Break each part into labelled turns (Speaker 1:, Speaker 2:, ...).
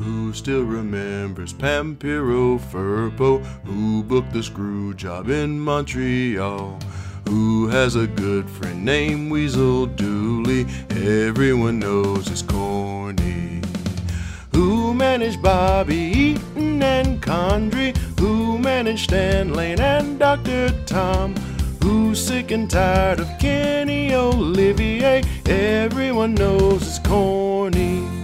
Speaker 1: Who still remembers Pampero Firpo? Who booked the screw job in Montreal? Who has a good friend named Weasel Dooley? Everyone knows it's corny. Who managed Bobby Eaton and Condrey? Who managed Stan Lane and Dr. Tom? Who's sick and tired of Kenny Olivier? Everyone knows it's corny.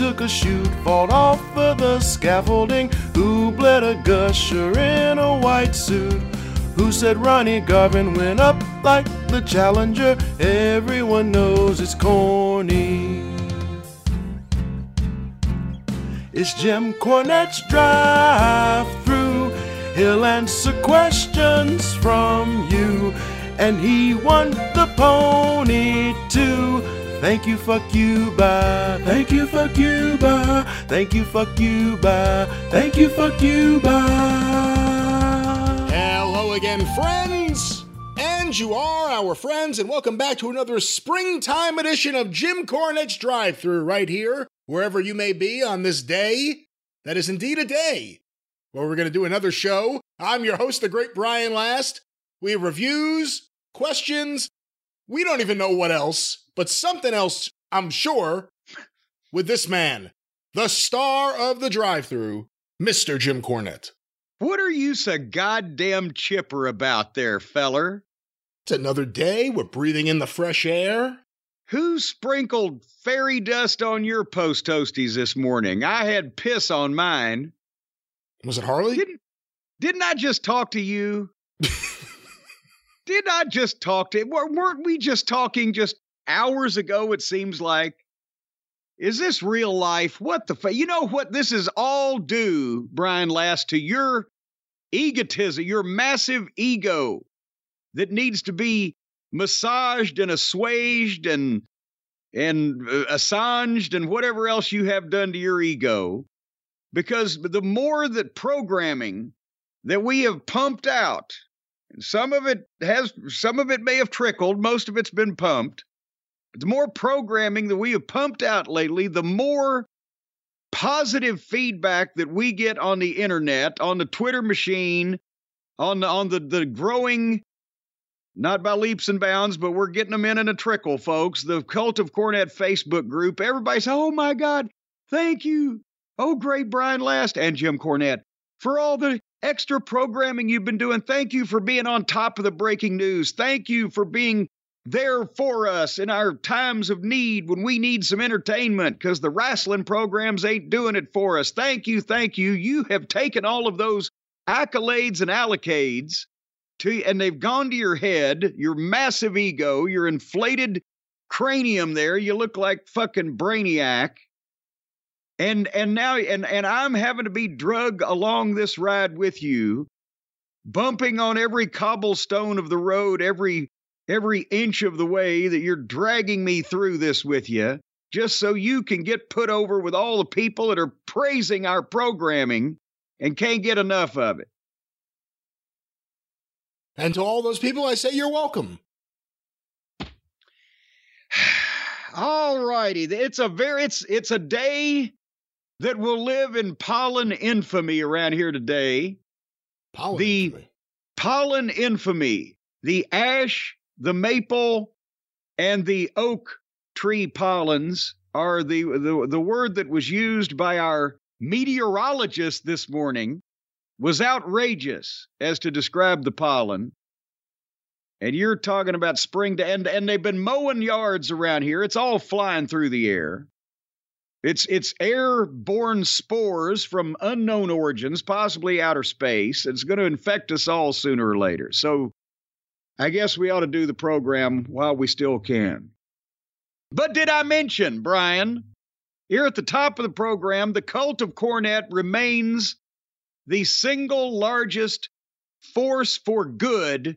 Speaker 1: Took a shoot, fought off of the scaffolding? Who bled a gusher in a white suit? Who said Ronnie Garvin went up like the Challenger? Everyone knows it's corny. It's Jim Cornette's drive through. He'll answer questions from you. And he won the pony too. Thank you, fuck you, bye. Thank you, fuck you, bye. Thank you, fuck you, bye. Thank you, fuck you, bye.
Speaker 2: Hello again, friends! And you are our friends, and welcome back to another springtime edition of Jim Cornette's Drive Through right here, wherever you may be on this day. That is indeed a day where we're going to do another show. I'm your host, the great Brian Last. We have reviews, questions, we don't even know what else, but something else, I'm sure, with this man, the star of the drive through, Mr. Jim Cornette.
Speaker 3: What are you so goddamn chipper about there, feller?
Speaker 2: It's another day. We're breathing in the fresh air.
Speaker 3: Who sprinkled fairy dust on your post toasties this morning? I had piss on mine.
Speaker 2: Was it Harley?
Speaker 3: Didn't, didn't I just talk to you? Did I just talk to weren't we just talking just hours ago? It seems like. Is this real life? What the fuck? You know what? This is all due, Brian Last, to your egotism, your massive ego that needs to be massaged and assuaged and and uh, assanged and whatever else you have done to your ego because the more that programming that we have pumped out and some of it has some of it may have trickled most of it's been pumped the more programming that we have pumped out lately the more positive feedback that we get on the internet on the twitter machine on the on the, the growing not by leaps and bounds, but we're getting them in in a trickle, folks. The Cult of Cornette Facebook group, everybody's, oh my God, thank you. Oh, great Brian Last and Jim Cornette for all the extra programming you've been doing. Thank you for being on top of the breaking news. Thank you for being there for us in our times of need when we need some entertainment because the wrestling programs ain't doing it for us. Thank you, thank you. You have taken all of those accolades and allocades to and they've gone to your head, your massive ego, your inflated cranium there. You look like fucking brainiac. And and now and and I'm having to be drug along this ride with you, bumping on every cobblestone of the road, every every inch of the way that you're dragging me through this with you, just so you can get put over with all the people that are praising our programming and can't get enough of it.
Speaker 2: And to all those people, I say you're welcome.
Speaker 3: all righty. It's a very it's it's a day that will live in pollen infamy around here today.
Speaker 2: Pollen
Speaker 3: the
Speaker 2: infamy.
Speaker 3: pollen infamy, the ash, the maple, and the oak tree pollens are the, the, the word that was used by our meteorologist this morning was outrageous as to describe the pollen. And you're talking about spring to end, and they've been mowing yards around here. It's all flying through the air. It's it's airborne spores from unknown origins, possibly outer space. It's going to infect us all sooner or later. So I guess we ought to do the program while we still can. But did I mention, Brian, here at the top of the program, the cult of Cornette remains the single largest force for good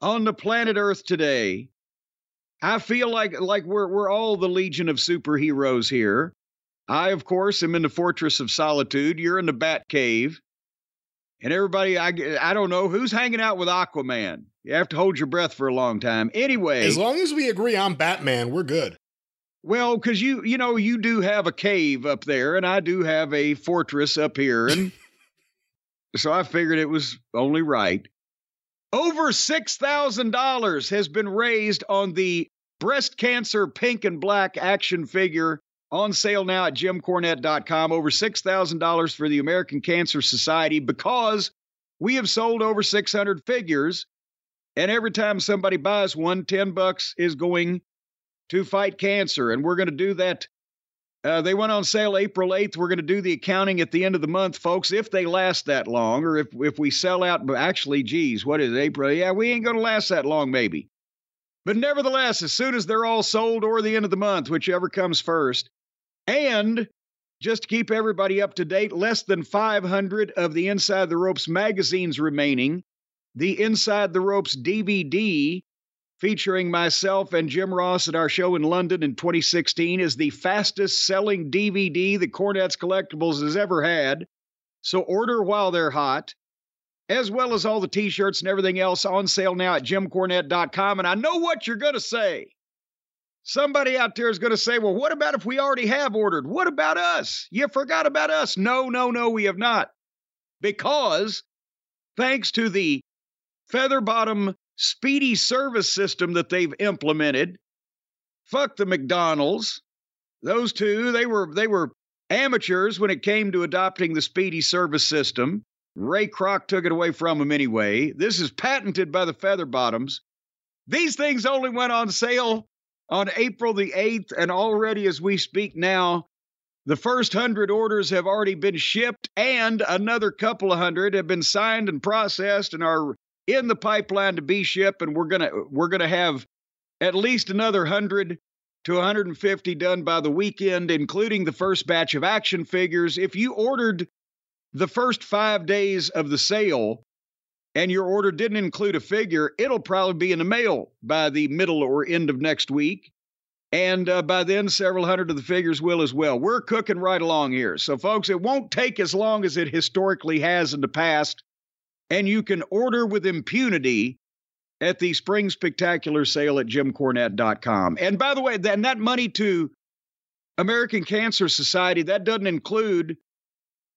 Speaker 3: on the planet Earth today. I feel like like we're we're all the legion of superheroes here. I, of course, am in the Fortress of Solitude. You're in the Bat Cave. And everybody, I, I don't know who's hanging out with Aquaman. You have to hold your breath for a long time. Anyway,
Speaker 2: As long as we agree on Batman, we're good.
Speaker 3: Well, because you you know you do have a cave up there, and I do have a fortress up here, and so I figured it was only right. Over six thousand dollars has been raised on the breast cancer pink and black action figure on sale now at jimcornette.com. Over six thousand dollars for the American Cancer Society because we have sold over six hundred figures, and every time somebody buys one, ten bucks is going to fight cancer. And we're going to do that. Uh, they went on sale April 8th. We're going to do the accounting at the end of the month, folks, if they last that long, or if, if we sell out. But actually, geez, what is it, April? Yeah, we ain't going to last that long, maybe. But nevertheless, as soon as they're all sold or the end of the month, whichever comes first, and just to keep everybody up to date, less than 500 of the Inside the Ropes magazines remaining. The Inside the Ropes DVD featuring myself and Jim Ross at our show in London in 2016 is the fastest selling DVD that Cornette's Collectibles has ever had. So order while they're hot, as well as all the t shirts and everything else on sale now at jimcornette.com. And I know what you're going to say. Somebody out there is going to say, well, what about if we already have ordered? What about us? You forgot about us. No, no, no, we have not. Because thanks to the feather bottom speedy service system that they've implemented. Fuck the McDonald's. Those two, they were they were amateurs when it came to adopting the speedy service system. Ray Kroc took it away from them anyway. This is patented by the Feather Bottoms. These things only went on sale on April the 8th, and already as we speak now, the first hundred orders have already been shipped, and another couple of hundred have been signed and processed and are in the pipeline to be shipped, and we're gonna we're gonna have at least another 100 to 150 done by the weekend, including the first batch of action figures. If you ordered the first five days of the sale and your order didn't include a figure, it'll probably be in the mail by the middle or end of next week. And uh, by then, several hundred of the figures will as well. We're cooking right along here. So, folks, it won't take as long as it historically has in the past and you can order with impunity at the spring spectacular sale at jimcornette.com. And by the way, then that money to American Cancer Society, that doesn't include,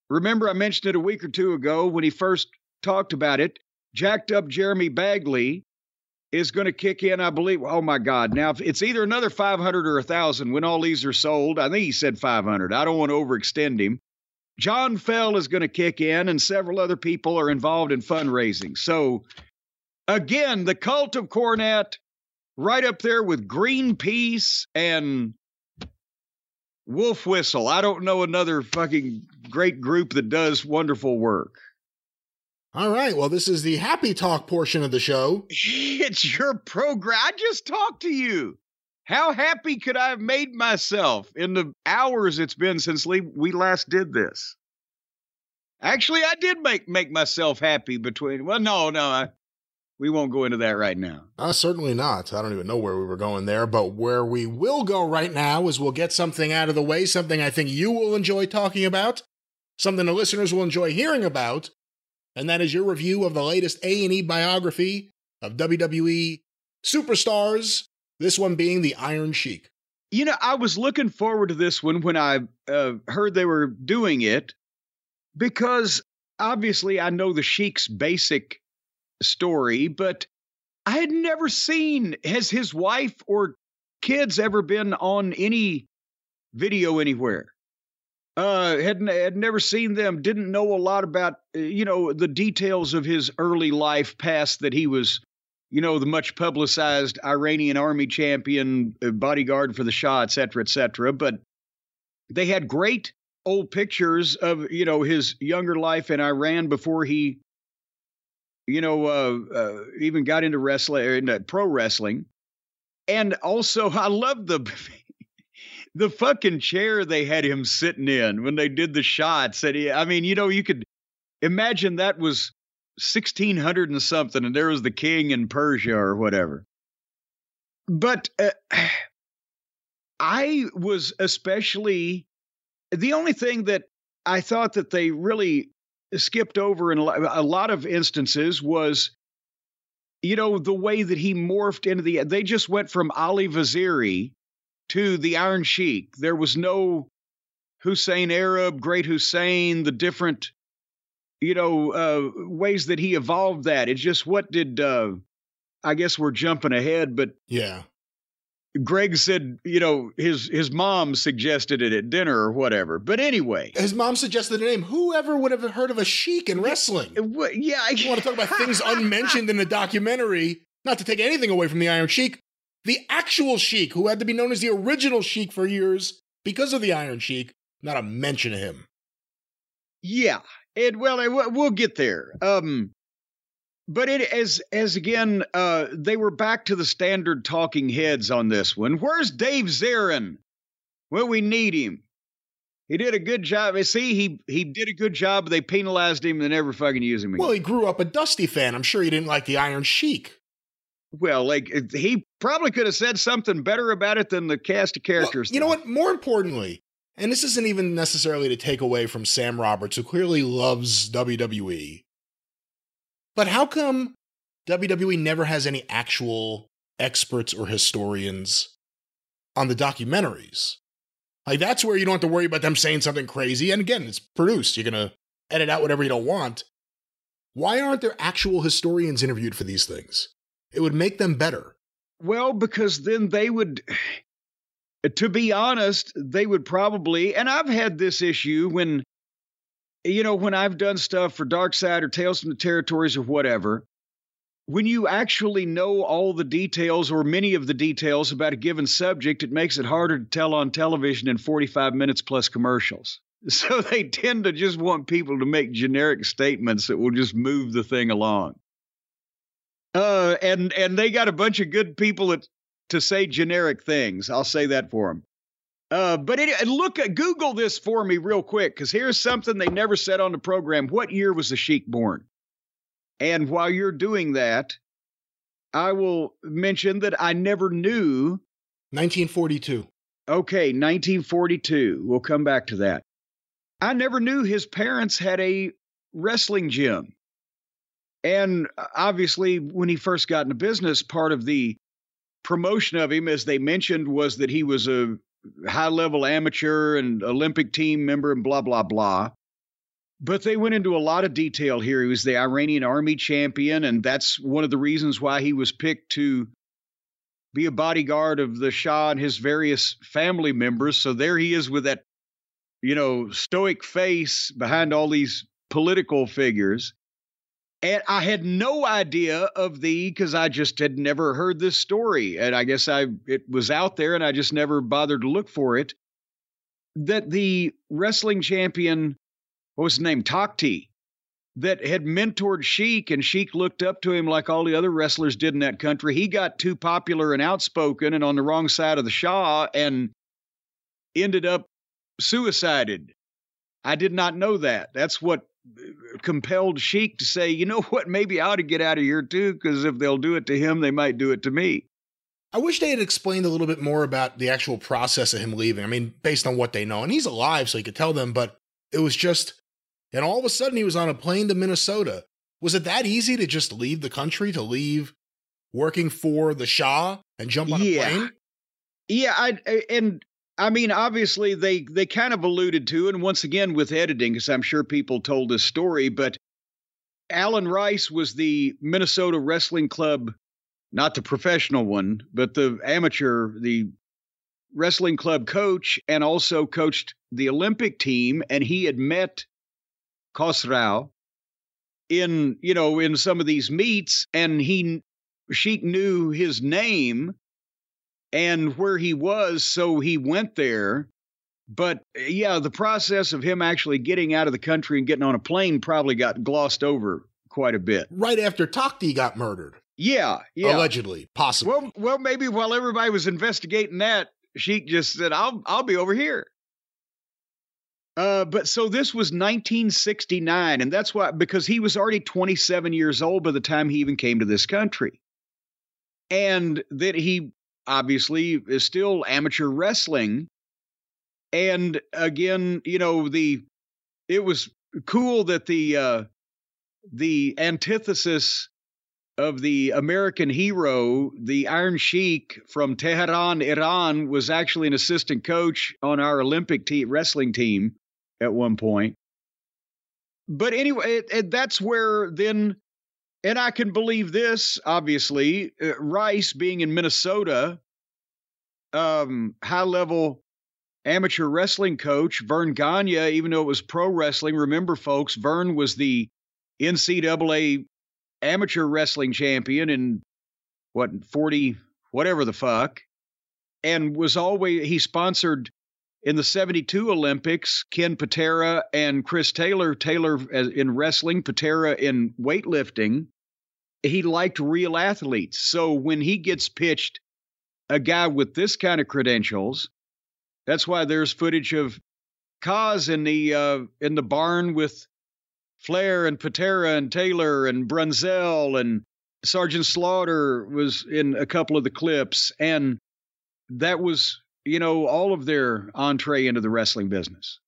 Speaker 3: remember I mentioned it a week or two ago when he first talked about it, jacked up Jeremy Bagley is going to kick in, I believe. Oh my God. Now, it's either another 500 or 1,000 when all these are sold. I think he said 500. I don't want to overextend him. John Fell is going to kick in, and several other people are involved in fundraising. So, again, the cult of Cornette, right up there with Greenpeace and Wolf Whistle. I don't know another fucking great group that does wonderful work.
Speaker 2: All right. Well, this is the happy talk portion of the show.
Speaker 3: It's your program. I just talked to you. How happy could I have made myself in the hours it's been since we last did this? Actually, I did make make myself happy between. Well, no, no, I, we won't go into that right now.
Speaker 2: Uh, certainly not. I don't even know where we were going there, but where we will go right now is we'll get something out of the way, something I think you will enjoy talking about, something the listeners will enjoy hearing about, and that is your review of the latest A&E biography of WWE superstars this one being the Iron Sheik.
Speaker 3: You know, I was looking forward to this one when I uh, heard they were doing it because obviously I know the Sheik's basic story, but I had never seen has his wife or kids ever been on any video anywhere. Uh, had had never seen them. Didn't know a lot about uh, you know the details of his early life past that he was you know, the much publicized Iranian army champion, uh, bodyguard for the Shah, et cetera, et cetera. But they had great old pictures of, you know, his younger life in Iran before he, you know, uh, uh, even got into wrestling, uh, into pro wrestling. And also, I love the. The fucking chair they had him sitting in when they did the shots. And he, I mean, you know, you could imagine that was 1600 and something, and there was the king in Persia or whatever. But uh, I was especially the only thing that I thought that they really skipped over in a lot of instances was, you know, the way that he morphed into the. They just went from Ali Vaziri to the Iron Sheik. There was no Hussein Arab, Great Hussein, the different, you know, uh, ways that he evolved that. It's just what did, uh, I guess we're jumping ahead, but
Speaker 2: Yeah.
Speaker 3: Greg said, you know, his his mom suggested it at dinner or whatever. But anyway,
Speaker 2: His mom suggested the name. Whoever would have heard of a sheik in wrestling?
Speaker 3: yeah, I
Speaker 2: You want to talk about things unmentioned in the documentary? Not to take anything away from the Iron Sheik, the actual Sheik, who had to be known as the original Sheik for years because of the Iron Sheik, not a mention of him.
Speaker 3: Yeah, and well, we'll we'll get there. Um, but it as as again, uh, they were back to the standard talking heads on this one. Where's Dave Zirin? Well, we need him. He did a good job. You see, he he did a good job. They penalized him and never fucking use him again.
Speaker 2: Well, he grew up a Dusty fan. I'm sure he didn't like the Iron Sheik.
Speaker 3: Well, like he probably could have said something better about it than the cast of
Speaker 2: Well,
Speaker 3: characters.
Speaker 2: you know what? More importantly, and this isn't even necessarily to take away from Sam Roberts, who clearly loves WWE, but how come WWE never has any actual experts or historians on the documentaries? Like, that's where you don't have to worry about them saying something crazy. And again, it's produced. You're going to edit out whatever you don't want. Why aren't there actual historians interviewed for these things? It would make them better.
Speaker 3: Well, because then they would, to be honest, they would probably, and I've had this issue when, you know, when I've done stuff for Dark Side or Tales from the Territories or whatever, when you actually know all the details or many of the details about a given subject, it makes it harder to tell on television in 45 minutes plus commercials. So they tend to just want people to make generic statements that will just move the thing along. Uh, and and they got a bunch of good people that, to say generic things. I'll say that for them. Uh, but it, look at Google this for me real quick, because here's something they never said on the program. What year was the Sheik born? And while you're doing that, I will mention that I never knew.
Speaker 2: 1942.
Speaker 3: Okay, 1942. We'll come back to that. I never knew his parents had a wrestling gym. And uh, obviously, when he first got into business, part of the promotion of him, as they mentioned, was that he was a high level amateur and Olympic team member and blah, blah, blah. But they went into a lot of detail here. He was the Iranian army champion, and that's one of the reasons why he was picked to be a bodyguard of the Shah and his various family members. So there he is with that, you know, stoic face behind all these political figures. And I had no idea of the because I just had never heard this story, and I guess I it was out there, and I just never bothered to look for it. That the wrestling champion, what was his name, Takhti, that had mentored Sheik, and Sheik looked up to him like all the other wrestlers did in that country. He got too popular and outspoken, and on the wrong side of the Shah, and ended up suicided. I did not know that. That's what compelled Sheik to say, you know what, maybe I ought to get out of here too, because if they'll do it to him, they might do it to me.
Speaker 2: I wish they had explained a little bit more about the actual process of him leaving. I mean, based on what they know. And he's alive, so he could tell them, but it was just, and all of a sudden he was on a plane to Minnesota. Was it that easy to just leave the country, to leave working for the Shah and jump on
Speaker 3: Yeah.
Speaker 2: a plane?
Speaker 3: Yeah, I and I mean, obviously they they kind of alluded to, and once again with editing, because I'm sure people told this story, but Alan Rice was the Minnesota Wrestling Club, not the professional one, but the amateur, the wrestling club coach, and also coached the Olympic team, and he had met Khosrow in you know in some of these meets, and he Sheik knew his name and where he was, so he went there. But yeah, the process of him actually getting out of the country and getting on a plane probably got glossed over quite a bit.
Speaker 2: Right after Takhti got murdered,
Speaker 3: Yeah, yeah.
Speaker 2: allegedly, possibly.
Speaker 3: Well, well, maybe while everybody was investigating that, Sheik just said, "I'll, I'll be over here." Uh, but so this was 1969, and that's why because he was already 27 years old by the time he even came to this country, and that he obviously is still amateur wrestling. And again, you know the it was cool that the uh, the antithesis of the American hero, the Iron Sheik from Tehran, Iran, was actually an assistant coach on our Olympic team, wrestling team at one point. But anyway, it, it, that's where then, and I can believe this, obviously, uh, Rice being in Minnesota, um, high level amateur wrestling coach, Verne Gagne, even though it was pro wrestling, remember, folks, Vern was the NCAA amateur wrestling champion in what 40 whatever the fuck and was always he sponsored in the 72 Olympics Ken Patera and Chris Taylor Taylor in wrestling Patera in weightlifting he liked real athletes. So when he gets pitched a guy with this kind of credentials that's why there's footage of Kaz in the uh, in the barn with Flair and Patera and Taylor and Brunzell and Sergeant Slaughter was in a couple of the clips, and that was, you know, all of their entree into the wrestling business.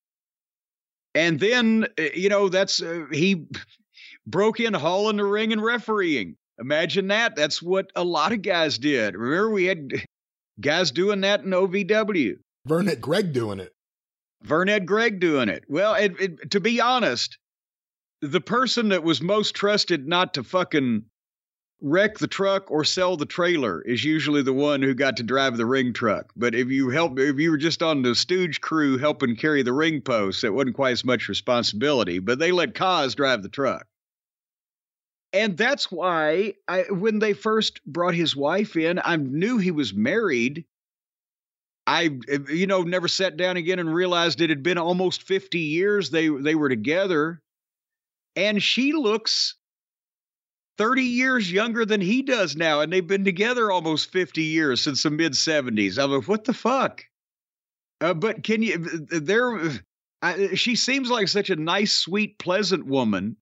Speaker 3: And then, eh, you know, that's uh, he broke in hauling the ring and refereeing. Imagine that. That's what a lot of guys did. Remember, we had guys doing that in OVW.
Speaker 2: Vernette Gregg doing it.
Speaker 3: Vernette Gregg doing it. Well, it, it, to be honest, the person that was most trusted not to fucking wreck the truck or sell the trailer is usually the one who got to drive the ring truck. But if you help, if you were just on the stooge crew helping carry the ring posts, it wasn't quite as much responsibility. But they let Kaz drive the truck. And that's why I, when they first brought his wife in, I knew he was married. I, you know, never sat down again and realized it had been almost 50 years they they were together and she looks 30 years younger than he does now, and they've been together almost 50 years since the mid 70s. I'm like, what the fuck? Uh, but can you? There, she seems like such a nice, sweet, pleasant woman.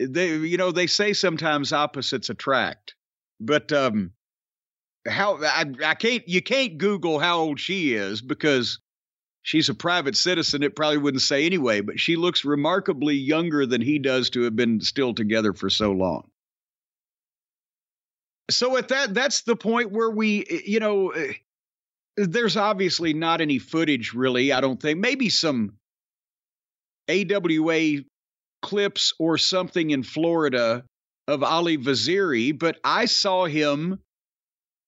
Speaker 3: They, you know, they say sometimes opposites attract, but um, how I, I can't you can't Google how old she is because she's a private citizen, it probably wouldn't say anyway, but she looks remarkably younger than he does to have been still together for so long. So at that, that's the point where we, you know, eh, there's obviously not any footage really. I don't think maybe some AWA clips or something in Florida of Ali Vaziri, but I saw him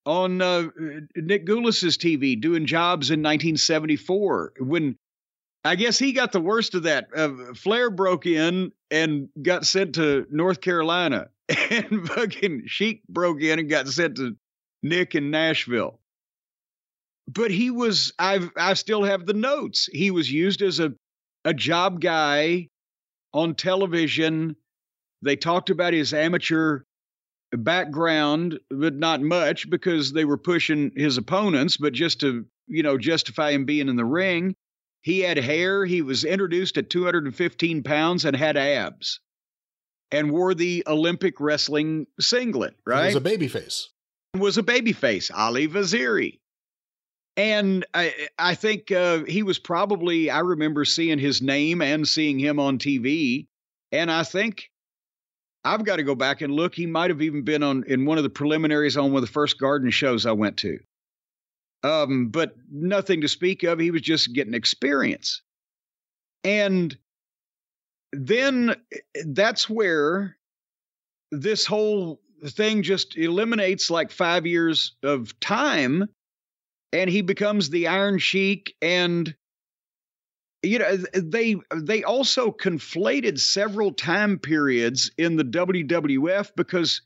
Speaker 3: on uh, Nick Gulas's TV doing jobs in 1974 when I guess he got the worst of that. Uh, Flair broke in and got sent to North Carolina, and fucking Sheik broke in and got sent to Nick in Nashville. But he was I've I still have the notes. He was used as a a job guy on television. They talked about his amateur background, but not much because they were pushing his opponents, but just to, you know, justify him being in the ring. He had hair. He was introduced at 215 pounds and had abs and wore the Olympic wrestling singlet, right? He
Speaker 2: was a baby face.
Speaker 3: Was a baby face, Ali Vaziri. And I, I think uh, he was probably, I remember seeing his name and seeing him on TV. And I think I've got to go back and look. He might have even been on in one of the preliminaries on one of the first garden shows I went to. Um, but nothing to speak of. He was just getting experience. And then that's where this whole thing just eliminates like five years of time and he becomes the Iron Sheik and you know they they also conflated several time periods in the WWF because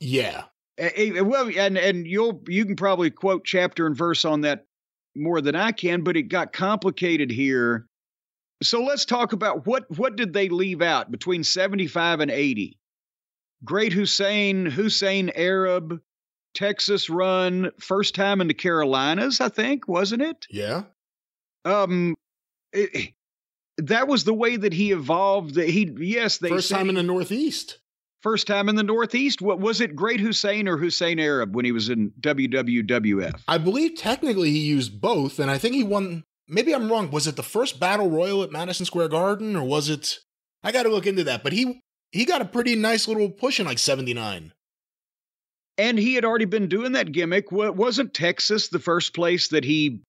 Speaker 2: yeah.
Speaker 3: Well and and you'll you can probably quote chapter and verse on that more than I can but it got complicated here. So let's talk about what what did they leave out between 75 and 80 Great Hussein Hussein Arab Texas run first time in the Carolinas I think wasn't it?
Speaker 2: Yeah.
Speaker 3: Um it, that was the way that he evolved. That he, yes, they
Speaker 2: first time in the Northeast.
Speaker 3: First time in the Northeast. What was it? Great Hussein or Hussein Arab when he was in WWWF?
Speaker 2: I believe technically he used both, and I think he won. Maybe I'm wrong. Was it the first battle royal at Madison Square Garden, or was it? I got to look into that. But he he got a pretty nice little push in like 79.
Speaker 3: And he had already been doing that gimmick. Wasn't Texas the first place that he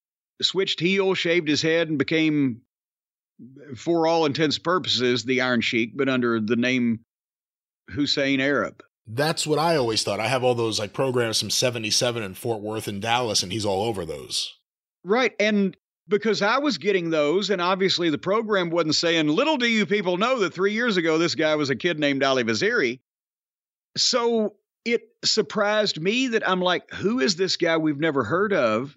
Speaker 3: switched heel, shaved his head, and became, for all intents purposes, the Iron Sheik, but under the name Hussein Arab?
Speaker 2: That's what I always thought. I have all those like programs from 77 in Fort Worth and Dallas, and he's all over those.
Speaker 3: Right. And because I was getting those, and obviously the program wasn't saying, little do you people know that three years ago this guy was a kid named Ali Vaziri. So it surprised me that I'm like, who is this guy we've never heard of?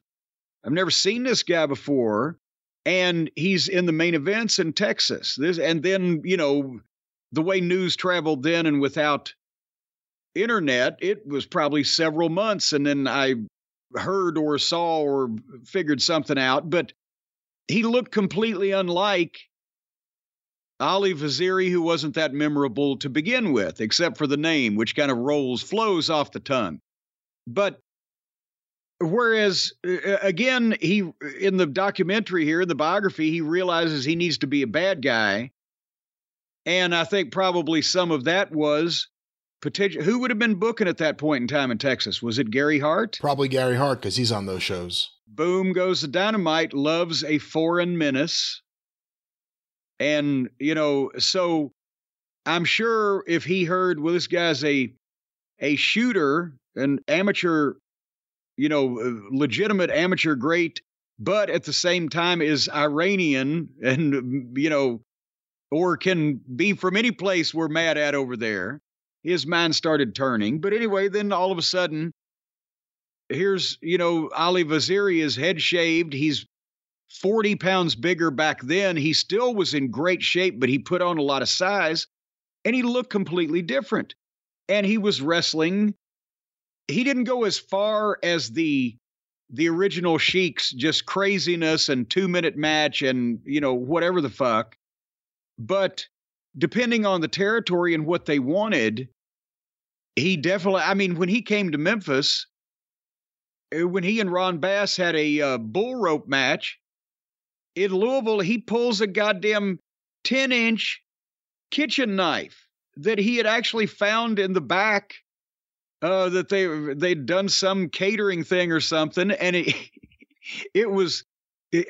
Speaker 3: I've never seen this guy before. And he's in the main events in Texas. This and then, you know, the way news traveled then and without internet, it was probably several months. And then I heard or saw or figured something out. But he looked completely unlike Ali Vaziri, who wasn't that memorable to begin with, except for the name, which kind of rolls, flows off the tongue. But whereas, uh, again, he in the documentary here, in the biography, he realizes he needs to be a bad guy. And I think probably some of that was potential. Who would have been booking at that point in time in Texas? Was it Gary Hart?
Speaker 2: Probably Gary Hart because he's on those shows.
Speaker 3: Boom goes the dynamite, loves a foreign menace. And, you know, so I'm sure if he heard, well, this guy's a a shooter, an amateur, you know, uh, legitimate amateur great, but at the same time is Iranian and, you know, or can be from any place we're mad at over there. His mind started turning. But anyway, then all of a sudden, here's, you know, Ali Vaziri is head shaved. He's 40 pounds bigger back then. He still was in great shape, but he put on a lot of size and he looked completely different. And he was wrestling. He didn't go as far as the the original Sheik's just craziness and two minute match and you know whatever the fuck. But depending on the territory and what they wanted, he definitely. I mean, when he came to Memphis, uh, when he and Ron Bass had a uh, bull rope match in Louisville, he pulls a goddamn 10 inch kitchen knife that he had actually found in the back uh, that they they'd done some catering thing or something, and it it was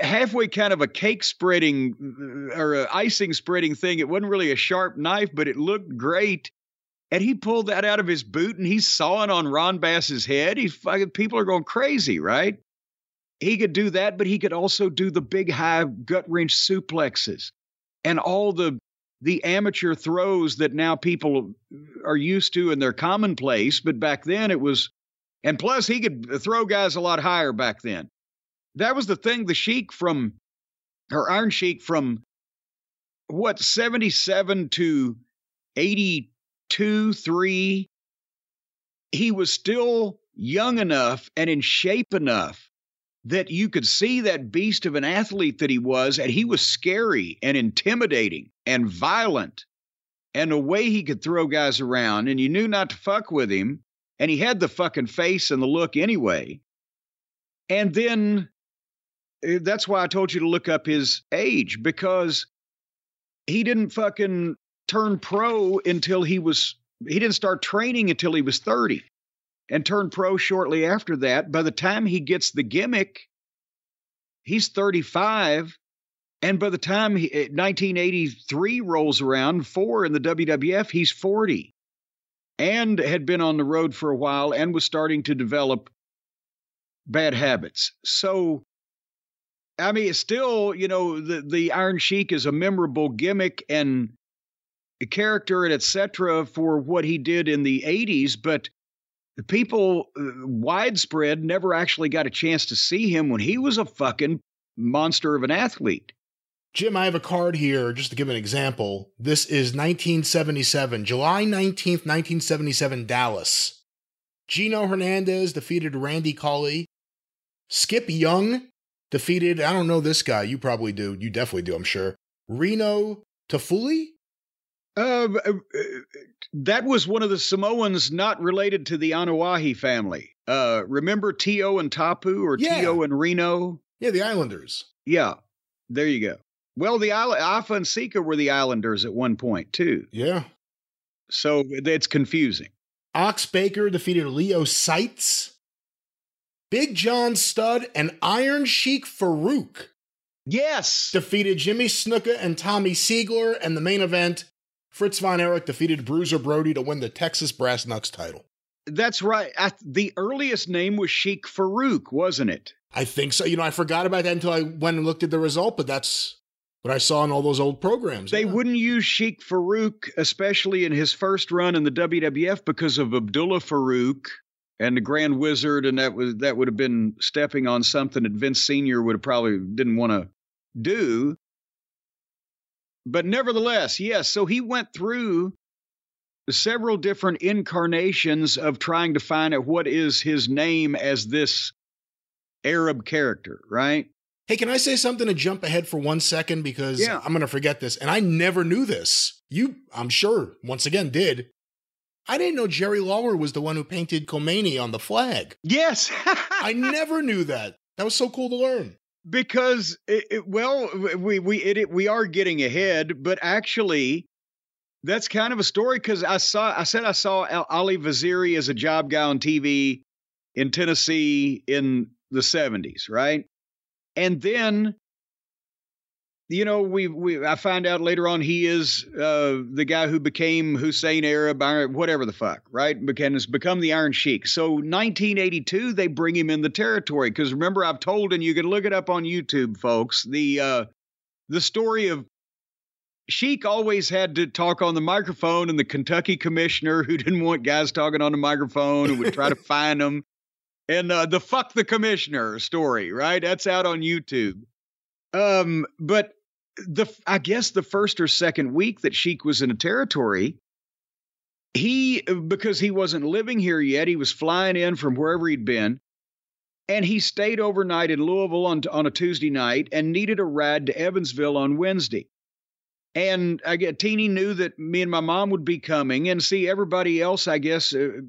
Speaker 3: halfway kind of a cake spreading uh, or icing spreading thing. It wasn't really a sharp knife, but it looked great and he pulled that out of his boot and he's sawing on Ron Bass's head. He's fucking people are going crazy, right? He could do that, but he could also do the big high gut wrench suplexes and all the the amateur throws that now people are used to and they're commonplace. But back then it was, and plus he could throw guys a lot higher back then. That was the thing. The Sheik from, or Iron Sheik from, what seventy seven to eighty two, three, he was still young enough and in shape enough that you could see that beast of an athlete that he was, and he was scary and intimidating and violent, and the way he could throw guys around, and you knew not to fuck with him, and he had the fucking face and the look anyway. And then eh, that's why I told you to look up his age because he didn't fucking turn pro until he was he didn't start training until he was 30 and turned pro shortly after that. By the time he gets the gimmick, he's 35. And by the time he, 1983 eh, rolls around, four in the WWF, he's 40 and had been on the road for a while and was starting to develop bad habits. So, I mean, it's still, you know, the, the Iron Sheik is a memorable gimmick and character and etc. for what he did in the 80s, but the people uh, widespread never actually got a chance to see him when he was a fucking monster of an athlete.
Speaker 2: Jim, I have a card here just to give an example. This is 1977, July 19th, 1977, Dallas. Gino Hernandez defeated Randy Colley. Skip Young defeated, I don't know this guy, you probably do, you definitely do, I'm sure. Reno Tafuli
Speaker 3: uh, uh, that was one of the Samoans not related to the Anoa'i family. Uh, remember Tio and Tapu or yeah. Tio and Reno?
Speaker 2: Yeah, the Islanders.
Speaker 3: Yeah, there you go. Well, the Afa and Sika were the Islanders at one point too.
Speaker 2: Yeah.
Speaker 3: So it's confusing.
Speaker 2: Ox Baker defeated Leo Seitz. Big John Studd, and Iron Sheik Farouk
Speaker 3: Yes.
Speaker 2: defeated Jimmy Snuka and Tommy Seigler. And the main event, Fritz Von Erich defeated Bruiser Brody to win the Texas Brass Knucks title.
Speaker 3: That's right. I, the earliest name was Sheik Farouk, wasn't it?
Speaker 2: I think so. You know, I forgot about that until I went and looked at the result, but that's what I saw in all those old programs.
Speaker 3: They
Speaker 2: yeah.
Speaker 3: wouldn't use Sheik Farouk, especially in his first run in the WWF, because of Abdullah Farouk and the Grand Wizard, and that was that would have been stepping on something that Vince Senior would have probably didn't want to do. But nevertheless, yes. So he went through several different incarnations of trying to find out what is his name as this Arab character, right?
Speaker 2: Hey, can I say something to jump ahead for one second? Because
Speaker 3: Yeah.
Speaker 2: I'm going to forget this. And I never knew this. You, I'm sure, once again, did. I didn't know Jerry Lawler was the one who painted Khomeini on the flag.
Speaker 3: Yes.
Speaker 2: I never knew that. That was so cool to learn.
Speaker 3: Because it, it- well we we it, we are getting ahead but actually that's kind of a story because i saw i said i saw ali vaziri as a job guy on tv in tennessee in the 70s right? And then you know we we i find out later on he is uh the guy who became hussein arab Iron- whatever the fuck right became has become the iron sheik so 1982 they bring him in the territory because remember i've told and you can look it up on youtube folks the uh the story of Sheik always had to talk on the microphone, and the Kentucky commissioner who didn't want guys talking on the microphone and would try to find them. And uh, the fuck the commissioner story, right? That's out on YouTube. Um, but the I guess the first or second week that Sheik was in a territory, he because he wasn't living here yet, he was flying in from wherever he'd been, and he stayed overnight in Louisville on on a Tuesday night and needed a ride to Evansville on Wednesday. And I get Teeny knew that me and my mom would be coming, and see everybody else. I guess. Uh,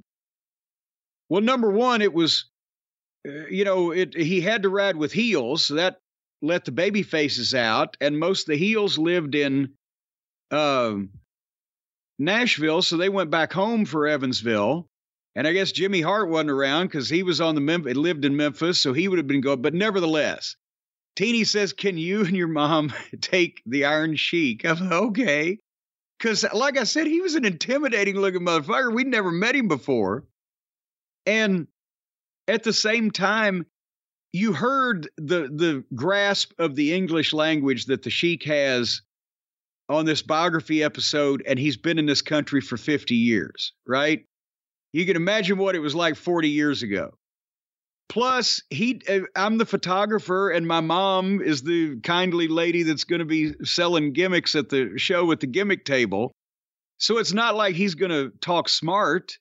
Speaker 3: well, number one, it was, uh, you know, it he had to ride with heels, so that let the baby faces out, and most of the heels lived in um, Nashville, so they went back home for Evansville. And I guess Jimmy Hart wasn't around because he was on the it lived in Memphis, so he would have been going. But nevertheless, Teeny says, "Can you and your mom take the Iron Sheik?" I'm like, okay, because like I said, he was an intimidating looking motherfucker. We'd never met him before, and at the same time, you heard the the grasp of the English language that the Sheik has on this biography episode, and he's been in this country for 50 years, right? You can imagine what it was like 40 years ago. Plus, he uh, I'm the photographer, and my mom is the kindly lady that's going to be selling gimmicks at the show at the gimmick table. So it's not like he's going to talk smart.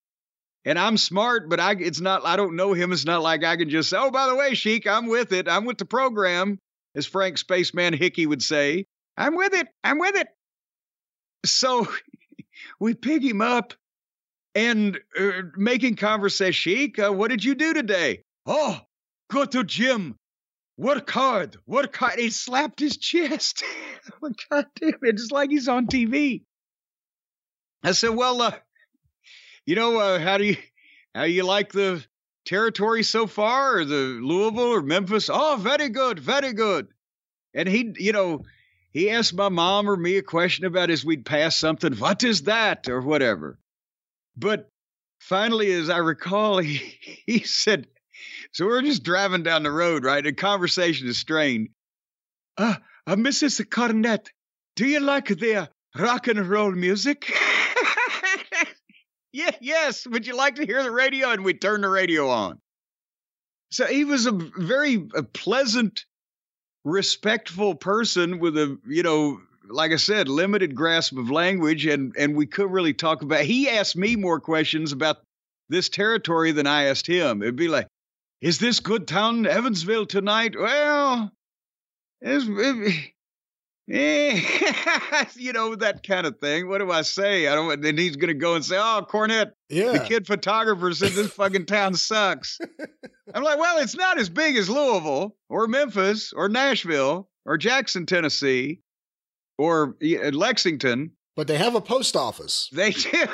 Speaker 3: And I'm smart, but I it's not I don't know him. It's not like I can just say, "Oh, by the way, Sheik, I'm with it. I'm with the program," as Frank Spaceman Hickey would say. I'm with it. I'm with it. So we pick him up and uh, making conversation. Sheik, uh, what did you do today? Oh, go to gym. Work hard. Work hard. He slapped his chest. oh, God damn it. It's like he's on TV. I said, well, uh, you know, uh, how do you, how you like the territory so far or the Louisville or Memphis? Oh, very good. Very good. And he, you know, he asked my mom or me a question about as we'd pass something, what is that or whatever. But finally, as I recall, he, he said, so we're just driving down the road, right? The conversation is strained. Uh, uh Mrs. Cornette, do you like the rock and roll music? yeah, yes. Would you like to hear the radio? And we turn the radio on. So he was a very a pleasant, respectful person with a, you know, like I said, limited grasp of language, and and we could really talk about. He asked me more questions about this territory than I asked him. It'd be like, "Is this good town, Evansville tonight?" Well, it's, it, you know that kind of thing. What do I say? I don't. Then he's gonna go and say, "Oh, Cornette,
Speaker 2: Yeah.
Speaker 3: the kid photographer said this fucking town sucks." I'm like, well, it's not as big as Louisville or Memphis or Nashville or Jackson, Tennessee or uh, Lexington.
Speaker 2: But they have a post office.
Speaker 3: They do.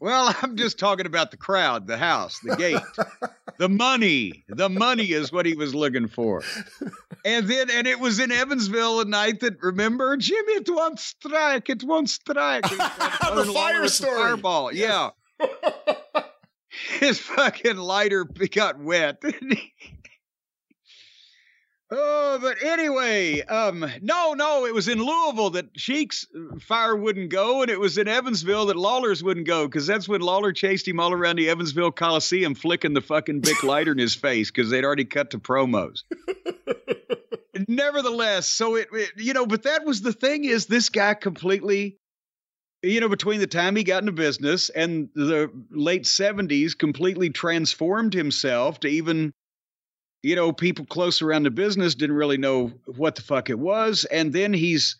Speaker 3: well, I'm just talking about the crowd, the house, the gate, the money. The money is what he was looking for. And then, and it was in Evansville a night that, remember, Jimmy, it won't strike, it won't strike.
Speaker 2: the fire story.
Speaker 3: Fireball, yeah. His fucking lighter got wet. Oh, but anyway, um, no, no, it was in Louisville that Sheik's uh, fire wouldn't go, and it was in Evansville that Lawler's wouldn't go, because that's when Lawler chased him all around the Evansville Coliseum, flicking the fucking big lighter in his face because they'd already cut to promos. Nevertheless, so it, it, you know, but that was the thing is this guy completely, you know, between the time he got into business and the late seventies, completely transformed himself to even you know, people close around the business didn't really know what the fuck it was. And then he's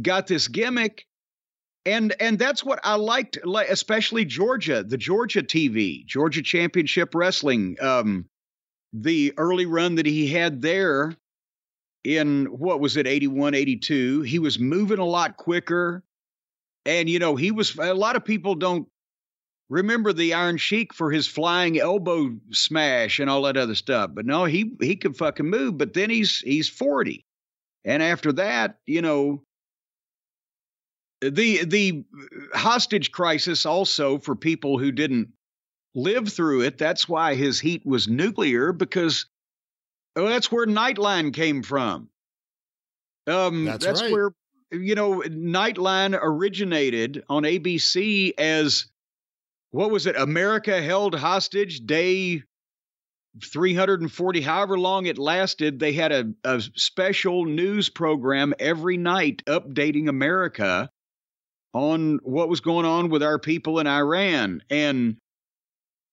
Speaker 3: got this gimmick. And and that's what I liked, especially Georgia, the Georgia TV, Georgia Championship Wrestling, um, the early run that he had there in what was it, 81, 82. He was moving a lot quicker. And, you know, he was, a lot of people don't remember the Iron Sheik for his flying elbow smash and all that other stuff. But no, he he could fucking move. But then he's he's forty, and after that, you know, the the hostage crisis also for people who didn't live through it. That's why his heat was nuclear because well, that's where Nightline came from. Um, that's, that's right. where you know Nightline originated on ABC as what was it? America held hostage day 340, however long it lasted. They had a, a special news program every night updating America on what was going on with our people in Iran. And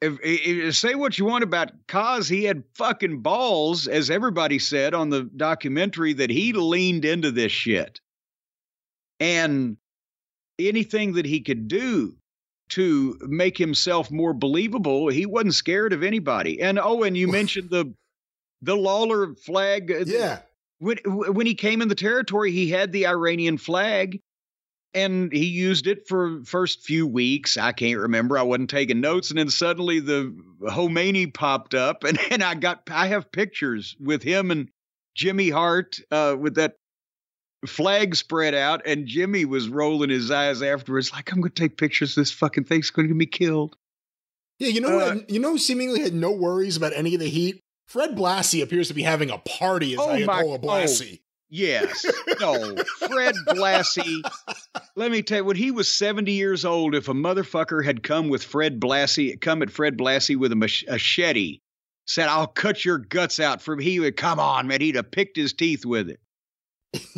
Speaker 3: if, if, say what you want about Kaz, he had fucking balls, as everybody said on the documentary, that he leaned into this shit. And anything that he could do to make himself more believable. He wasn't scared of anybody. And oh, and you mentioned the the Lawler flag.
Speaker 2: Uh, yeah.
Speaker 3: When when he came in the territory, he had the Iranian flag, and he used it for first few weeks. I can't remember. I wasn't taking notes, and then suddenly the Khomeini popped up, and and I got I have pictures with him and Jimmy Hart uh, with that flag spread out, and Jimmy was rolling his eyes afterwards, like, I'm going to take pictures of this fucking thing's going to get me killed.
Speaker 2: Yeah, you know uh, you know seemingly had no worries about any of the heat? Fred Blassie appears to be having a party as oh Ayatollah Blassie.
Speaker 3: Oh, yes. No. Fred Blassie. Let me tell you, when he was 70 years old, if a motherfucker had come with Fred Blassie, come at Fred Blassie with a machete, said, I'll cut your guts out from he would come on, man. He'd have picked his teeth with it.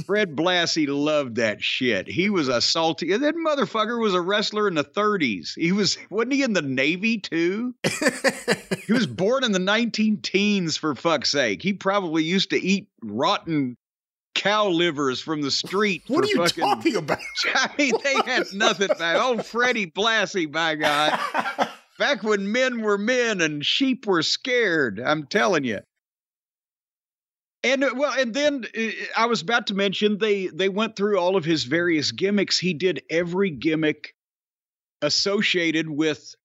Speaker 3: Fred Blassie loved that shit. He was a salty. That motherfucker was a wrestler in the 30s. He was wasn't he in the Navy too? he was born in the 19 teens for fuck's sake. He probably used to eat rotten cow livers from the street.
Speaker 2: What are you
Speaker 3: fucking,
Speaker 2: talking about?
Speaker 3: I mean, they had nothing back. Oh, Freddie Blassie, by God. Back when men were men and sheep were scared. I'm telling you. And uh, well, and then uh, I was about to mention they they went through all of his various gimmicks. He did every gimmick associated with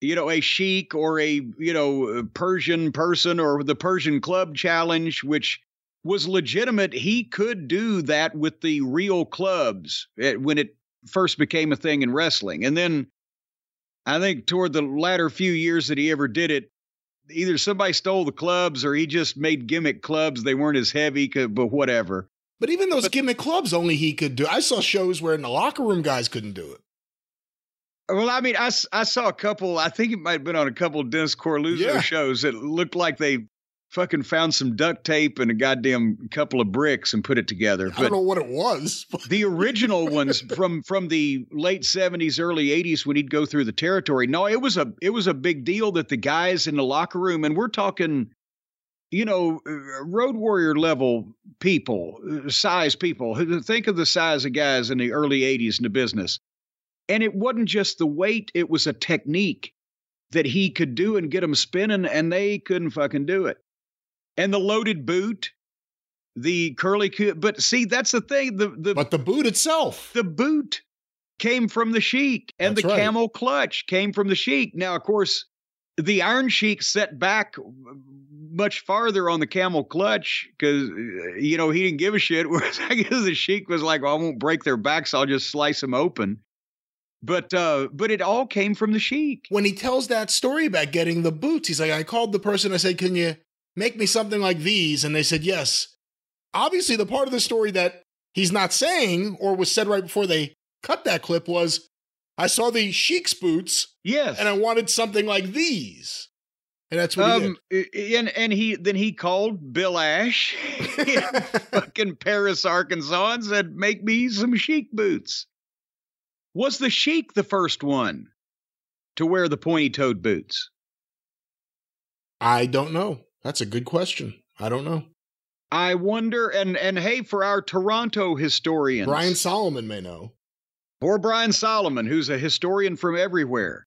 Speaker 3: you know a sheik or a you know Persian person or the Persian Club Challenge, which was legitimate. He could do that with the real clubs eh, when it first became a thing in wrestling, and then I think toward the latter few years that he ever did it, either somebody stole the clubs or he just made gimmick clubs. They weren't as heavy, but whatever.
Speaker 2: But even those but, gimmick clubs, only he could do. I saw shows where in the locker room guys couldn't do it.
Speaker 3: Well, I mean, I, I saw a couple. I think it might have been on a couple of Dennis Coralluzzo yeah. shows that looked like they fucking found some duct tape and a goddamn couple of bricks and put it together.
Speaker 2: I don't know what it was.
Speaker 3: the original ones from from the late seventies, early eighties, when he'd go through the territory. No, it was a it was a big deal that the guys in the locker room, and we're talking, you know, uh, road warrior level people, uh, size people. Think of the size of guys in the early eighties in the business. And it wasn't just the weight; it was a technique that he could do and get them spinning, and they couldn't fucking do it and the loaded boot. the curly but see that's the thing the the
Speaker 2: but the boot itself
Speaker 3: the boot came from the Sheik, and That's the right. camel clutch came from the Sheik. Now, of course, the Iron Sheik set back much farther on the camel clutch because you know he didn't give a shit. Whereas I guess the Sheik was like, "Well, I won't break their backs. I'll just slice them open." But uh, but it all came from the Sheik.
Speaker 2: When he tells that story about getting the boots, he's like, "I called the person. I said, can you make me something like these?" And they said yes. Obviously, the part of the story that he's not saying or was said right before they cut that clip was I saw the Sheik's boots.
Speaker 3: Yes.
Speaker 2: And I wanted something like these. And that's what um,
Speaker 3: he did. And, and he then he called Bill Ash in fucking Paris, Arkansas, and said, Make me some Sheik boots. Was the Sheik the first one to wear the pointy toed boots?
Speaker 2: I don't know. That's a good question. I don't know.
Speaker 3: I wonder, and and hey, for our Toronto historians,
Speaker 2: Brian Solomon may know.
Speaker 3: or Brian Solomon, who's a historian from everywhere.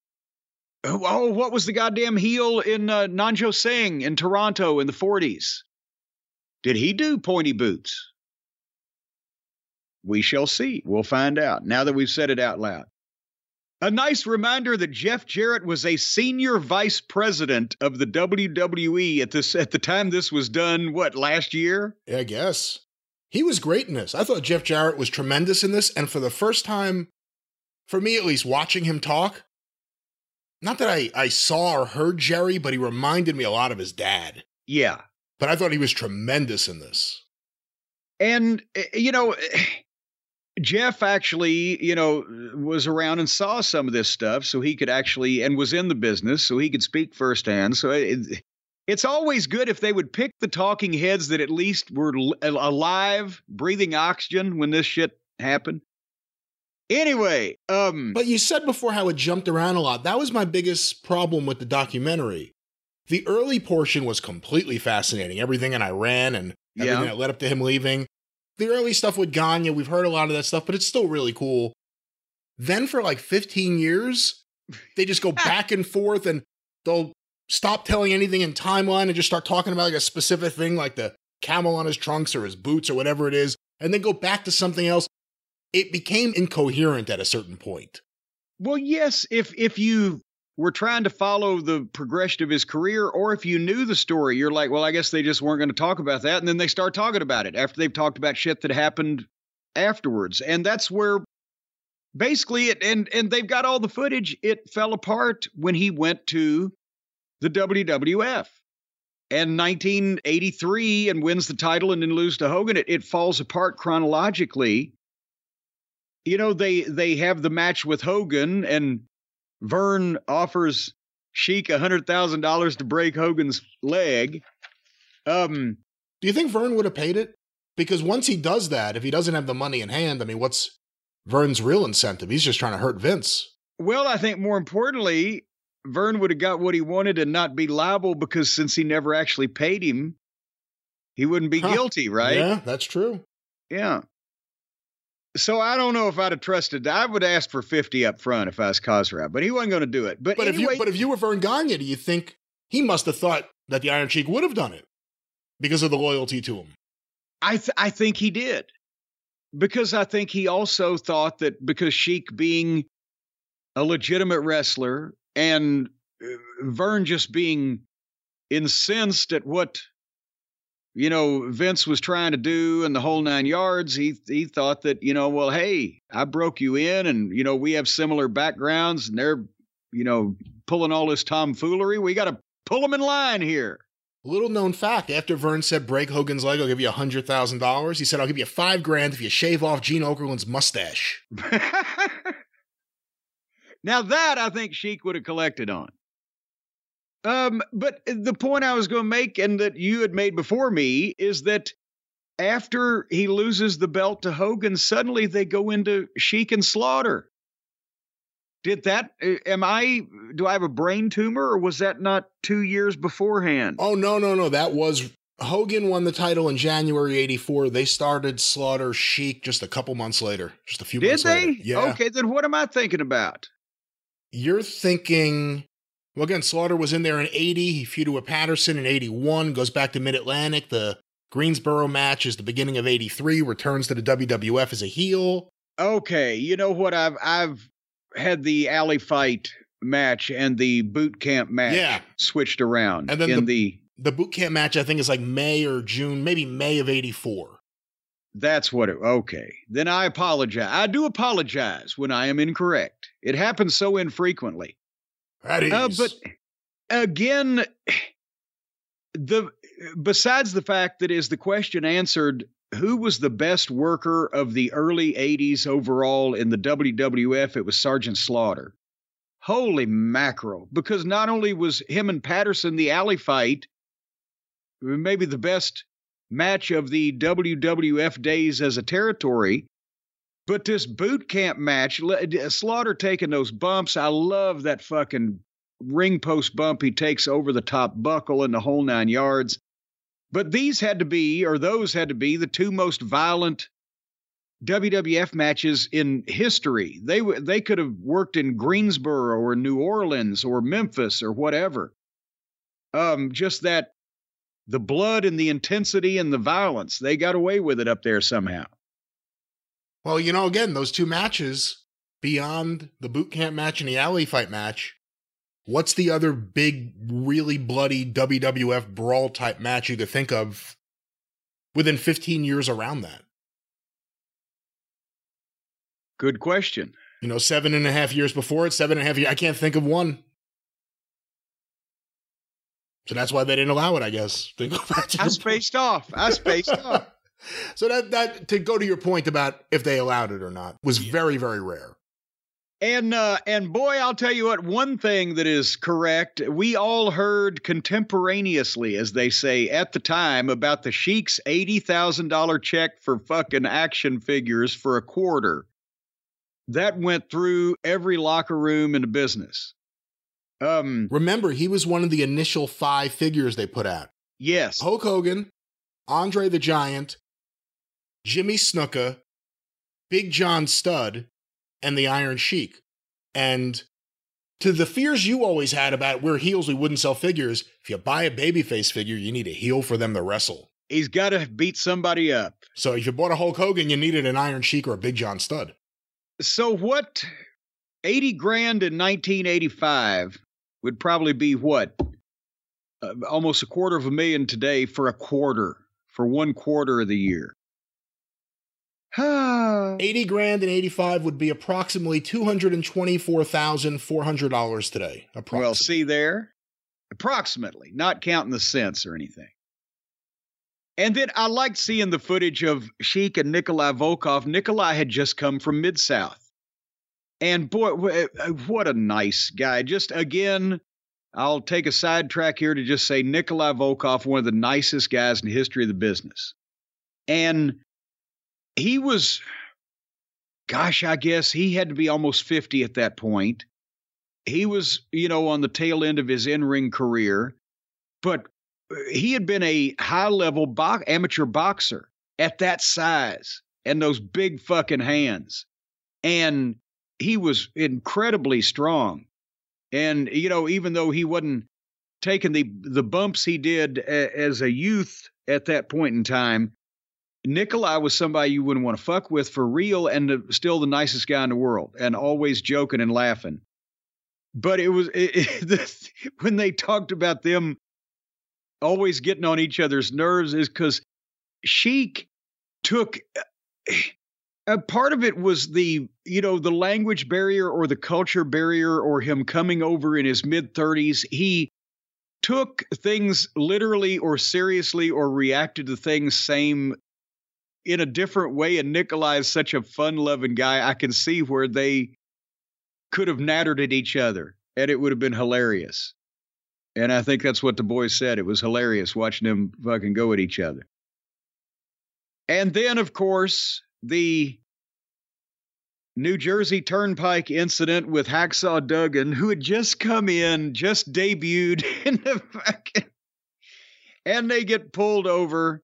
Speaker 3: Oh, oh what was the goddamn heel in uh, Nanjo Singh in Toronto in the 40s? Did he do pointy boots? We shall see. We'll find out now that we've said it out loud. A nice reminder that Jeff Jarrett was a senior vice president of the WWE at this at the time this was done. What last year?
Speaker 2: Yeah, I guess. He was great in this. I thought Jeff Jarrett was tremendous in this. And for the first time, for me at least, watching him talk, not that I, I saw or heard Jerry, but he reminded me a lot of his dad.
Speaker 3: Yeah.
Speaker 2: But I thought he was tremendous in this.
Speaker 3: And, eh, you know, Jeff actually, you know, was around and saw some of this stuff, so he could actually, and was in the business, so he could speak firsthand. So it, it's always good if they would pick the talking heads that at least were alive, breathing oxygen when this shit happened. Anyway, um
Speaker 2: But you said before how it jumped around a lot. That was my biggest problem with the documentary. The early portion was completely fascinating. Everything in Iran and everything yeah. that led up to him leaving. The early stuff with Gagne, we've heard a lot of that stuff, but it's still really cool. Then for like 15 years, they just go back and forth and they'll stop telling anything in timeline and just start talking about like a specific thing like the camel on his trunks or his boots or whatever it is, and then go back to something else. It became incoherent at a certain point.
Speaker 3: Well, yes, if if you were trying to follow the progression of his career, or if you knew the story, you're like, well, I guess they just weren't going to talk about that, and then they start talking about it after they've talked about shit that happened afterwards, and that's where basically it and and they've got all the footage. It fell apart when he went to the WWF. And 1983 and wins the title and then lose to Hogan. It, it falls apart chronologically. You know, they they have the match with Hogan, and Verne offers Sheik a hundred thousand dollars to break Hogan's leg. Um,
Speaker 2: do you think Verne would have paid it? Because once he does that, if he doesn't have the money in hand, I mean, what's Verne's real incentive? He's just trying to hurt Vince.
Speaker 3: Well, I think more importantly, Verne would have got what he wanted and not be liable because since he never actually paid him, he wouldn't be huh. guilty, right?
Speaker 2: Yeah, that's true.
Speaker 3: Yeah. So I don't know if I'd have trusted. I would ask for fifty up front if I was Khosrow, but he wasn't going to do it. But,
Speaker 2: but
Speaker 3: anyway,
Speaker 2: if you but if you were Verne Gagne, do you think he must have thought that the Iron Sheik would have done it because of the loyalty to him?
Speaker 3: I th- I think he did because I think he also thought that because Sheik being a legitimate wrestler and uh, Verne just being incensed at what you know Vince was trying to do and the whole nine yards. He he thought that you know, well, hey, I broke you in, and you know we have similar backgrounds, and they're you know pulling all this tomfoolery. We got to pull them in line here.
Speaker 2: Little known fact: After Verne said break Hogan's leg, I'll give you a hundred thousand dollars. He said I'll give you five grand if you shave off Gene Okerlund's mustache.
Speaker 3: Now that I think Sheik would have collected on. Um, but the point I was going to make, and that you had made before me, is that after he loses the belt to Hogan, suddenly they go into Sheik and Slaughter. Did that? Uh, am I? Do I have a brain tumor, or was that not two years beforehand?
Speaker 2: Oh no, no, no. That was Hogan won the title in January '84. They started Slaughter Sheik just a couple months later, just a few
Speaker 3: Did
Speaker 2: months
Speaker 3: they?
Speaker 2: later.
Speaker 3: Yeah. Okay, then what am I thinking about?
Speaker 2: you're thinking, well, again, Slaughter was in there in 80. He feuded with Patterson in 81, goes back to Mid Atlantic. The Greensboro match is the beginning of 83, returns to the WWF as a heel.
Speaker 3: Okay, you know what? I've I've had the alley fight match and the boot camp match
Speaker 2: Yeah.
Speaker 3: switched around.
Speaker 2: And then
Speaker 3: in the,
Speaker 2: The boot camp match, I think, is like May or June, maybe May of 84.
Speaker 3: that's what it okay. Then I apologize. I do apologize when I am incorrect. It happens so infrequently.
Speaker 2: That is.
Speaker 3: Uh, but again, the besides the fact that is the question answered, who was the best worker of the early '80s overall in the WWF? It was Sergeant Slaughter. Holy mackerel! Because not only was him and Patterson the alley fight, maybe the best match of the WWF days as a territory. But this boot camp match, Slaughter taking those bumps, I love that fucking ring post bump he takes over the top buckle and the whole nine yards. But these had to be, or those had to be, the two most violent WWF matches in history. They they could have worked in Greensboro or New Orleans or Memphis or whatever. Um, just that the blood and the intensity and the violence, they got away with it up there somehow.
Speaker 2: Well, you know, again, those two matches beyond the boot camp match and the alley fight match, what's the other big, really bloody WWF brawl type match you could think of within 15 years around that?
Speaker 3: Good question.
Speaker 2: You know, seven and a half years before it, seven and a half years. I can't think of one. So that's why they didn't allow it, I guess. To go back to
Speaker 3: I spaced off. I spaced off.
Speaker 2: So that that to go to your point about if they allowed it or not was very very rare.
Speaker 3: And uh, and boy, I'll tell you what. One thing that is correct, we all heard contemporaneously, as they say at the time, about the Sheik's eighty thousand dollar check for fucking action figures for a quarter. That went through every locker room in the business. Um,
Speaker 2: Remember, he was one of the initial five figures they put out.
Speaker 3: yes,
Speaker 2: Hulk Hogan, Andre the Giant, Jimmy Snuka, Big John Studd, and the Iron Sheik. And to the fears you always had about we're heels, we wouldn't sell figures, if you buy a babyface figure, you need a heel for them to wrestle.
Speaker 3: he's got to beat somebody up.
Speaker 2: So if you bought a Hulk Hogan, you needed an Iron Sheik or a Big John Studd.
Speaker 3: So what? Eighty grand in nineteen eighty-five would probably be what? Uh, almost a quarter of a million today for a quarter, for one quarter of the year.
Speaker 2: 80 grand and 85 would be approximately $224,400 today. Approximately.
Speaker 3: well, see there, approximately, not counting the cents or anything. And then I liked seeing the footage of Sheik and Nikolai Volkov. Nikolai had just come from Mid South. And boy, uh, what a nice guy. Just again, I'll take a sidetrack here to just say Nikolai Volkov, one of the nicest guys in the history of the business. And he was, gosh, I guess he had to be almost 50 at that point. He was, you know, on the tail end of his in ring career, but uh, he had been a high level bo- amateur boxer at that size and those big fucking hands. And he was incredibly strong. And, you know, even though he wasn't taking the, the bumps he did a, as a youth at that point in time, Nikolai was somebody you wouldn't want to fuck with for real and the, still the nicest guy in the world and always joking and laughing. But it was it, it, the, when they talked about them always getting on each other's nerves is because Sheik took eh, a part of it was the you know the language barrier or the culture barrier or him coming over in his mid 30s he took things literally or seriously or reacted to things same in a different way and Nikolai is such a fun loving guy I can see where they could have nattered at each other and it would have been hilarious and I think that's what the boys said. It was hilarious watching them fucking go at each other. And then, of course, the New Jersey Turnpike incident with Hacksaw Duggan, who had just come in, just debuted in the fucking, and they get pulled over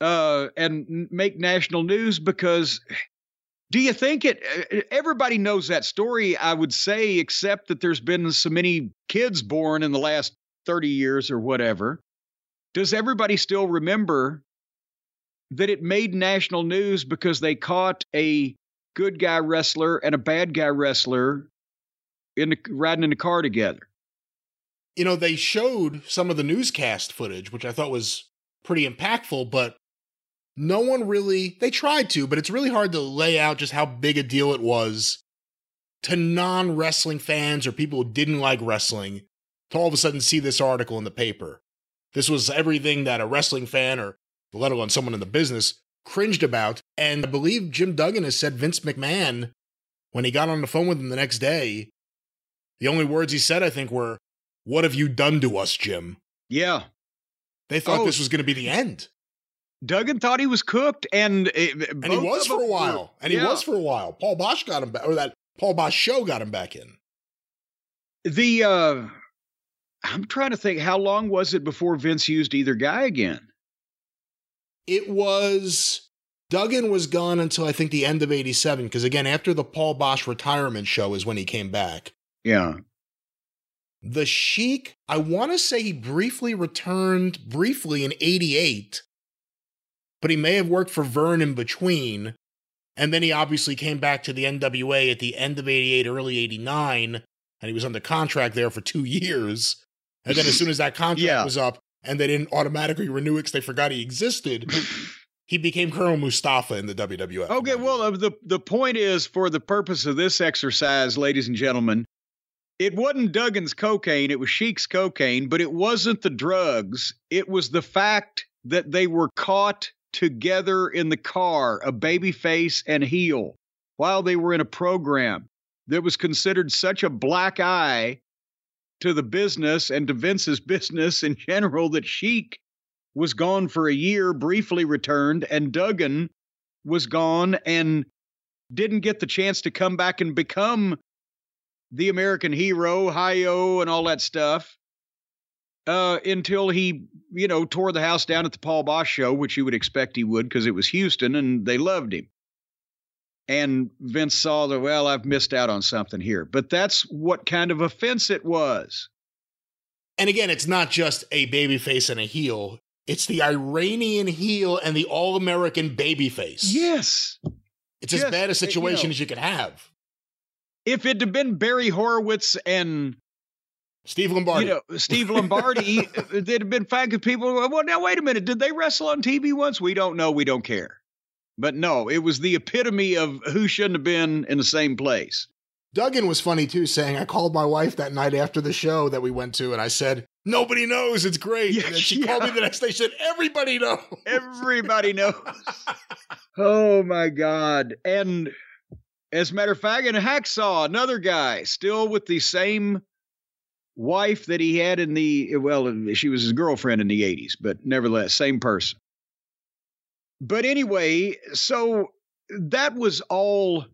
Speaker 3: uh, and make national news because do you think it everybody knows that story i would say except that there's been so many kids born in the last 30 years or whatever does everybody still remember that it made national news because they caught a good guy wrestler and a bad guy wrestler in the, riding in the car together.
Speaker 2: You know, they showed some of the newscast footage, which I thought was pretty impactful, but no one really, they tried to, but it's really hard to lay out just how big a deal it was to non wrestling fans or people who didn't like wrestling to all of a sudden see this article in the paper. This was everything that a wrestling fan or let alone someone in the business cringed about. And I believe Jim Duggan has said Vince McMahon, when he got on the phone with him the next day, the only words he said, I think, were, What have you done to us, Jim?
Speaker 3: Yeah.
Speaker 2: They thought oh, this was going to be the end.
Speaker 3: Duggan thought he was cooked, and
Speaker 2: it, and he was for a while, were, and he yeah. was for a while. Paul Boesch got him back, or that Paul Boesch show got him back in.
Speaker 3: The uh I'm trying to think how long was it before Vince used either guy again?
Speaker 2: It was Duggan was gone until I think the end of 87 because again after the Paul Boesch retirement show is when he came back.
Speaker 3: Yeah.
Speaker 2: The Sheik, I want to say he briefly returned briefly in 88, but he may have worked for Verne in between. And then he obviously came back to the NWA at the end of 88, early 89, and he was under contract there for two years. And then as soon as that contract yeah. was up and they didn't automatically renew it because they forgot he existed, he became Colonel Mustafa in the WWF.
Speaker 3: Okay, well, uh, the, the point is for the purpose of this exercise, ladies and gentlemen, it wasn't Duggan's cocaine, it was Sheik's cocaine, but it wasn't the drugs. It was the fact that they were caught together in the car, a baby face and heel, while they were in a program that was considered such a black eye to the business and to Vince's business in general that Sheik was gone for a year, briefly returned, and Duggan was gone and didn't get the chance to come back and become the American hero, Hi-Yo, and all that stuff uh, until he, you know, tore the house down at the Paul Boesch show, which you would expect he would because it was Houston and they loved him. And Vince saw that, well, I've missed out on something here. But that's what kind of offense it was.
Speaker 2: And again, it's not just a baby face and a heel. It's the Iranian heel and the all American baby face.
Speaker 3: Yes.
Speaker 2: It's as bad a situation you know, as you could have.
Speaker 3: If it had been Barry Horowitz and
Speaker 2: Steve Lombardi.
Speaker 3: You know, Steve Lombardi, they'd have been fine because people, well, now wait a minute. Did they wrestle on TV once? We don't know. We don't care. But no, it was the epitome of who shouldn't have been in the same place.
Speaker 2: Duggan was funny too, saying, I called my wife that night after the show that we went to, and I said, Nobody knows. It's great. Yeah, and she yeah. called me the next day, she said, Everybody knows.
Speaker 3: Everybody knows. oh my God. And as a matter of fact, in Hacksaw, another guy, still with the same wife that he had in the, well, she was his girlfriend in the 80s, but nevertheless, same person but anyway, so that was all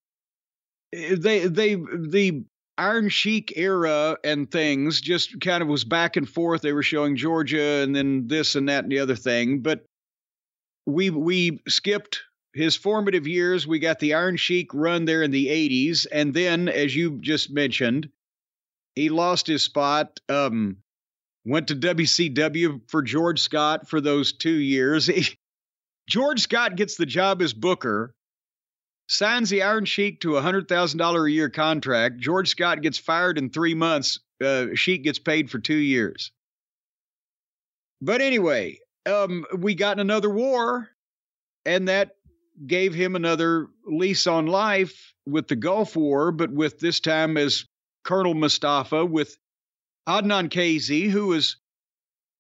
Speaker 3: eh, they they the Iron Sheik era and things just kind of was back and forth. They were showing Georgia and then this and that and the other thing, but we we skipped his formative years. We got the Iron Sheik run there in the 80s and then as you just mentioned, he lost his spot um went to WCW for George Scott for those 2 years. George Scott gets the job as Booker, signs the Iron Sheik to a $100,000 a year contract. George Scott gets fired in three months. Uh, Sheik gets paid for two years. But anyway, um, we got in another war, and that gave him another lease on life with the Gulf War, but with this time as Colonel Mustafa with Adnan Kaissie, who is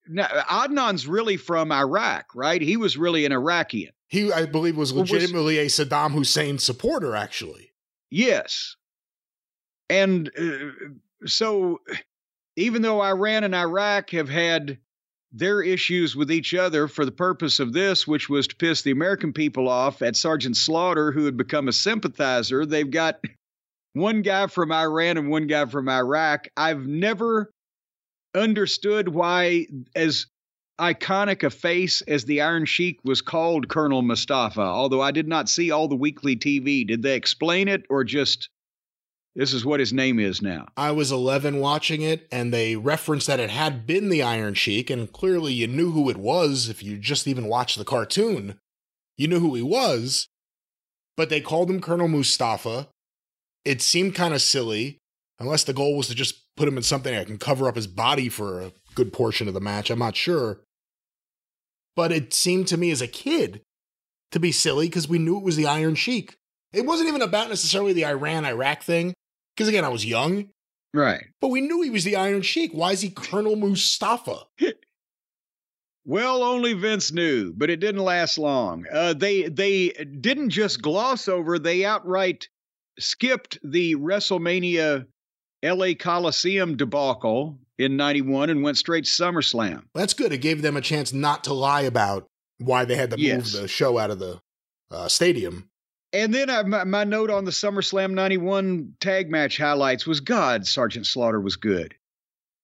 Speaker 3: now, Adnan's really from Iraq, right? He was really an Iraqian.
Speaker 2: He, I believe, was legitimately was, a Saddam Hussein supporter, actually.
Speaker 3: Yes. And uh, so, even though Iran and Iraq have had their issues with each other for the purpose of this, which was to piss the American people off at Sergeant Slaughter, who had become a sympathizer, they've got one guy from Iran and one guy from Iraq. I've never understood why, as iconic a face as the Iron Sheik was called Colonel Mustafa, although I did not see all the weekly TV. Did they explain it or just this is what his name is now?
Speaker 2: I was 11 watching it, and they referenced that it had been the Iron Sheik, and clearly you knew who it was if you just even watched the cartoon. You knew who he was, but they called him Colonel Mustafa. It seemed kind of silly, unless the goal was to just put him in something that can cover up his body for a good portion of the match. I'm not sure. But it seemed to me as a kid to be silly because we knew it was the Iron Sheik. It wasn't even about necessarily the Iran Iraq thing, because again, I was young.
Speaker 3: Right.
Speaker 2: But we knew he was the Iron Sheik. Why is he Colonel Mustafa?
Speaker 3: Well, only Vince knew, but it didn't last long. Uh, they they didn't just gloss over; they outright skipped the WrestleMania LA Coliseum debacle in '91 and went straight to SummerSlam.
Speaker 2: That's good. It gave them a chance not to lie about why they had to
Speaker 3: Yes.
Speaker 2: move the show out of the uh, stadium.
Speaker 3: And then uh, my, my note on the SummerSlam 91 tag match highlights was God, Sergeant Slaughter was good.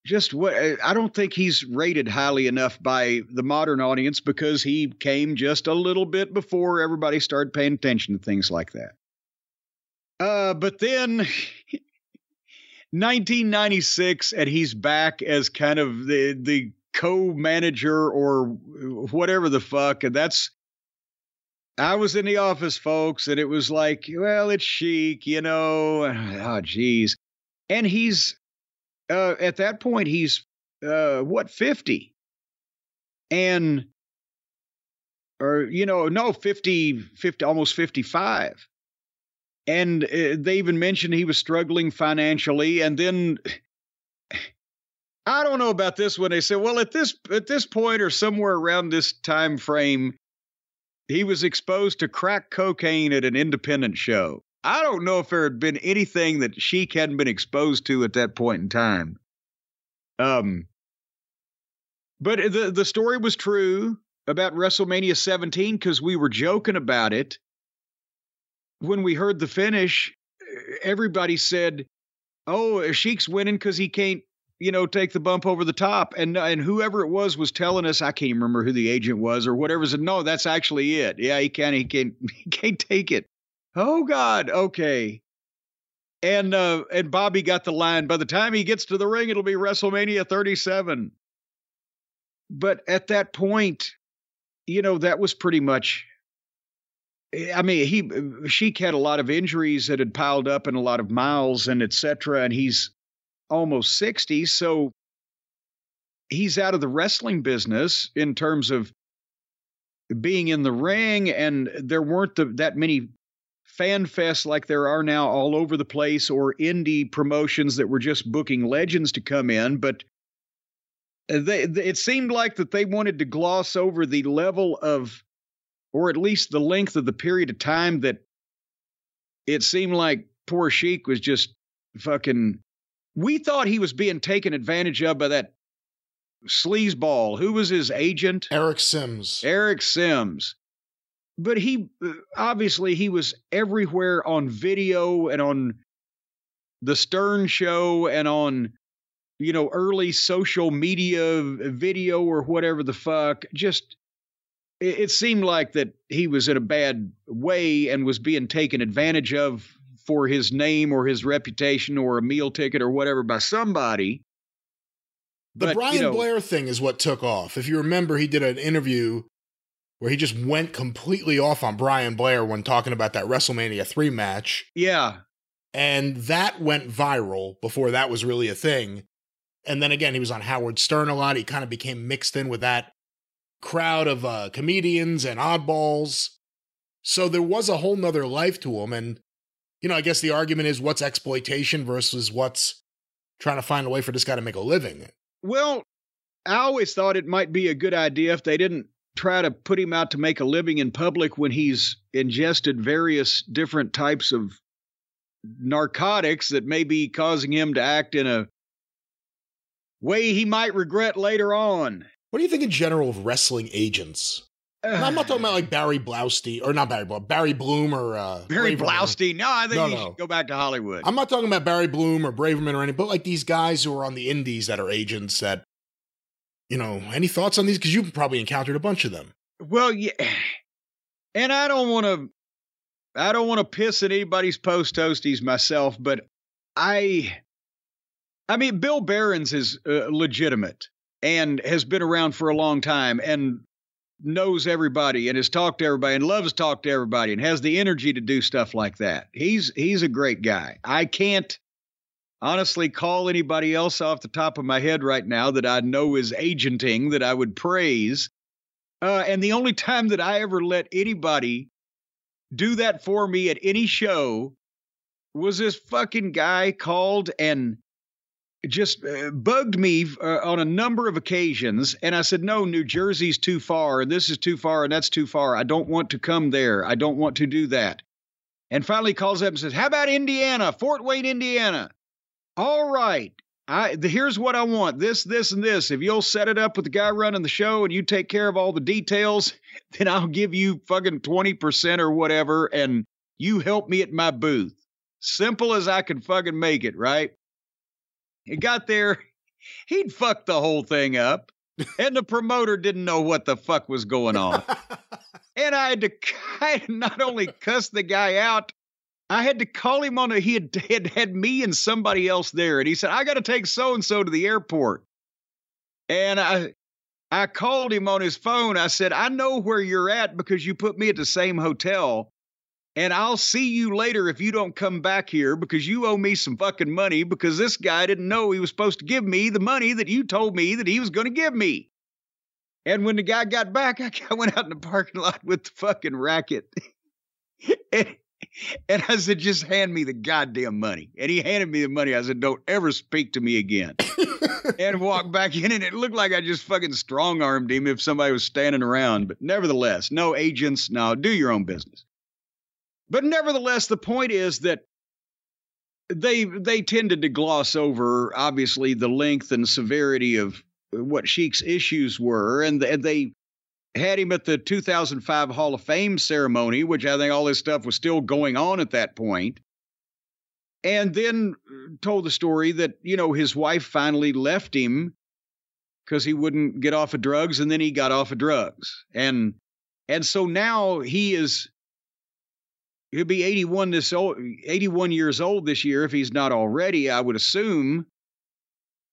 Speaker 3: Just what uh, I don't think he's rated highly enough by the modern audience because he came just a little bit before everybody started paying attention to things like that. Uh, but then 1996, and he's back as kind of the the co-manager or whatever the fuck, and that's I was in the office, folks, and it was like, well, it's chic, you know. Oh, geez. And he's uh, at that point, he's uh, what fifty, and or you know, no, 50, 50 almost fifty-five. And uh, they even mentioned he was struggling financially, and then. I don't know about this when they said, well, at this at this point or somewhere around this time frame, he was exposed to crack cocaine at an independent show. I don't know if there had been anything that Sheik hadn't been exposed to at that point in time. Um, but the the story was true about WrestleMania 17 because we were joking about it. When we heard the finish, everybody said, "Oh, Sheik's winning because he can't." You know, take the bump over the top, and and whoever it was was telling us. I can't remember who the agent was or whatever. Said no, that's actually it. Yeah, he can't. He can't. He can't take it. Oh God. Okay. And uh and Bobby got the line. By the time he gets to the ring, it'll be WrestleMania 37. But at that point, you know, that was pretty much I mean, he Sheik had a lot of injuries that had piled up and a lot of miles and et cetera, and he's almost 60, so he's out of the wrestling business in terms of being in the ring, and there weren't the, that many fan fests like there are now all over the place or indie promotions that were just booking legends to come in but they- it seemed like that they wanted to gloss over the level of or at least the length of the period of time that it seemed like poor Sheik was just fucking we thought he was being taken advantage of by that sleazeball who was his agent
Speaker 2: Eric Sims.
Speaker 3: Eric Sims. But he obviously he was everywhere on video and on the Stern show and on you know early social media video or whatever the fuck just it, seemed like that he was in a bad way and was being taken advantage of for his name or his reputation or a meal ticket or whatever by somebody
Speaker 2: The
Speaker 3: But, you
Speaker 2: Brian
Speaker 3: know-
Speaker 2: Blair thing is what took off. If you remember, he did an interview where he just went completely off on Brian Blair when talking about that WrestleMania 3 match.
Speaker 3: yeah
Speaker 2: And that went viral before that was really a thing. And then again, he was on Howard Stern a lot. He kind of became mixed in with that crowd of uh, comedians and oddballs. So there was a whole nother life to him. And, you know, I guess the argument is what's exploitation versus what's trying to find a way for this guy to make a living.
Speaker 3: Well, I always thought it might be a good idea if they didn't try to put him out to make a living in public when he's ingested various different types of narcotics that may be causing him to act in a way he might regret later on.
Speaker 2: What do you think in general of wrestling agents? And I'm not talking about like Barry Blaustein, or not Barry Blau, Barry Bloom or uh,
Speaker 3: Barry
Speaker 2: Braverman.
Speaker 3: Blaustein. No, I think
Speaker 2: No,
Speaker 3: he
Speaker 2: no.
Speaker 3: should go back to Hollywood.
Speaker 2: I'm not talking about Barry Bloom or Braverman or any, but like these guys who are on the indies that are agents that, you know, any thoughts on these? Because you've probably encountered a bunch of them.
Speaker 3: Well, yeah, and I don't want to, I don't want to piss at anybody's post toasties myself, but I, I mean, Bill Behrens is uh, legitimate and has been around for a long time, and knows everybody and has talked to everybody and loves to talk to everybody and has the energy to do stuff like that. He's he's a great guy. I can't honestly call anybody else off the top of my head right now that I know is agenting that I would praise. Uh, and the only time that I ever let anybody do that for me at any show was this fucking guy called and just uh, bugged me uh, on a number of occasions. And I said, no, New Jersey's too far, and this is too far, and that's too far. I don't want to come there. I don't want to do that. And finally calls up and says, how about Indiana, Fort Wayne, Indiana? All right. I, the, here's what I want this, this, and this. If you'll set it up with the guy running the show and you take care of all the details, then I'll give you fucking 20% or whatever, and you help me at my booth. Simple as I can fucking make it, right? He got there, he'd fucked the whole thing up, and the promoter didn't know what the fuck was going on. and I had to I not only cuss the guy out, I had to call him on a he had, had had me and somebody else there, and he said, I gotta take so and so to the airport. And I I called him on his phone. I said, I know where you're at because you put me at the same hotel and I'll see you later if you don't come back here because you owe me some fucking money because this guy didn't know he was supposed to give me the money that you told me that he was going to give me. And when the guy got back, I went out in the parking lot with the fucking racket. and, and I said, just hand me the goddamn money. And he handed me the money. I said, don't ever speak to me again. and walked back in, and it looked like I just fucking strong armed him if somebody was standing around. But nevertheless, no agents. No, do your own business. But nevertheless, the point is that they they tended to gloss over obviously the length and severity of what Sheik's issues were, and they had him at the 2005 Hall of Fame ceremony, which I think all this stuff was still going on at that point. And then told the story that, you know, his wife finally left him because he wouldn't get off of drugs, and then he got off of drugs. And and so now he is he'll be 81 this old 81 years old this year if he's not already i would assume.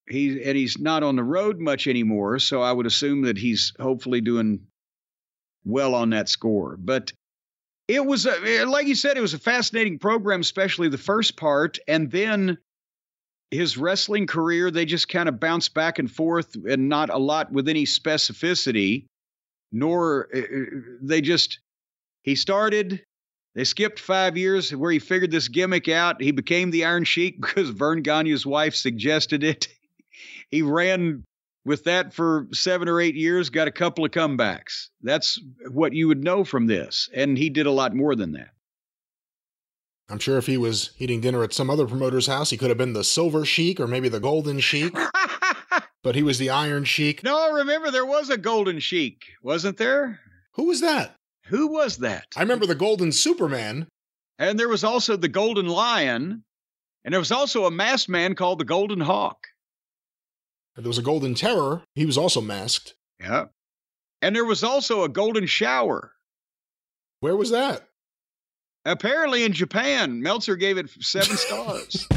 Speaker 3: He and he's not on the road much anymore so i would assume that he's hopefully doing well on that score. But it was a, like you said it was a fascinating program especially the first part and then his wrestling career they just kind of bounced back and forth and not a lot with any specificity nor uh, uh, they just he started they skipped five years where he figured this gimmick out. He became the Iron Sheik because Verne Gagne's wife suggested it. he ran with that for seven or eight years, got a couple of comebacks. That's what you would know from this. And he did a lot more than that.
Speaker 2: I'm sure if he was eating dinner at some other promoter's house, he could have been the Silver Sheik or maybe the Golden Sheik. but he was the Iron Sheik.
Speaker 3: No, remember there was a Golden Sheik, wasn't there?
Speaker 2: Who was that?
Speaker 3: Who was that?
Speaker 2: I remember the Golden Superman.
Speaker 3: And there was also the Golden Lion. And there was also a masked man called the Golden Hawk.
Speaker 2: There was a Golden Terror. He was also masked.
Speaker 3: Yeah. And there was also a Golden Shower.
Speaker 2: Where was that?
Speaker 3: Apparently in Japan. Meltzer gave it seven stars.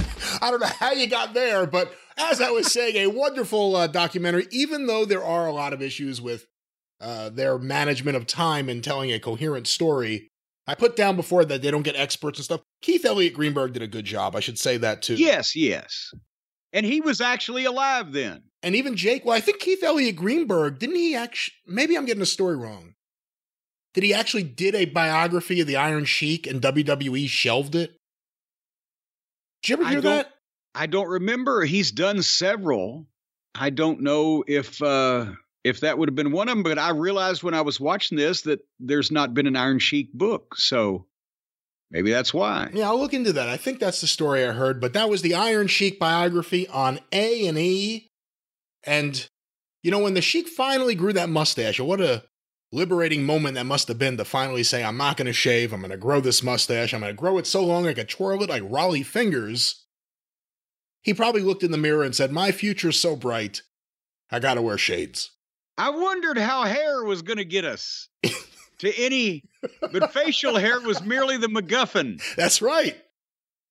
Speaker 2: I don't know how you got there, but as I was saying, a wonderful uh, documentary, even though there are a lot of issues with uh, their management of time and telling a coherent story. I put down before that they don't get experts and stuff. Keith Elliott Greenberg did a good job. I should say that too.
Speaker 3: Yes, yes. And he was actually alive then.
Speaker 2: And even Jake, well, I think Keith Elliott Greenberg, didn't he actually, maybe I'm getting the story wrong. Did he actually did a biography of the Iron Sheik and WWE shelved it? Did you ever hear
Speaker 3: I
Speaker 2: that?
Speaker 3: I don't remember. He's done several. I don't know if uh if that would have been one of them. But I realized when I was watching this that there's not been an Iron Sheik book. So maybe that's why.
Speaker 2: Yeah, I'll look into that. I think that's the story I heard. But that was the Iron Sheik biography on A and E. And you know, when the Sheik finally grew that mustache, what a liberating moment that must have been to finally say, I'm not to shave. I'm to grow this mustache. I'm to grow it so long I can twirl it like Rollie Fingers. He probably looked in the mirror and said, My future's so bright. I got to wear shades.
Speaker 3: I wondered how hair was going to get us to any, but facial hair was merely the MacGuffin.
Speaker 2: That's right.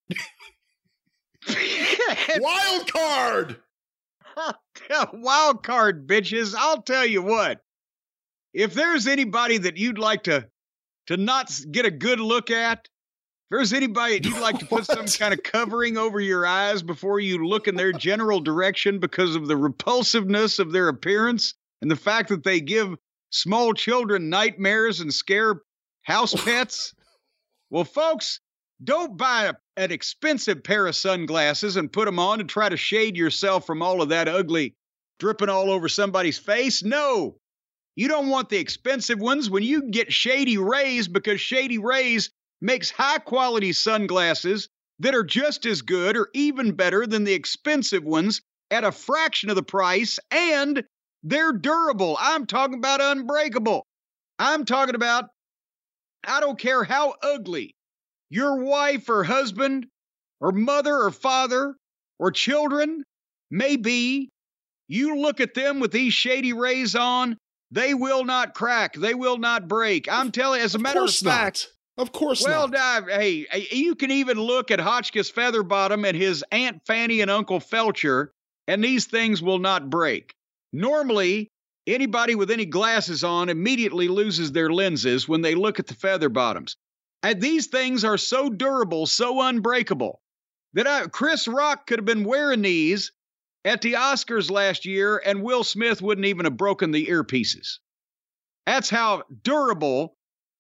Speaker 2: Wild card.
Speaker 3: Wild card, bitches. I'll tell you what. if there's anybody that you'd like to to not get a good look at, if there's anybody that you'd like to put some kind of covering over your eyes before you look in their general direction because of the repulsiveness of their appearance and the fact that they give small children nightmares and scare house pets. well, folks, don't buy a, an expensive pair of sunglasses and put them on to try to shade yourself from all of that ugly dripping all over somebody's face. No, you don't want the expensive ones when you get Shady Rays because Shady Rays makes high quality sunglasses that are just as good or even better than the expensive ones at a fraction of the price and they're durable. I'm talking about unbreakable. I'm talking about, I don't care how ugly your wife or husband or mother or father or children may be, you look at them with these shady rays on, they will not crack. They will not break. I'm telling you, as a
Speaker 2: of
Speaker 3: matter of
Speaker 2: not.
Speaker 3: fact.
Speaker 2: Of course
Speaker 3: well,
Speaker 2: not.
Speaker 3: Well, hey, you can even look at Hotchkiss Featherbottom and his Aunt Fanny and Uncle Felcher, and these things will not break. Normally, anybody with any glasses on immediately loses their lenses when they look at the feather bottoms. And these things are so durable, so unbreakable, that I, Chris Rock could have been wearing these at the Oscars last year, and Will Smith wouldn't even have broken the earpieces. That's how durable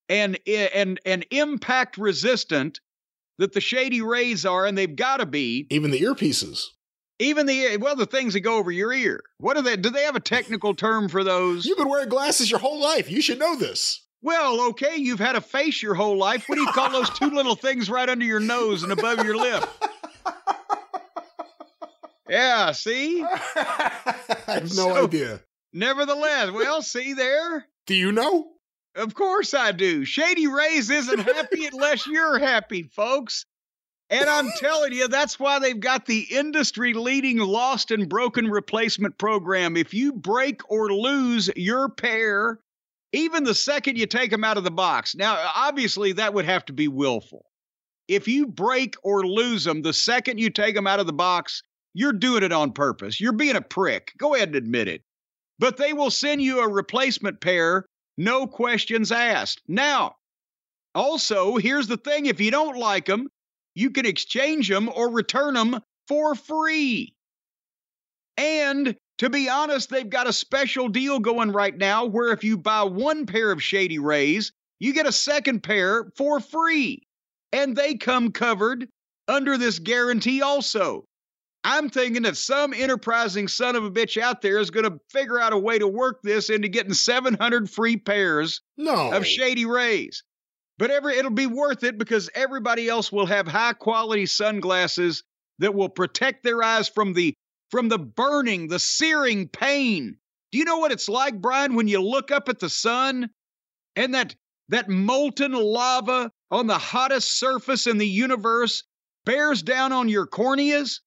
Speaker 3: and and and impact resistant that the shady rays are, and they've got to be.
Speaker 2: Even the earpieces.
Speaker 3: Even the well, the things that go over your ear. What are they? Do they have a technical term for those?
Speaker 2: You've been wearing glasses your whole life. You should know this.
Speaker 3: Well, okay, you've had a face your whole life. What do you call those two little things right under your nose and above your lip? Yeah, see?
Speaker 2: I have no
Speaker 3: So-
Speaker 2: idea.
Speaker 3: Nevertheless, well, see there?
Speaker 2: Do you know?
Speaker 3: Of course I do. Shady Rays isn't happy unless you're happy, folks. And I'm telling you, that's why they've got the industry leading lost and broken replacement program. If you break or lose your pair, even the second you take them out of the box, now, obviously, that would have to be willful. If you break or lose them the second you take them out of the box, you're doing it on purpose. You're being a prick. Go ahead and admit it. But they will send you a replacement pair no questions asked. Now, also, here's the thing if you don't like them, you can exchange them or return them for free. And to be honest, they've got a special deal going right now where if you buy one pair of Shady Rays, you get a second pair for free. And they come covered under this guarantee also. I'm thinking that some enterprising son of a bitch out there is going to figure out a way to work this into getting 700 free pairs
Speaker 2: No.
Speaker 3: of Shady Rays. But every it'll be worth it because everybody else will have high quality sunglasses that will protect their eyes from the from the burning, the searing pain. Do you know what it's like, Brian, when you look up at the sun and that that molten lava on the hottest surface in the universe bears down on your corneas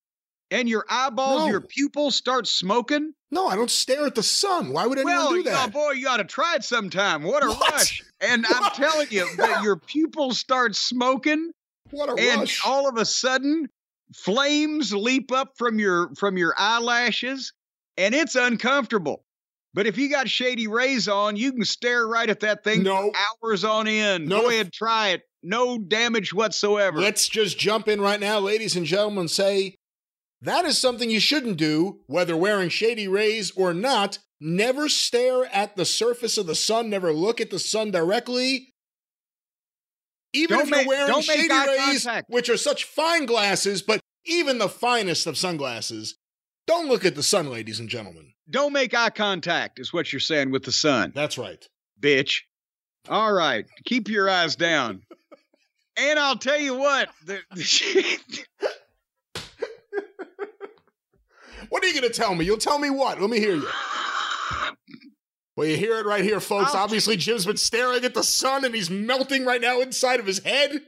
Speaker 3: and your eyeballs,
Speaker 2: No.
Speaker 3: your pupils start smoking?
Speaker 2: No, I don't stare at the sun. Why would anyone
Speaker 3: Well,
Speaker 2: do
Speaker 3: you- oh boy, you ought to try it sometime. What a
Speaker 2: What?
Speaker 3: rush! And I'm telling you, that your pupils start smoking,
Speaker 2: what a
Speaker 3: and
Speaker 2: rush.
Speaker 3: all of a sudden, flames leap up from your from your eyelashes, and it's uncomfortable. But if you got shady rays on, you can stare right at that thing
Speaker 2: No.
Speaker 3: for hours on end.
Speaker 2: No.
Speaker 3: Go ahead, try it. No damage whatsoever.
Speaker 2: Let's just jump in right now, ladies and gentlemen, say that is something you shouldn't do, whether wearing shady rays or not. Never stare at the surface of the sun, never look at the sun directly. Even
Speaker 3: Don't
Speaker 2: if you're wearing shady rays,
Speaker 3: contact.
Speaker 2: which are such fine glasses, but even the finest of sunglasses, don't look at the sun, ladies and gentlemen.
Speaker 3: Don't make eye contact, is what you're saying with the sun.
Speaker 2: That's right.
Speaker 3: bitch. All right, keep your eyes down. And I'll tell you what, the,
Speaker 2: What are you going to tell me? You'll tell me what? Let me hear you. Well, you hear it right here, folks.
Speaker 3: I'll-
Speaker 2: Obviously, Jim's been staring at the sun and he's melting right now inside of his head.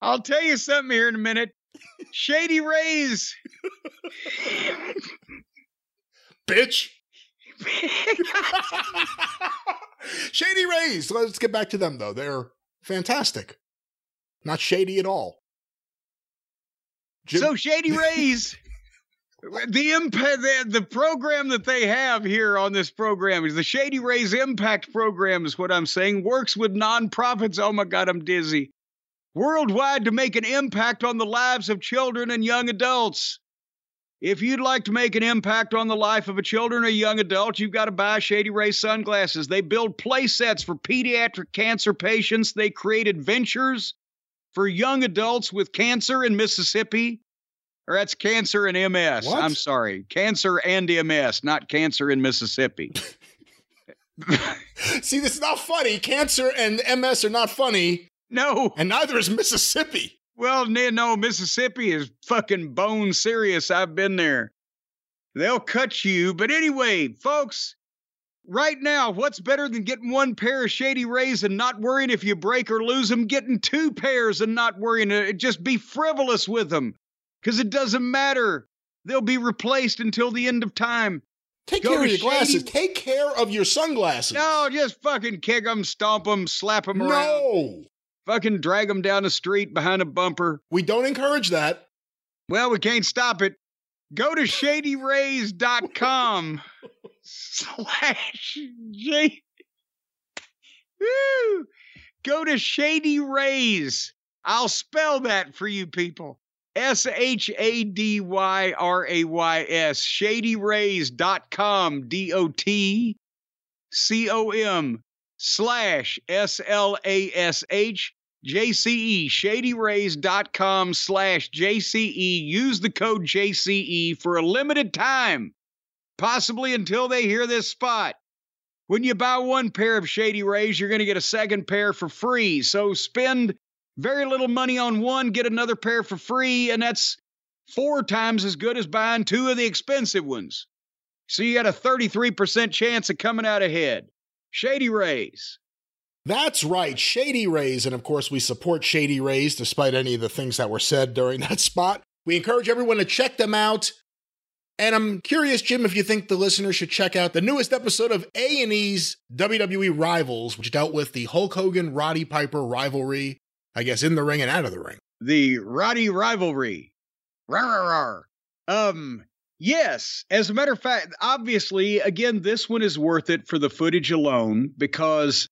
Speaker 3: I'll tell you something here in a minute. Shady Rays.
Speaker 2: Bitch. shady Rays. Let's get back to them, though. They're fantastic. Not shady at all. Jim,
Speaker 3: so Shady Rays the impact the, the program that they have here on this program is the Shady Rays Impact program is what I'm saying works with nonprofits. Oh my God, I'm dizzy. Worldwide to make an impact on the lives of children and young adults. If you'd like to make an impact on the life of a children or young adult, you've got to buy Shady Ray sunglasses. They build play sets for pediatric cancer patients. They create adventures for young adults with cancer in Mississippi or that's cancer and MS.
Speaker 2: What?
Speaker 3: I'm sorry, cancer and MS, not cancer in Mississippi.
Speaker 2: See, this is not funny. Cancer and MS are not funny,
Speaker 3: no,
Speaker 2: and neither is Mississippi.
Speaker 3: well, no, no, Mississippi is fucking bone serious. I've been there. They'll cut you. But anyway, folks, right now, what's better than getting one pair of Shady Rays and not worrying if you break or lose them? Getting two pairs and not worrying. Just be frivolous with them because it doesn't matter. They'll be replaced until the end of time.
Speaker 2: Take
Speaker 3: Go
Speaker 2: care of your glasses. Take care of your sunglasses.
Speaker 3: No, just fucking kick them, stomp them, slap them around,
Speaker 2: no.
Speaker 3: fucking drag them down the street behind a bumper.
Speaker 2: We don't encourage that.
Speaker 3: Well, we can't stop it. Go to shadyrays.com slash J. Woo! Go to Shady Rays. I'll spell that for you people. S H A D Y R A Y S. Shadyrays.com. D O T C O M slash S L A S H JCE, shadyrays.com slash JCE. Use the code JCE for a limited time, possibly until they hear this spot. When you buy one pair of Shady Rays, you're going to get a second pair for free. So spend very little money on one, get another pair for free, and that's four times as good as buying two of the expensive ones. So you got a 33% chance of coming out ahead. Shady Rays.
Speaker 2: That's right, Shady Rays. And of course, we support Shady Rays despite any of the things that were said during that spot. We encourage everyone to check them out. And I'm curious, Jim, if you think the listeners should check out the newest episode of A&E's WWE Rivals, which dealt with the Hulk Hogan Roddy Piper rivalry, I guess in the ring and out of the ring.
Speaker 3: the Roddy rivalry. Rar, rar. Um, yes. As a matter of fact, obviously, again, this one is worth it for the footage alone because,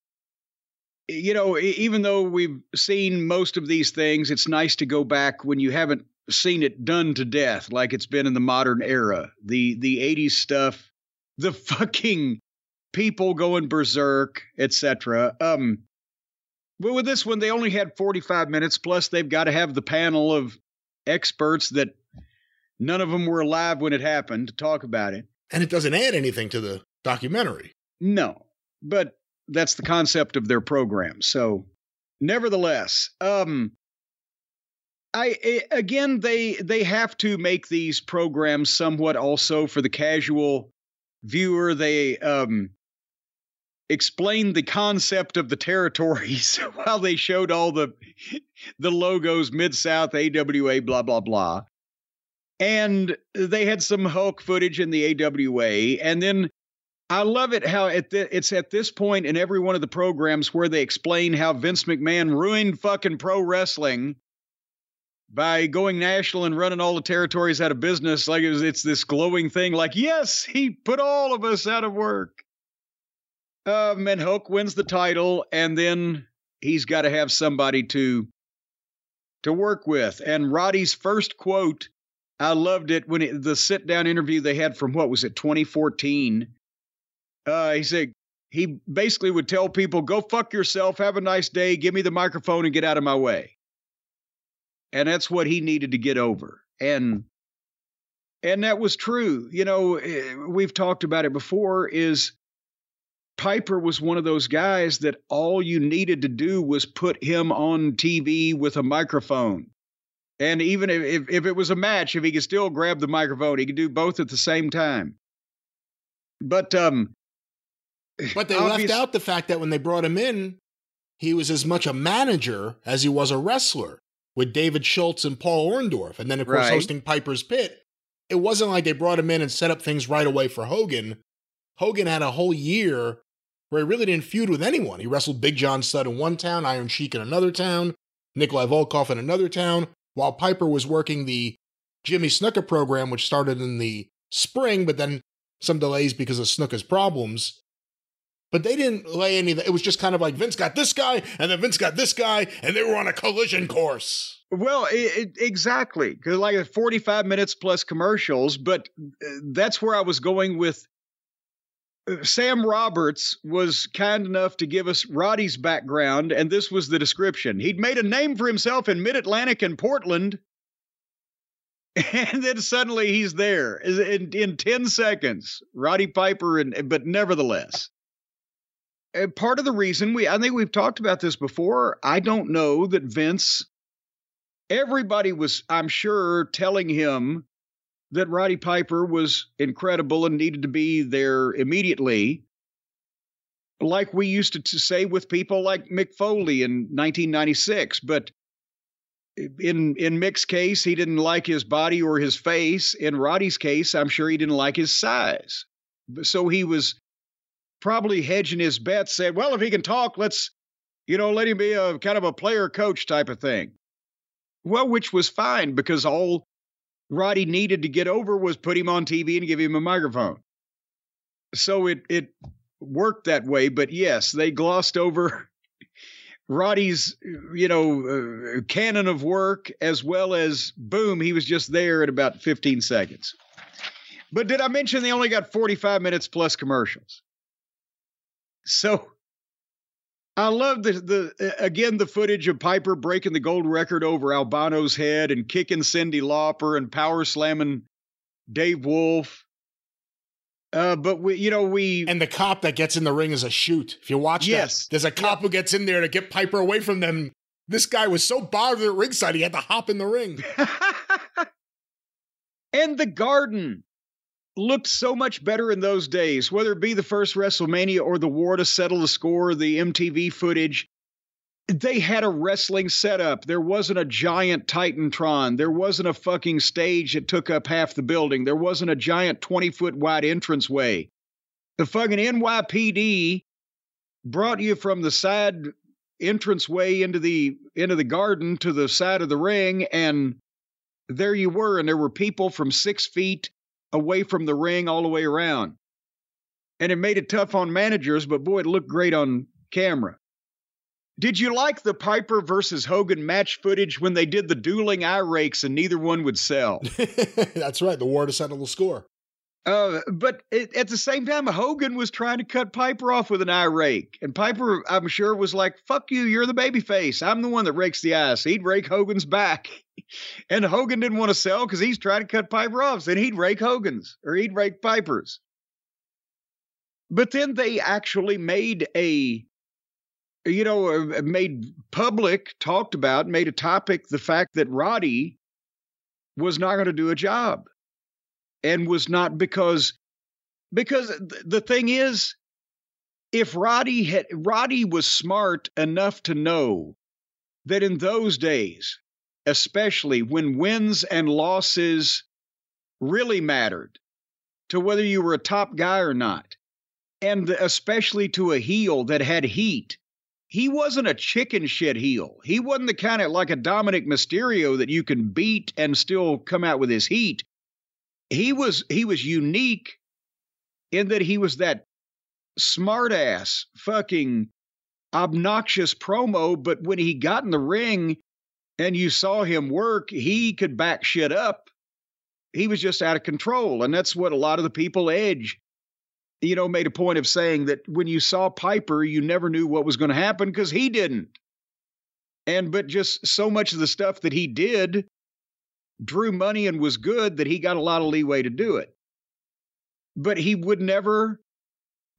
Speaker 3: you know, even though we've seen most of these things, it's nice to go back when you haven't seen it done to death like it's been in the modern era. The the 80s stuff, the fucking people going berserk, etc. Um, well, with this one, they only had 45 minutes. Plus, they've got to have the panel of experts that none of them were alive when it happened to talk about it.
Speaker 2: And it doesn't add anything to the documentary.
Speaker 3: No, but that's the concept of their program. So, nevertheless, um, I I- again they they have to make these programs somewhat also for the casual viewer. They um explained the concept of the territories while they showed all the the logos mid south AWA blah blah blah. And they had some Hulk footage in the AWA and then I love it how at the, it's at this point in every one of the programs where they explain how Vince McMahon ruined fucking pro wrestling by going national and running all the territories out of business. Like it was, it's this glowing thing. Like yes, he put all of us out of work. Um, and Hulk wins the title, and then he's got to have somebody to to work with. And Roddy's first quote, I loved it when it, the sit down interview they had from what was it, 2014. Uh, he said he basically would tell people, "Go fuck yourself, have a nice day, give me the microphone, and get out of my way." And that's what he needed to get over. And and that was true. You know, eh, we've talked about it before. Is Piper was one of those guys that all you needed to do was put him on TV with a microphone. And even if, if, it was a match, if he could still grab the microphone, he could do both at the same time. But um,
Speaker 2: But they
Speaker 3: obvious-
Speaker 2: left out the fact that when they brought him in, he was as much a manager as he was a wrestler with David Schultz and Paul Orndorff. And then, of course,
Speaker 3: Right.
Speaker 2: hosting Piper's Pit. It wasn't like they brought him in and set up things right away for Hogan. Hogan had a whole year where he really didn't feud with anyone. He wrestled Big John Studd in one town, Iron Sheik in another town, Nikolai Volkov in another town, while Piper was working the Jimmy Snuka program, which started in the spring, but then some delays because of Snuka's problems. But they didn't lay any. It was just kind of like Vince got this guy, and then Vince got this guy, and they were on a collision course.
Speaker 3: Well, it, it, exactly, like 45 minutes plus commercials. But uh, that's where I was going with. Uh, Sam Roberts was kind enough to give us Roddy's background, and this was the description. He'd made a name for himself in Mid Atlantic and Portland, and then suddenly he's there in, in 10 seconds. Roddy Piper, and but nevertheless, and part of the reason we I think we've talked about this before. I don't know that Vince everybody was I'm sure telling him that Roddy Piper was incredible and needed to be there immediately. Like we used to, to say with people like Mick Foley in 1996, but in in Mick's case, he didn't like his body or his face. In Roddy's case, I'm sure he didn't like his size. So he was probably hedging his bets, said, well, if he can talk, let's, you know, let him be a kind of a player coach type of thing. Well, which was fine because all Roddy needed to get over was put him on TV and give him a microphone. So it it worked that way, but yes, they glossed over Roddy's, you know, uh, canon of work as well as boom, he was just there in about 15 seconds. But did I mention they only got 45 minutes plus commercials? So I love the the again the footage of Piper breaking the gold record over Albano's head and kicking Cyndi Lauper and power slamming Dave Wolf. Uh, but we, you know, we
Speaker 2: and the cop that gets in the ring is a shoot. If you watch yes. that, there's a cop who gets in there to get Piper away from them. This guy was so bothered at ringside, he had to hop in the ring.
Speaker 3: and the garden looked so much better in those days, whether it be the first WrestleMania or the war to settle the score, the MTV footage. They had a wrestling setup. There wasn't a giant Titantron. There wasn't a fucking stage that took up half the building. There wasn't a giant 20 foot wide entranceway. The fucking NYPD brought you from the side entranceway into the into the garden to the side of the ring and there you were and there were people from six feet away from the ring all the way around. And it made it tough on managers, but boy, it looked great on camera. Did you like the Piper versus Hogan match footage when they did the dueling eye rakes and neither one would sell?
Speaker 2: That's right, the war to settle the score.
Speaker 3: Uh, but it, at the same time, Hogan was trying to cut Piper off with an eye rake, and Piper, I'm sure, was like, "Fuck you, you're the baby face. I'm the one that rakes the eyes." He'd rake Hogan's back, and Hogan didn't want to sell because he's trying to cut Piper off. So he'd rake Hogan's or he'd rake Piper's. But then they actually made a, you know, uh, made public, talked about, made a topic the fact that Roddy was not going to do a job and was not because because the thing is if Roddy had Roddy was smart enough to know that in those days especially when wins and losses really mattered to whether you were a top guy or not and especially to a heel that had heat he wasn't a chicken shit heel. He wasn't the kind of like a Dominik Mysterio that you can beat and still come out with his heat he was he was unique in that he was that smartass fucking obnoxious promo but when he got in the ring and you saw him work he could back shit up. He was just out of control and that's what a lot of the people edge you know made a point of saying that when you saw piper you never knew what was going to happen because he didn't. And but just so much of the stuff that he did drew money and was good that he got a lot of leeway to do it. But he would never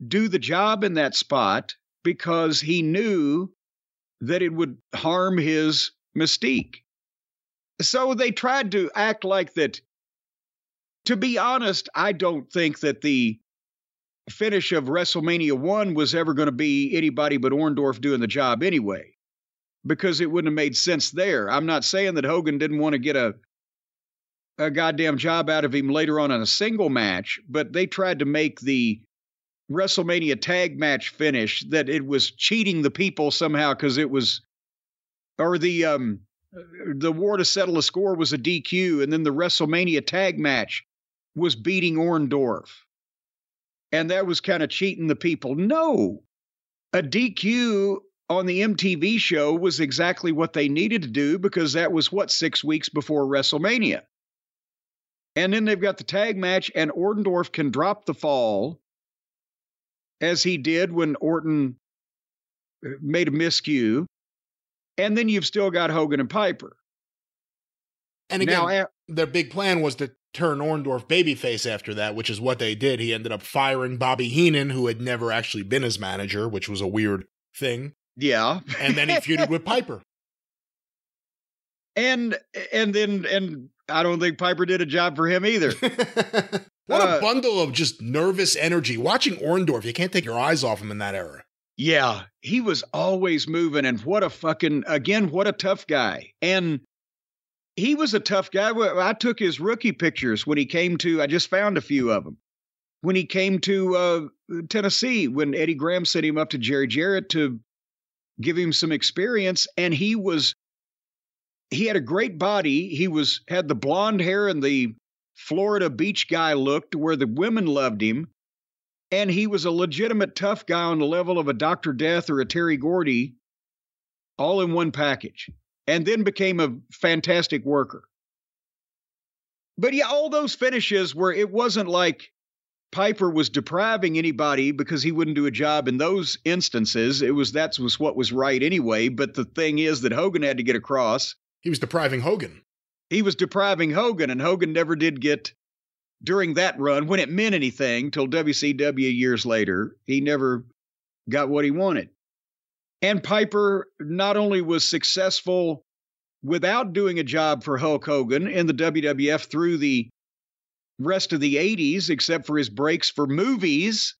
Speaker 3: do the job in that spot because he knew that it would harm his mystique. So they tried to act like that. To be honest, I don't think that the finish of WrestleMania 1 was ever going to be anybody but Orndorff doing the job anyway, because it wouldn't have made sense there. I'm not saying that Hogan didn't want to get a a goddamn job out of him later on in a single match, but they tried to make the WrestleMania tag match finish that it was cheating the people somehow because it was, or the um, the war to settle a score was a DQ, and then the WrestleMania tag match was beating Orndorff. And that was kind of cheating the people. No, a DQ on the MTV show was exactly what they needed to do because that was what, six weeks before WrestleMania. And then they've got the tag match, and Orndorff can drop the fall as he did when Orton uh, made a miscue. And then you've still got Hogan and Piper.
Speaker 2: And again, now, their big plan was to turn Orndorff babyface after that, which is what they did. He ended up firing Bobby Heenan, who had never actually been his manager, which was a weird thing.
Speaker 3: Yeah.
Speaker 2: and then he feuded with Piper.
Speaker 3: And and then and I don't think Piper did a job for him either.
Speaker 2: what uh, a bundle of just nervous energy. Watching Orndorff, you can't take your eyes off him in that era.
Speaker 3: Yeah, he was always moving, and what a fucking again, what a tough guy. And he was a tough guy. I took his rookie pictures when he came to. I just found a few of them when he came to uh, Tennessee when Eddie Graham sent him up to Jerry Jarrett to give him some experience, and he was he had a great body. He was had the blonde hair and the Florida beach guy look to where the women loved him and he was a legitimate tough guy on the level of a Dr. Death or a Terry Gordy, all in one package, and then became a fantastic worker. But yeah, all those finishes where it wasn't like Piper was depriving anybody because he wouldn't do a job in those instances. It was that was what was right anyway. But the thing is that Hogan had to get across.
Speaker 2: He was depriving Hogan.
Speaker 3: He was depriving Hogan, and Hogan never did get during that run when it meant anything till WCW years later. He never got what he wanted. And Piper not only was successful without doing a job for Hulk Hogan in the WWF through the rest of the 80s, except for his breaks for movies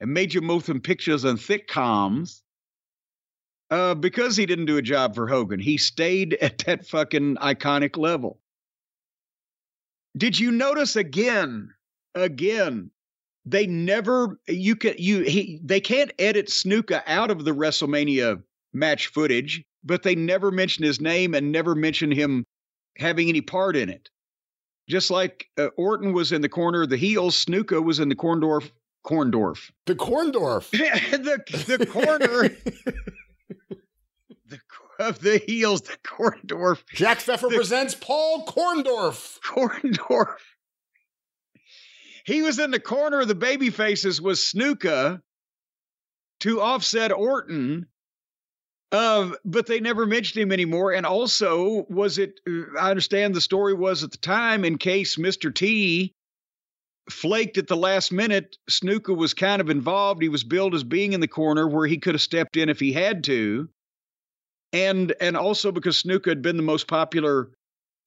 Speaker 3: and major motion pictures and sitcoms. Uh, because he didn't do a job for Hogan, he stayed at that fucking iconic level. Did you notice again, again, they never you can you he they can't edit Snuka out of the WrestleMania match footage, but they never mention his name and never mention him having any part in it. Just like uh, Orton was in the corner of the heels, Snuka was in the Corndorf Corndorf.
Speaker 2: The Corndorf.
Speaker 3: the the corner of the heels, the Corndorf.
Speaker 2: Jack Pfeffer the, presents Paul Corndorf.
Speaker 3: Corndorf. He was in the corner of the baby faces with Snuka to offset Orton. Uh, but they never mentioned him anymore. And also, was it, I understand the story was at the time, in case Mr. T flaked at the last minute, Snuka was kind of involved. He was billed as being in the corner where he could have stepped in if he had to and and also because Snuka had been the most popular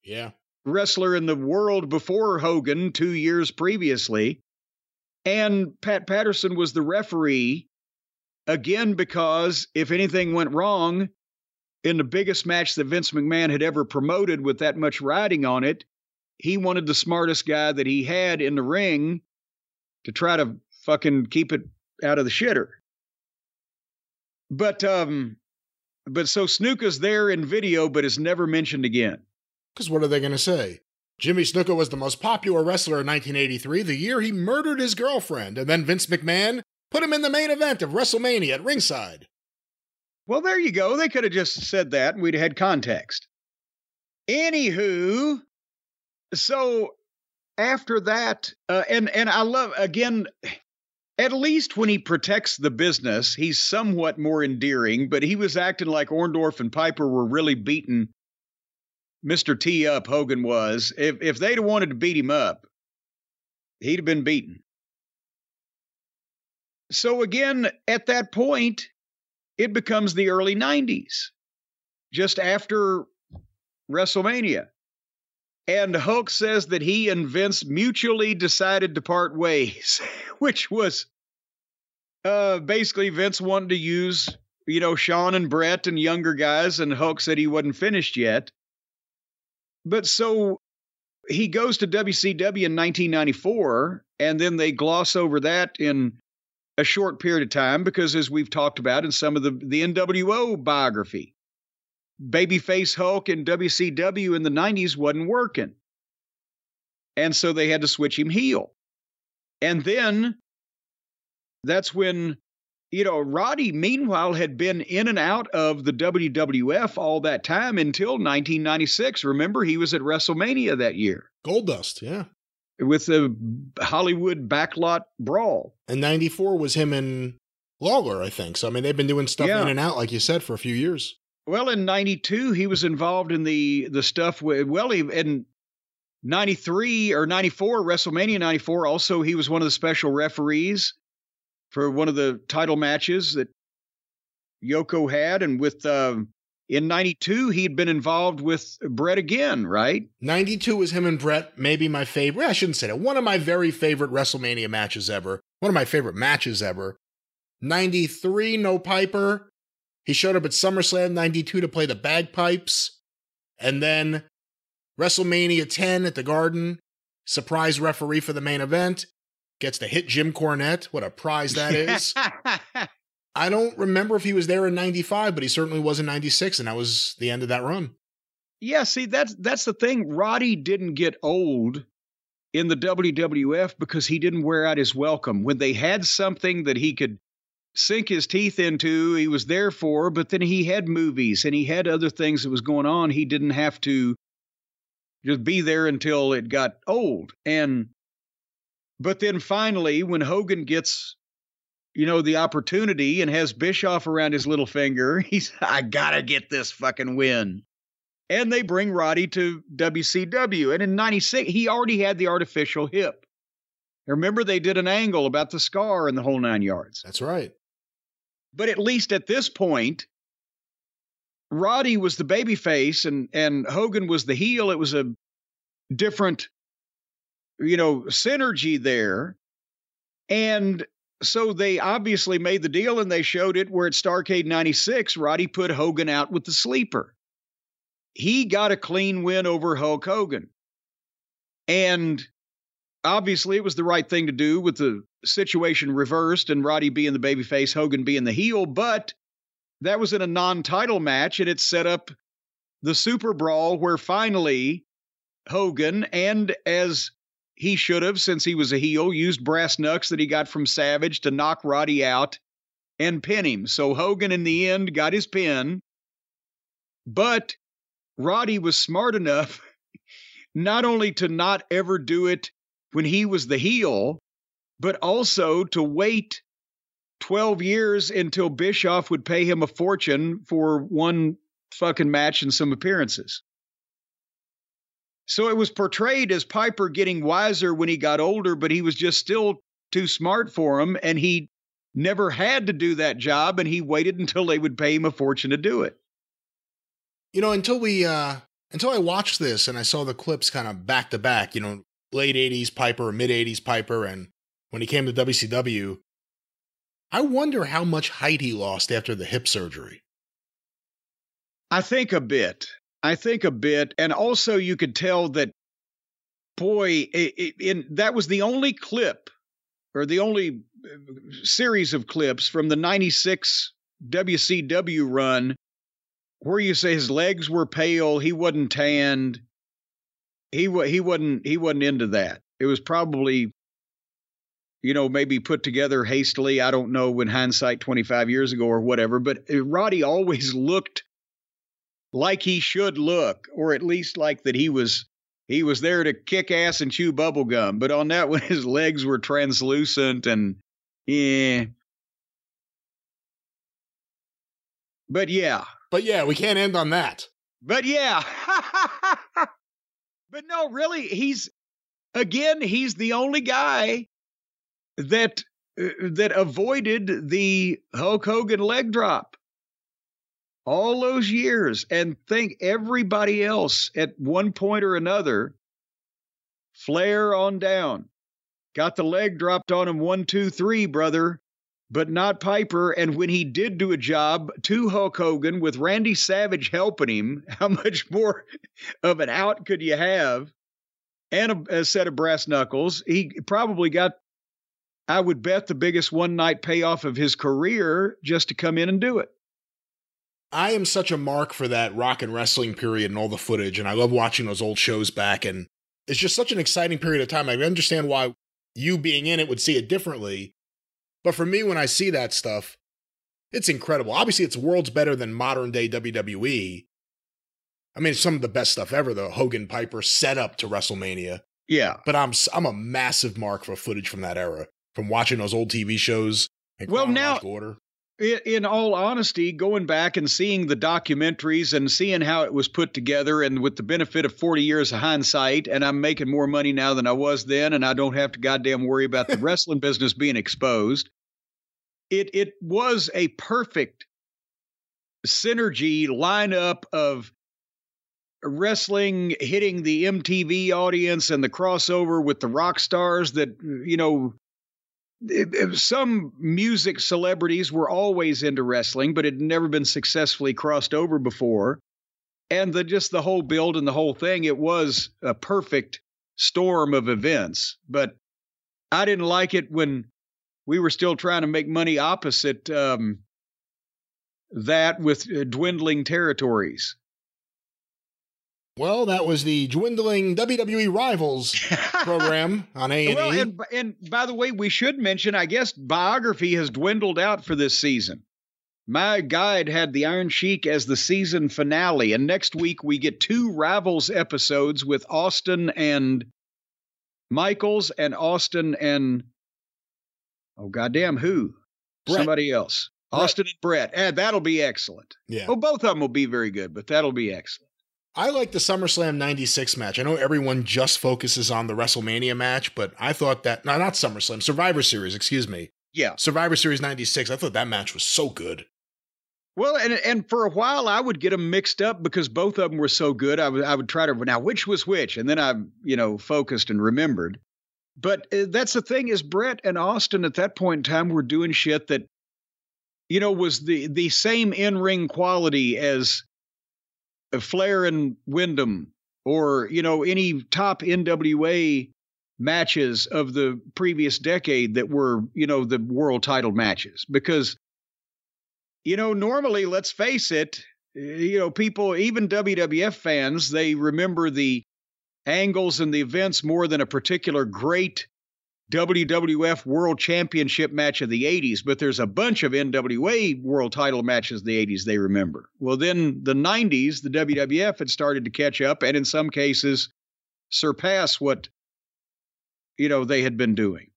Speaker 2: yeah
Speaker 3: wrestler in the world before Hogan two years previously, and Pat Patterson was the referee again because if anything went wrong in the biggest match that Vince McMahon had ever promoted with that much riding on it, he wanted the smartest guy that he had in the ring to try to fucking keep it out of the shitter. But um but so Snuka's there in video, but is never mentioned again.
Speaker 2: Because what are they going to say? Jimmy Snuka was the most popular wrestler in 1983, the year he murdered his girlfriend, and then Vince McMahon put him in the main event of WrestleMania at ringside.
Speaker 3: Well, there you go. They could have just said that and we'd have had context. Anywho, so after that, uh, and and I love again at least when he protects the business, he's somewhat more endearing, but he was acting like Orndorff and Piper were really beating Mr. T up, Hogan was. If if they'd have wanted to beat him up, he'd have been beaten. So again, at that point, it becomes the early 90s, just after WrestleMania. And Hulk says that he and Vince mutually decided to part ways, which was uh, basically Vince wanted to use, you know, Shawn and Bret and younger guys, and Hulk said he wasn't finished yet. But so he goes to WCW in 1994, and then they gloss over that in a short period of time because, as we've talked about in some of the, the NWO biography, babyface Hulk in WCW in the 90s wasn't working. And so they had to switch him heel. And then that's when, you know, Roddy, meanwhile, had been in and out of the WWF all that time until 1996. Remember, he was at WrestleMania that year.
Speaker 2: Goldust, yeah.
Speaker 3: With the Hollywood backlot brawl.
Speaker 2: And 94 was him and Lawler, I think. So, I mean, they've been doing stuff yeah. in and out, like you said, for a few years.
Speaker 3: Well, in '92, he was involved in the the stuff with well, he, in '93 or '94, WrestleMania '94. Also, he was one of the special referees for one of the title matches that Yoko had, and with uh, in '92, he'd been involved with Bret again, right?
Speaker 2: '92 was him and Bret, maybe my favorite. I shouldn't say that. One of my very favorite WrestleMania matches ever. One of my favorite matches ever. 93, no Piper. He showed up at SummerSlam 92 to play the bagpipes. And then WrestleMania 10 at the Garden, surprise referee for the main event, gets to hit Jim Cornette. What a prize that is. I don't remember if he was there in 95, but he certainly was in 96, and that was the end of that run.
Speaker 3: Yeah, see, that's that's the thing. Roddy didn't get old in the WWF because he didn't wear out his welcome. When they had something that he could sink his teeth into. He was there for, but then he had movies and he had other things that was going on. He didn't have to just be there until it got old. And but then finally, when Hogan gets, you know, the opportunity and has Bischoff around his little finger, he's I gotta get this fucking win. And they bring Roddy to WCW. And in 96, he already had the artificial hip. Remember, they did an angle about the scar and the whole nine yards.
Speaker 2: That's right.
Speaker 3: But at least at this point, Roddy was the baby face and and Hogan was the heel. It was a different, you know, synergy there. And so they obviously made the deal and they showed it where at Starcade 96, Roddy put Hogan out with the sleeper. He got a clean win over Hulk Hogan. And obviously it was the right thing to do with the situation reversed and Roddy being the babyface, Hogan being the heel, but that was in a non-title match and it set up the Super Brawl where finally Hogan and as he should have since he was a heel used brass knucks that he got from Savage to knock Roddy out and pin him. So Hogan in the end got his pin. But Roddy was smart enough not only to not ever do it when he was the heel, but also to wait 12 years until Bischoff would pay him a fortune for one fucking match and some appearances. So it was portrayed as Piper getting wiser when he got older, but he was just still too smart for him. And he never had to do that job. And he waited until they would pay him a fortune to do it.
Speaker 2: You know, until we, uh, until I watched this and I saw the clips kind of back to back, you know, late 80s Piper, mid 80s Piper, and when he came to WCW, I wonder how much height he lost after the hip surgery.
Speaker 3: I think a bit. I think a bit. And also, you could tell that, boy, it, it, that was the only clip or the only uh, series of clips from the 96 WCW run where you say his legs were pale, he wasn't tanned, he he wasn't he wasn't into that. It was probably you know maybe put together hastily. I don't know when hindsight 25 years ago or whatever, but uh, Roddy always looked like he should look or at least like that he was he was there to kick ass and chew bubble gum. But on that one his legs were translucent and yeah. But yeah.
Speaker 2: But yeah, we can't end on that.
Speaker 3: But yeah. But no, really, he's again, he's the only guy that uh, that avoided the Hulk Hogan leg drop all those years and think everybody else at one point or another Flair on down got the leg dropped on him one two three brother but not Piper. And when he did do a job to Hulk Hogan with Randy Savage helping him, how much more of an out could you have? And a, a set of brass knuckles. He probably got, I would bet, the biggest one night payoff of his career just to come in and do it.
Speaker 2: I am such a mark for that rock and wrestling period and all the footage, and I love watching those old shows back. And it's just such an exciting period of time. I understand why you being in it would see it differently. But for me, when I see that stuff, it's incredible. Obviously, it's worlds better than modern day WWE. I mean, it's some of the best stuff ever, the Hogan Piper setup to WrestleMania.
Speaker 3: Yeah.
Speaker 2: But I'm I'm a massive mark for footage from that era, from watching those old TV shows.
Speaker 3: well, now,
Speaker 2: order.
Speaker 3: in all honesty, going back and seeing the documentaries and seeing how it was put together, and with the benefit of 40 years of hindsight, and I'm making more money now than I was then, and I don't have to goddamn worry about the wrestling business being exposed. It it was a perfect synergy lineup of wrestling hitting the MTV audience and the crossover with the rock stars that you know some music celebrities were always into wrestling but it had never been successfully crossed over before and the just the whole build and the whole thing it was a perfect storm of events. But i didn't like it when we were still trying to make money opposite um, that with uh, dwindling territories
Speaker 2: well, that was the dwindling WWE Rivals program on A&E.
Speaker 3: Well, and, and by the way, we should mention, I guess, biography has dwindled out for this season. My guide had the Iron Sheik as the season finale, and next week we get two Rivals episodes with Austin and Michaels and Austin and oh goddamn who?
Speaker 2: Bret.
Speaker 3: Somebody else.
Speaker 2: Bret.
Speaker 3: Austin and Bret. And that'll be excellent.
Speaker 2: Yeah.
Speaker 3: Well, both of them will be very good, but that'll be excellent.
Speaker 2: I like the SummerSlam 96 match. I know everyone just focuses on the WrestleMania match, but I thought that, no, not SummerSlam, Survivor Series, excuse me.
Speaker 3: Yeah.
Speaker 2: Survivor Series 96, I thought that match was so good.
Speaker 3: Well, and and for a while I would get them mixed up because both of them were so good. I would I would try to now which was which, and then I you know focused and remembered. But uh, that's the thing is Bret and Austin at that point in time were doing shit that you know was the the same in ring quality as Flair and Windham, or you know any top NWA matches of the previous decade that were you know the world title matches. Because you know normally let's face it you know people even WWF fans they remember the angles and the events more than a particular great WWF World Championship match of the 80s, but there's a bunch of NWA World Title matches of the 80s they remember. Well, then the 90s, the WWF had started to catch up and in some cases surpass what you know they had been doing.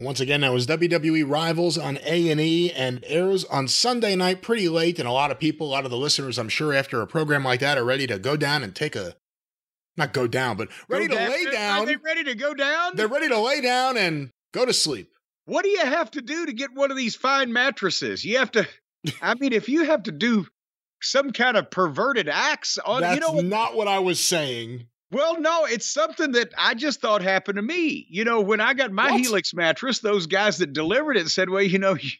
Speaker 2: Once again, that was WWE Rivals on A&E and airs on Sunday night pretty late and a lot of people, a lot of the listeners, I'm sure after a program like that are ready to go down and take a not go down, but ready
Speaker 3: Go
Speaker 2: to lay down.
Speaker 3: Are they ready to go down?
Speaker 2: They're ready to lay down and go to sleep.
Speaker 3: What do you have to do to get one of these fine mattresses? You have to, I mean, if you have to do some kind of perverted acts on,
Speaker 2: That's
Speaker 3: you know,
Speaker 2: not what I was saying.
Speaker 3: well, no, it's something that I just thought happened to me. You know, when I got my
Speaker 2: What?
Speaker 3: Helix mattress, those guys that delivered it said, well, you know, you,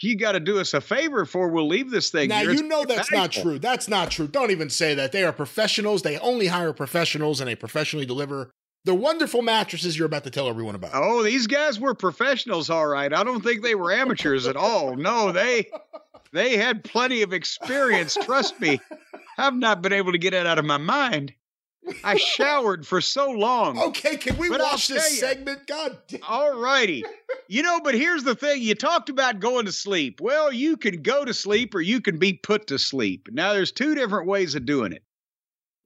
Speaker 3: you got to do us a favor before we'll leave this thing.
Speaker 2: Now
Speaker 3: here.
Speaker 2: you
Speaker 3: It's
Speaker 2: know that's not true. That's not true. Don't even say that. They are professionals. They only hire professionals and they professionally deliver the wonderful mattresses you're about to tell everyone about.
Speaker 3: Oh, these guys were professionals, all right. I don't think they were amateurs at all. No, they they had plenty of experience. Trust me. I've not been able to get it out of my mind. I showered for so long.
Speaker 2: Okay, can we
Speaker 3: But I'll
Speaker 2: watch this segment? God damn.
Speaker 3: All righty. You know, but here's the thing. You talked about going to sleep. Well, you can go to sleep or you can be put to sleep. Now there's two different ways of doing it.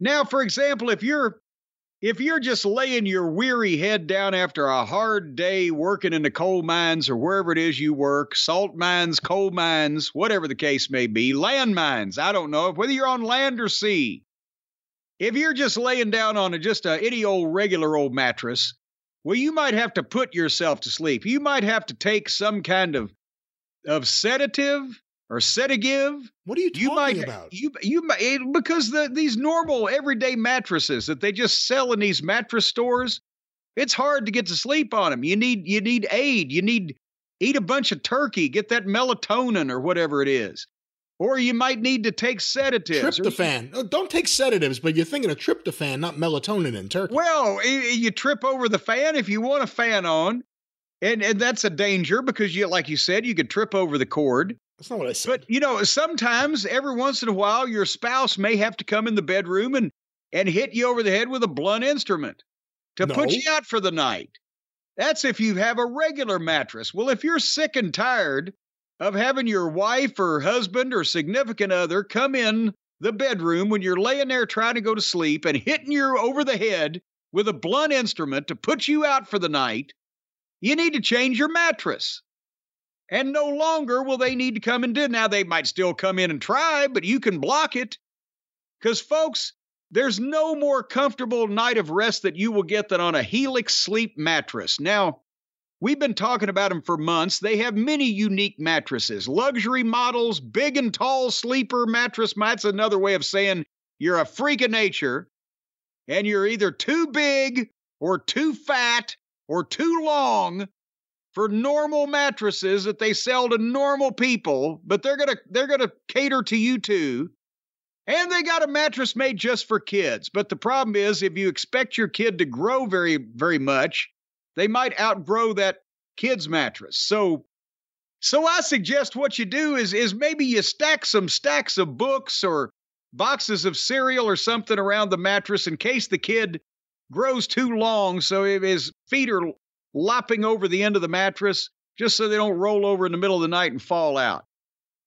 Speaker 3: Now, for example, if you're if you're just laying your weary head down after a hard day working in the coal mines or wherever it is you work, salt mines, coal mines, whatever the case may be, land mines, I don't know, whether you're on land or sea. If you're just laying down on a, just a any old regular old mattress, well, you might have to put yourself to sleep. You might have to take some kind of of sedative or sedative.
Speaker 2: What are you talking
Speaker 3: You might
Speaker 2: about?
Speaker 3: you you might eh, because the these normal everyday mattresses that they just sell in these mattress stores, it's hard to get to sleep on them. You need you need aid. You need eat a bunch of turkey, get that melatonin or whatever it is. Or you might need to take sedatives. or-
Speaker 2: Tryptophan. Oh, don't take sedatives, but you're thinking of tryptophan, not melatonin in turkey.
Speaker 3: Well, you trip over the fan if you want a fan on, and and that's a danger because you, like you said, you could trip over the cord.
Speaker 2: That's not what I said.
Speaker 3: But you know, sometimes every once in a while, your spouse may have to come in the bedroom and and hit you over the head with a blunt instrument to put you out for the night. That's if you have a regular mattress. Well, if you're sick and tired of having your wife or husband or significant other come in the bedroom when you're laying there trying to go to sleep and hitting you over the head with a blunt instrument to put you out for the night, you need to change your mattress. And no longer will they need to come and do it. Now they might still come in and try, but you can block it. Because, folks, there's no more comfortable night of rest that you will get than on a Helix Sleep mattress. Now, we've been talking about them for months. They have many unique mattresses, luxury models, big and tall sleeper mattress. That's another way of saying you're a freak of nature and you're either too big or too fat or too long for normal mattresses that they sell to normal people, but they're gonna they're gonna cater to you too. And they got a mattress made just for kids. But the problem is if you expect your kid to grow very, very much, they might outgrow that kid's mattress. So so I suggest what you do is is maybe you stack some stacks of books or boxes of cereal or something around the mattress in case the kid grows too long so his feet are lopping over the end of the mattress just so they don't roll over in the middle of the night and fall out.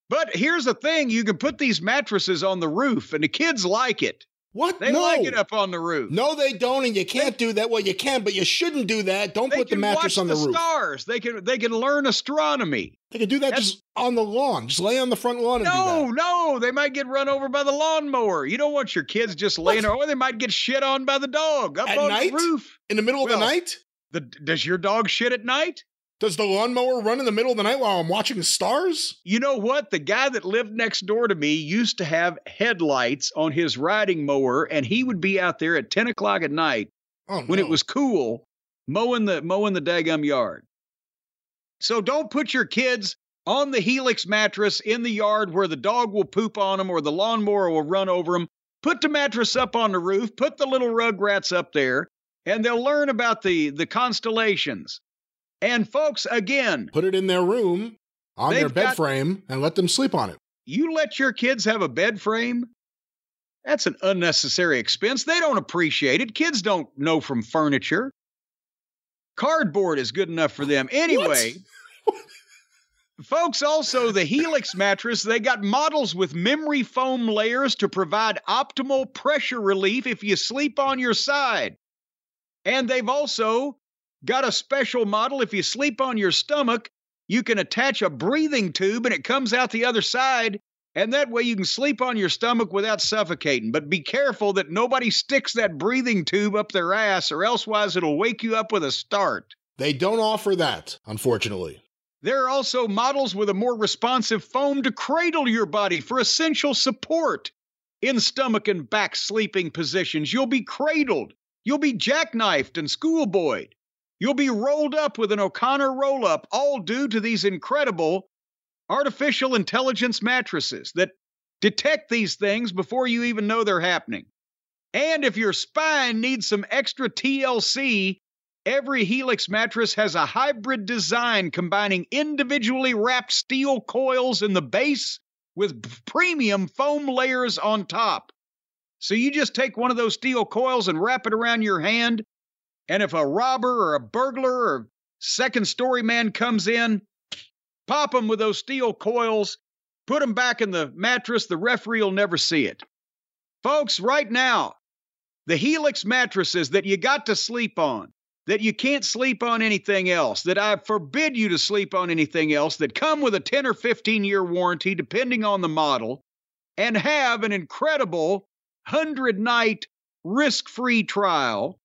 Speaker 3: But here's the thing you can put these mattresses on the roof, and the kids like it.
Speaker 2: What?
Speaker 3: They
Speaker 2: no.
Speaker 3: like it up on the roof.
Speaker 2: No, they don't, and you can't do that. Well, you can, but you shouldn't do that. Don't put the mattress
Speaker 3: watch
Speaker 2: on the,
Speaker 3: the
Speaker 2: roof.
Speaker 3: stars. They can they can learn astronomy.
Speaker 2: They can do that
Speaker 3: That's-
Speaker 2: just on the lawn. Just lay on the front lawn and
Speaker 3: No, no, they might get run over by the lawnmower. You don't want your kids just laying there, or they might get shit on by the dog up
Speaker 2: At
Speaker 3: on
Speaker 2: night?
Speaker 3: the roof.
Speaker 2: In the middle of
Speaker 3: Well-
Speaker 2: the night?
Speaker 3: The, does your dog shit at night?
Speaker 2: Does the lawnmower run in the middle of the night while I'm watching the stars?
Speaker 3: You know what? The guy that lived next door to me used to have headlights on his riding mower, and he would be out there at 10 o'clock at night
Speaker 2: Oh,
Speaker 3: when
Speaker 2: no.
Speaker 3: it was cool mowing the mowing the daggum yard. So don't put your kids on the Helix mattress in the yard where the dog will poop on them or the lawnmower will run over them. Put the mattress up on the roof, put the little rugrats up there, and they'll learn about the the constellations. And folks, again,
Speaker 2: put it in their room on their bed
Speaker 3: got-
Speaker 2: frame and let them sleep on it.
Speaker 3: you let your kids have a bed frame? That's an unnecessary expense. They don't appreciate it. Kids don't know from furniture. Cardboard is good enough for them. Anyway, folks, also the Helix mattress, they got models with memory foam layers to provide optimal pressure relief if you sleep on your side. And they've also got a special model if you sleep on your stomach, you can attach a breathing tube and it comes out the other side. And that way you can sleep on your stomach without suffocating. But be careful that nobody sticks that breathing tube up their ass, or elsewise it'll wake you up with a start.
Speaker 2: They don't offer that, unfortunately.
Speaker 3: There are also models with a more responsive foam to cradle your body for essential support. In stomach and back sleeping positions, you'll be cradled. You'll be jackknifed and schoolboyed. You'll be rolled up with an O'Connor roll up, all due to these incredible artificial intelligence mattresses that detect these things before you even know they're happening. And if your spine needs some extra TLC, every Helix mattress has a hybrid design combining individually wrapped steel coils in the base with premium foam layers on top. So you just take one of those steel coils and wrap it around your hand, and if a robber or a burglar or second story man comes in, pop them with those steel coils, put them back in the mattress, the referee will never see it. Folks, right now, the Helix mattresses that you got to sleep on, that you can't sleep on anything else, that I forbid you to sleep on anything else, that come with a 10 or 15 year warranty, depending on the model, and have an incredible 100 night risk free trial.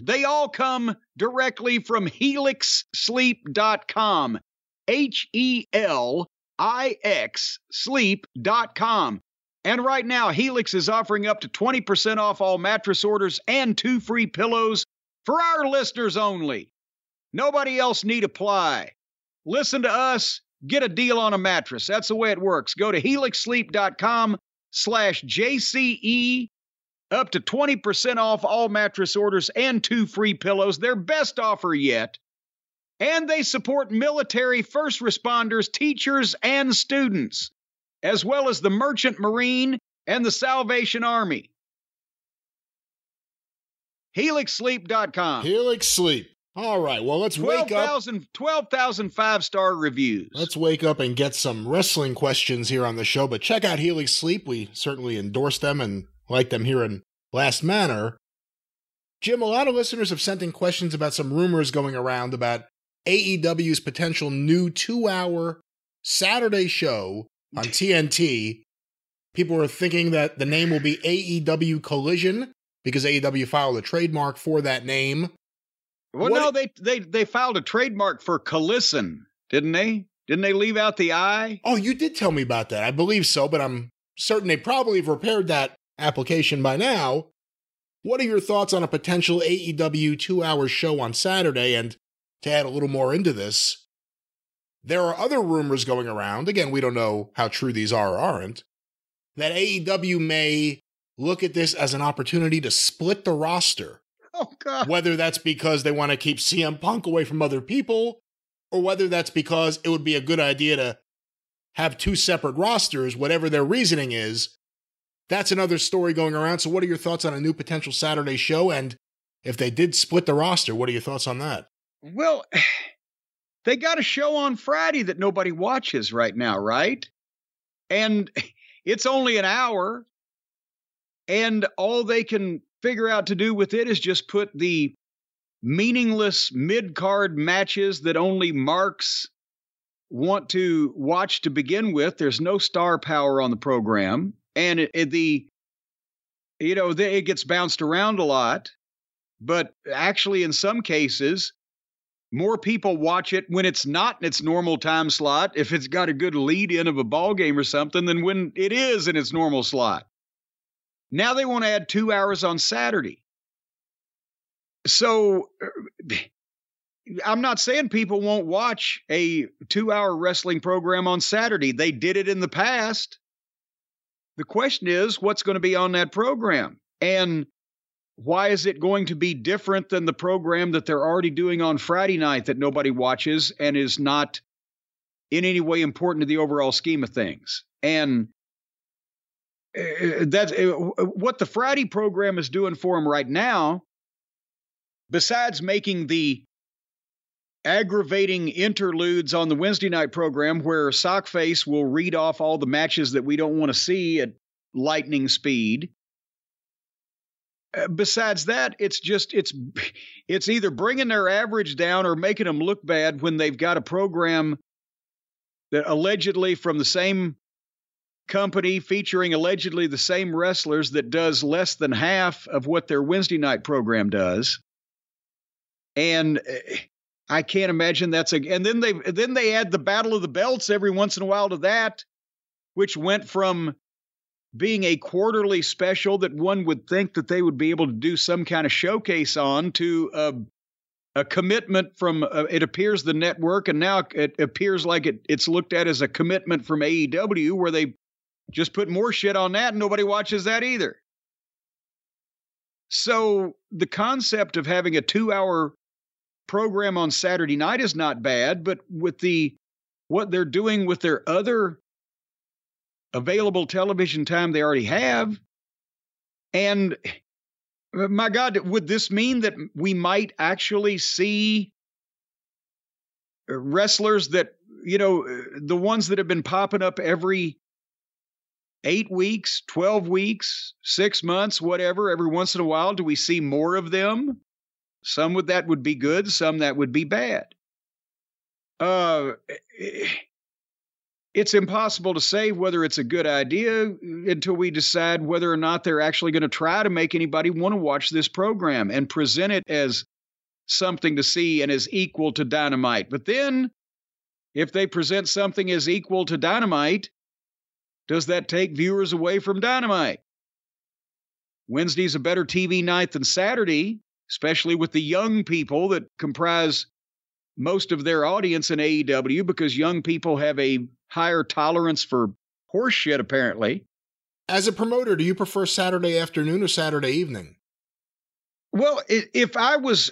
Speaker 3: They all come directly from helixsleep.com. H E L I X sleep.com. And right now, Helix is offering up to 20% off all mattress orders and two free pillows for our listeners only. Nobody else need apply. Listen to us, get a deal on a mattress. That's the way it works. Go to helixsleep.com slash JCE, up to 20% off all mattress orders and two free pillows. Their best offer yet. and they support military, first responders, teachers, and students, as well as the Merchant Marine and the Salvation Army. HelixSleep.com.
Speaker 2: Helix Sleep. All right. Well, let's
Speaker 3: 12,
Speaker 2: wake up.
Speaker 3: 000 12,000 five star reviews.
Speaker 2: Let's wake up and get some wrestling questions here on the show. But check out Helix Sleep. We certainly endorse them and like them here in Last Manor. Jim, a lot of listeners have sent in questions about some rumors going around about AEW's potential new two hour Saturday show on TNT. People are thinking that the name will be AEW Collision because AEW filed a trademark for that name.
Speaker 3: well,
Speaker 2: what-
Speaker 3: no, they, they, they filed a trademark for Collision, didn't they? Didn't they leave out the I?
Speaker 2: Oh, you did tell me about that. I believe so, but I'm certain they probably have repaired that application by now. What are your thoughts on a potential AEW two hour show on Saturday? And to add a little more into this, there are other rumors going around. Again, we don't know how true these are or aren't. That AEW may look at this as an opportunity to split the roster
Speaker 3: Oh, God.
Speaker 2: whether that's because they want to keep CM Punk away from other people, or whether that's because it would be a good idea to have two separate rosters, whatever their reasoning is. That's another story going around. So, what are your thoughts on a new potential Saturday show? And if they did split the roster, what are your thoughts on that?
Speaker 3: Well, they got a show on Friday that nobody watches right now, right? And it's only an hour. And all they can figure out to do with it is just put the meaningless mid card matches that only marks want to watch to begin with. There's no star power on the program. And it, it- the, you know, the, it gets bounced around a lot. But actually, in some cases, more people watch it when it's not in its normal time slot if it's got a good lead in of a ball game or something than when it is in its normal slot. Now they want to add two hours on saturday. So uh, i'm not saying people won't watch a two hour wrestling program on saturday. They did it in the past the question is what's going to be on that program and why is it going to be different than the program that they're already doing on Friday night that nobody watches and is not in any way important to the overall scheme of things? And uh, that's uh, what the Friday program is doing for them right now. Besides making the aggravating interludes on the Wednesday night program where Sockface will read off all the matches that we don't want to see at lightning speed. Uh, besides that it's just it's it's either bringing their average down or making them look bad when they've got a program that allegedly from the same company featuring allegedly the same wrestlers that does less than half of what their Wednesday night program does. And uh, I can't imagine that's a and then they then they add the battle of the belts every once in a while to that which went from being a quarterly special that one would think that they would be able to do some kind of showcase on to a, a commitment from uh, it appears the network and now it appears like it, it's looked at as a commitment from AEW where they just put more shit on that and nobody watches that either. So the concept of having a 2-hour program on Saturday night is not bad, but with the what they're doing with their other available television time they already have. And my God, would this mean that we might actually see wrestlers that, you know, the ones that have been popping up every eight weeks, 12 weeks, six months, whatever, every once in a while? Do we see more of them? Some with that would be good, some that would be bad. Uh, it's impossible to say whether it's a good idea until we decide whether or not they're actually going to try to make anybody want to watch this program and present it as something to see and as equal to dynamite. But then, if they present something as equal to dynamite, does that take viewers away from dynamite? Wednesday's a better TV night than Saturday, especially with the young people that comprise most of their audience in AEW because young people have a higher tolerance for horse shit, apparently.
Speaker 2: As a promoter, do you prefer Saturday afternoon or Saturday evening?
Speaker 3: Well, if I was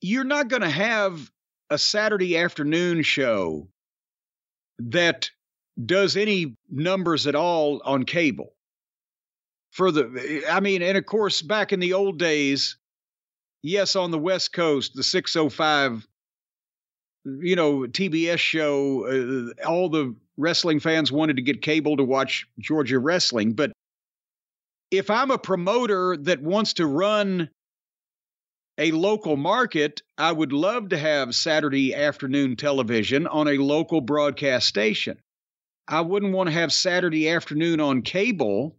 Speaker 3: you're not going to have a Saturday afternoon show that does any numbers at all on cable. For the, I mean, and of course, back in the old days, yes, on the West Coast, the 605, you know, TBS show, uh, all the wrestling fans wanted to get cable to watch Georgia wrestling. But if I'm a promoter that wants to run a local market, I would love to have Saturday afternoon television on a local broadcast station. I wouldn't want to have Saturday afternoon on cable,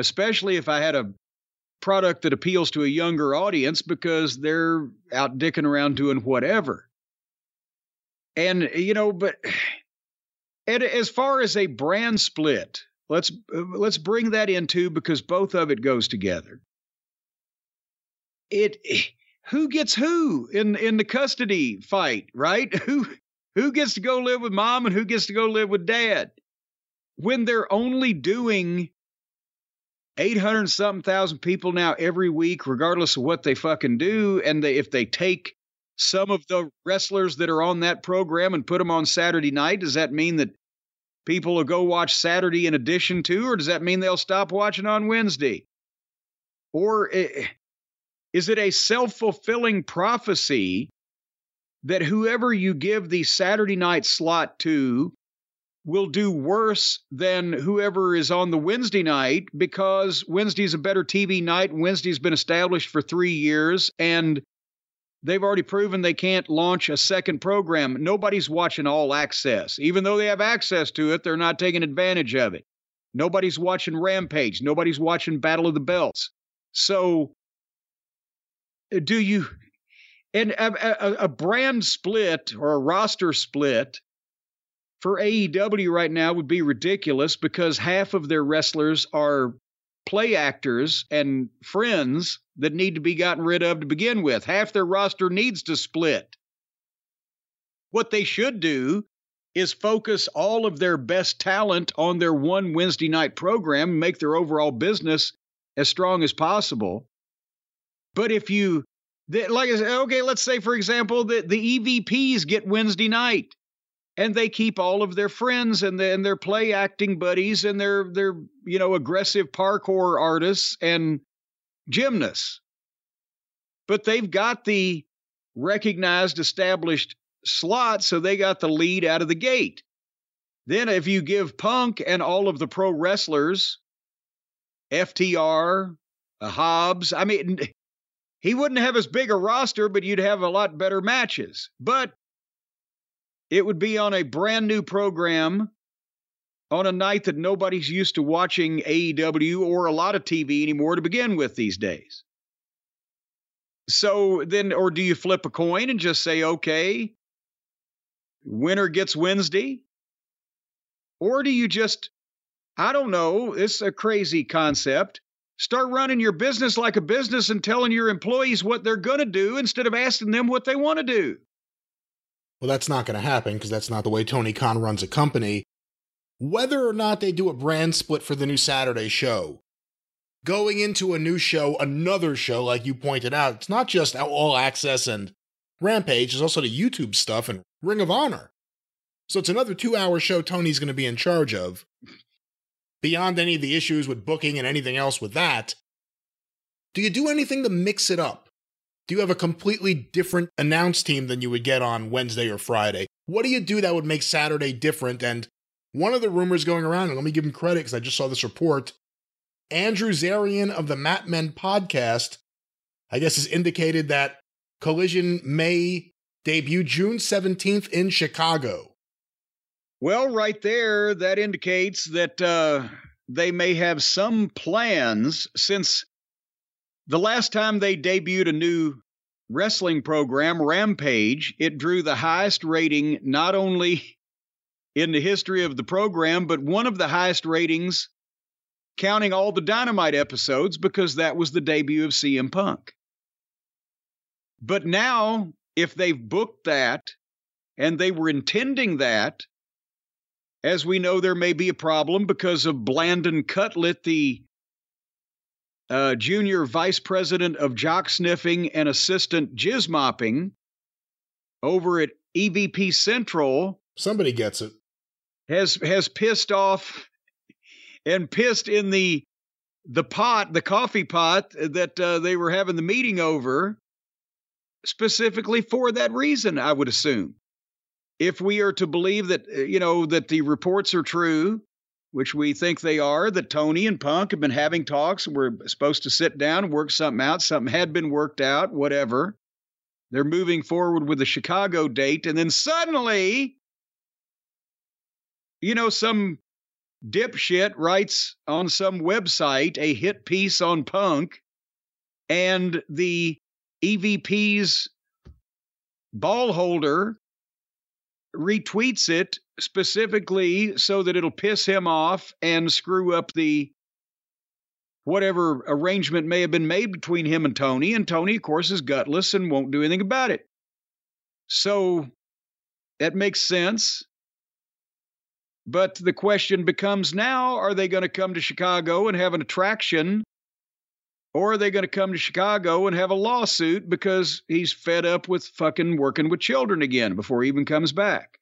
Speaker 3: especially if I had a product that appeals to a younger audience because they're out dicking around doing whatever. And, you know, but and as far as a brand split, let's let's bring that into because both of it goes together it who gets who in in the custody fight, right? Who who gets to go live with mom and who gets to go live with dad? When they're only doing 800 something thousand people now every week, regardless of what they fucking do. And they, if they take some of the wrestlers that are on that program and put them on Saturday night, does that mean that people will go watch Saturday in addition to, or does that mean they'll stop watching on Wednesday? Or is it a self fulfilling prophecy that whoever you give the Saturday night slot to will do worse than whoever is on the Wednesday night because Wednesday's a better TV night Wednesday's been established for three years and they've already proven they can't launch a second program. Nobody's watching all access. Even though they have access to it, they're not taking advantage of it. Nobody's watching Rampage. Nobody's watching Battle of the Belts. So do you and a, a, a, brand split or a roster split for AEW right now would be ridiculous because half of their wrestlers are play actors and friends that need to be gotten rid of to begin with. Half their roster needs to split. What they should do is focus all of their best talent on their one Wednesday night program, make their overall business as strong as possible. But if you, like I said, okay, let's say, for example, that the EVPs get Wednesday night and they keep all of their friends and, the, and their play acting buddies and their, their, you know, aggressive parkour artists and gymnasts. But they've got the recognized, established slot, so they got the lead out of the gate. Then, if you give Punk and all of the pro wrestlers, FTR, uh, Hobbs, I mean, he wouldn't have as big a roster, but you'd have a lot better matches. But it would be on a brand new program on a night that nobody's used to watching AEW or a lot of TV anymore to begin with these days. So then, or do you flip a coin and just say, okay, winner gets Wednesday? Or do you just, I don't know, it's a crazy concept. Start running your business like a business and telling your employees what they're going to do instead of asking them what they want to do.
Speaker 2: Well, that's not going to happen because that's not the way Tony Khan runs a company. Whether or not they do a brand split for the new Saturday show, going into a new show, another show, like you pointed out, it's not just all access and Rampage, there's also the YouTube stuff and Ring of Honor. So it's another two hour show Tony's going to be in charge of beyond any of the issues with booking and anything else with that, do you do anything to mix it up? Do you have a completely different announce team than you would get on Wednesday or Friday? What do you do that would make Saturday different? And one of the rumors going around, and let me give him credit because I just saw this report Andrew Zarian of the Mat Men podcast, I guess, has indicated that Collision may debut June 17th in Chicago.
Speaker 3: Well, right there, that indicates that uh, they may have some plans since the last time they debuted a new wrestling program, Rampage, it drew the highest rating not only in the history of the program, but one of the highest ratings counting all the Dynamite episodes because that was the debut of CM Punk. But now, if they've booked that and they were intending that, as we know, there may be a problem because of Blandon Cutlet, the uh, junior vice president of jock sniffing and assistant jizz mopping over at EVP Central.
Speaker 2: Somebody gets it.
Speaker 3: Has has pissed off and pissed in the the pot, the coffee pot that uh, they were having the meeting over, specifically for that reason. I would assume, if we are to believe that uh, you know that the reports are true, which we think they are, that Tony and Punk have been having talks. We're supposed to sit down work something out. Something had been worked out, whatever. They're moving forward with the Chicago date. And then suddenly, you know, some dipshit writes on some website a hit piece on Punk, and the EVP's ball holder retweets it specifically so that it'll piss him off and screw up the whatever arrangement may have been made between him and Tony. And Tony, of course, is gutless and won't do anything about it. So that makes sense. But the question becomes now are they going to come to Chicago and have an attraction? Or are they going to come to Chicago and have a lawsuit because he's fed up with fucking working with children again before he even comes back?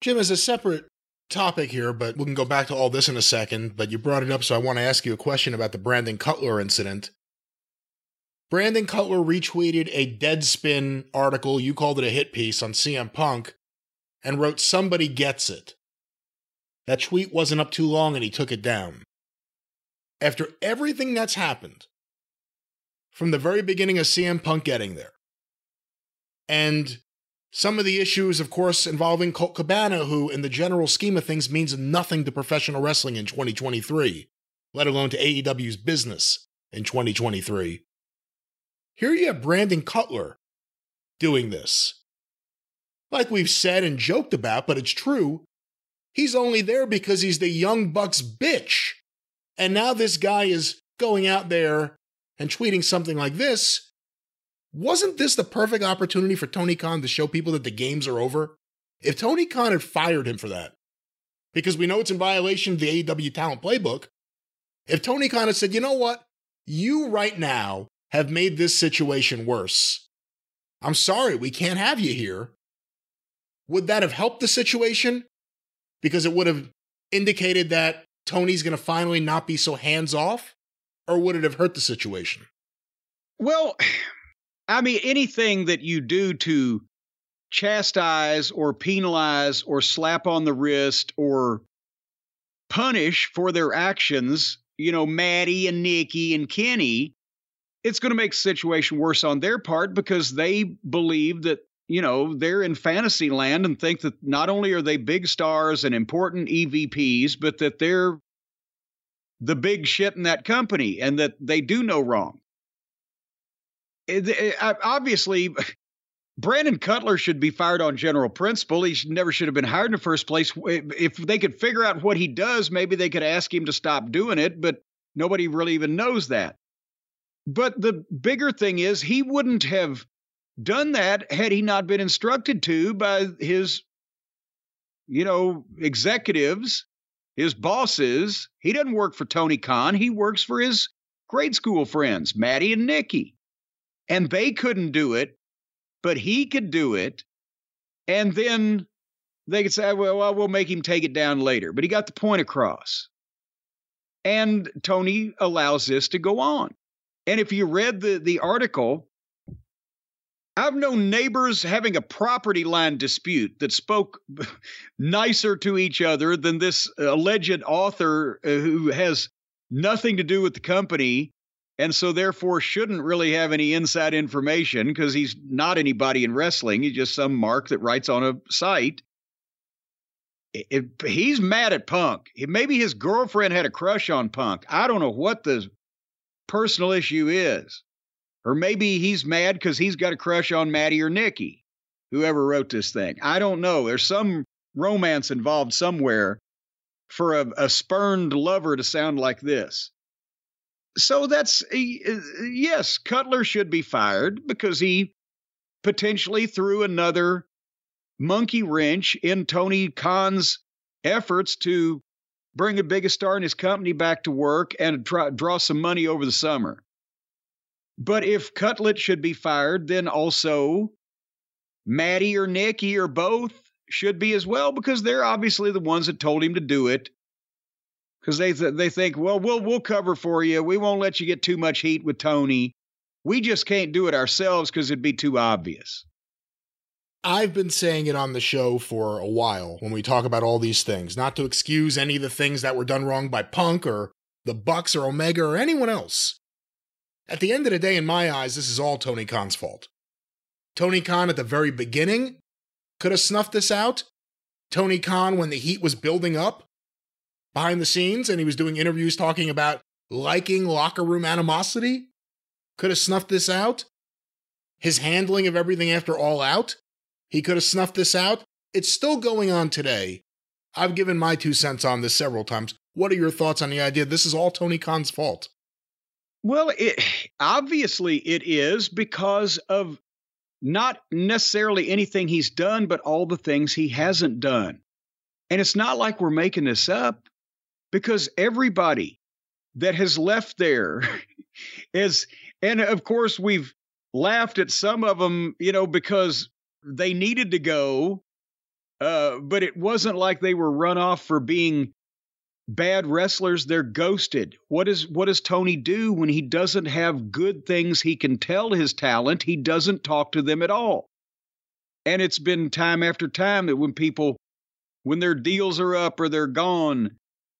Speaker 2: Jim, as a separate topic here, but we can go back to all this in a second. But you brought it up, so I want to ask you a question about the Brandon Cutler incident. Brandon Cutler retweeted a Deadspin article, you called it a hit piece on CM Punk, and wrote, Somebody gets it. That tweet wasn't up too long and he took it down. After everything that's happened, from the very beginning of CM Punk getting there, and some of the issues, of course, involving Colt Cabana, who, in the general scheme of things, means nothing to professional wrestling in 2023, let alone to AEW's business in 2023. Here you have Brandon Cutler doing this. Like we've said and joked about, but it's true, he's only there because he's the Young Bucks bitch. And now this guy is going out there and tweeting something like this wasn't this the perfect opportunity for Tony Khan to show people that the games are over? If Tony Khan had fired him for that, because we know it's in violation of the AEW talent playbook, if Tony Khan had said, you know what, you right now have made this situation worse. I'm sorry, we can't have you here. Would that have helped the situation? Because it would have indicated that Tony's going to finally not be so hands off? Or would it have hurt the situation?
Speaker 3: Well, I mean, anything that you do to chastise or penalize or slap on the wrist or punish for their actions, you know, Maddie and Nikki and Kenny, it's going to make the situation worse on their part because they believe that, you know, they're in fantasy land and think that not only are they big stars and important EVPs, but that they're the big shit in that company and that they do no wrong it, it, obviously, Brandon Cutler should be fired on general principle. He should, never should have been hired in the first place. If they could figure out what he does, maybe they could ask him to stop doing it, but nobody really even knows that. But the bigger thing is, he wouldn't have done that had he not been instructed to by his, you know, executives, his bosses. He doesn't work for Tony Khan, he works for his grade school friends, Maddie and Nikki and they couldn't do it, but he could do it. And then they could say, well, well, we'll make him take it down later. But he got the point across. And Tony allows this to go on. And if you read the, the article, I've known neighbors having a property line dispute that spoke nicer to each other than this alleged author uh, who has nothing to do with the company and so therefore shouldn't really have any inside information because he's not anybody in wrestling. He's just some mark that writes on a site. If he's mad at Punk, maybe his girlfriend had a crush on Punk. I don't know what the personal issue is. Or maybe he's mad because he's got a crush on Maddie or Nikki, whoever wrote this thing. I don't know. There's some romance involved somewhere for a, a spurned lover to sound like this so that's uh, uh, yes, Cutler should be fired because he potentially threw another monkey wrench in Tony Khan's efforts to bring a big star in his company back to work and try, draw some money over the summer. But if Cutlet should be fired, then also Maddie or Nikki or both should be as well because they're obviously the ones that told him to do it. Because they th- they think, well, we'll we'll cover for you. We won't let you get too much heat with Tony. We just can't do it ourselves because it'd be too obvious.
Speaker 2: I've been saying it on the show for a while when we talk about all these things, not to excuse any of the things that were done wrong by Punk or the Bucks or Omega or anyone else. At the end of the day, in my eyes, this is all Tony Khan's fault. Tony Khan at the very beginning could have snuffed this out. Tony Khan, when the heat was building up behind the scenes and he was doing interviews talking about liking locker room animosity, could have snuffed this out. His handling of everything after All Out, he could have snuffed this out. It's still going on today. I've given my two cents on this several times. What are your thoughts on the idea this is all Tony Khan's fault?
Speaker 3: Well, it, obviously it is because of not necessarily anything he's done, but all the things he hasn't done. And it's not like we're making this up because everybody that has left there is, and of course, we've laughed at some of them, you know, because they needed to go, uh, but it wasn't like they were run off for being bad wrestlers. They're ghosted. What is what does Tony do when he doesn't have good things he can tell his talent? He doesn't talk to them at all. And it's been time after time that when people, when their deals are up or they're gone,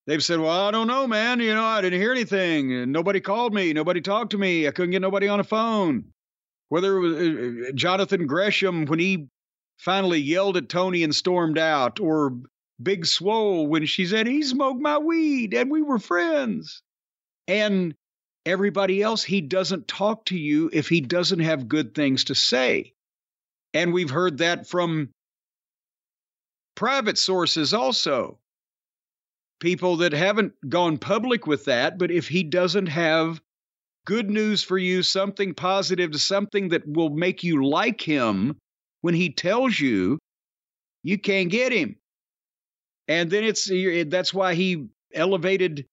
Speaker 3: they've said, "Well, I don't know, man. You know, I didn't hear anything. Nobody called me. Nobody talked to me. I couldn't get nobody on the phone." whether it was uh, uh, Jonathan Gresham when he finally yelled at Tony and stormed out, or Big Swole when she said he smoked my weed and we were friends. And everybody else, he doesn't talk to you if he doesn't have good things to say. And we've heard that from private sources also. People that haven't gone public with that, but if he doesn't have good news for you, something positive, something that will make you like him when he tells you you can't get him. And then it's that's why he elevated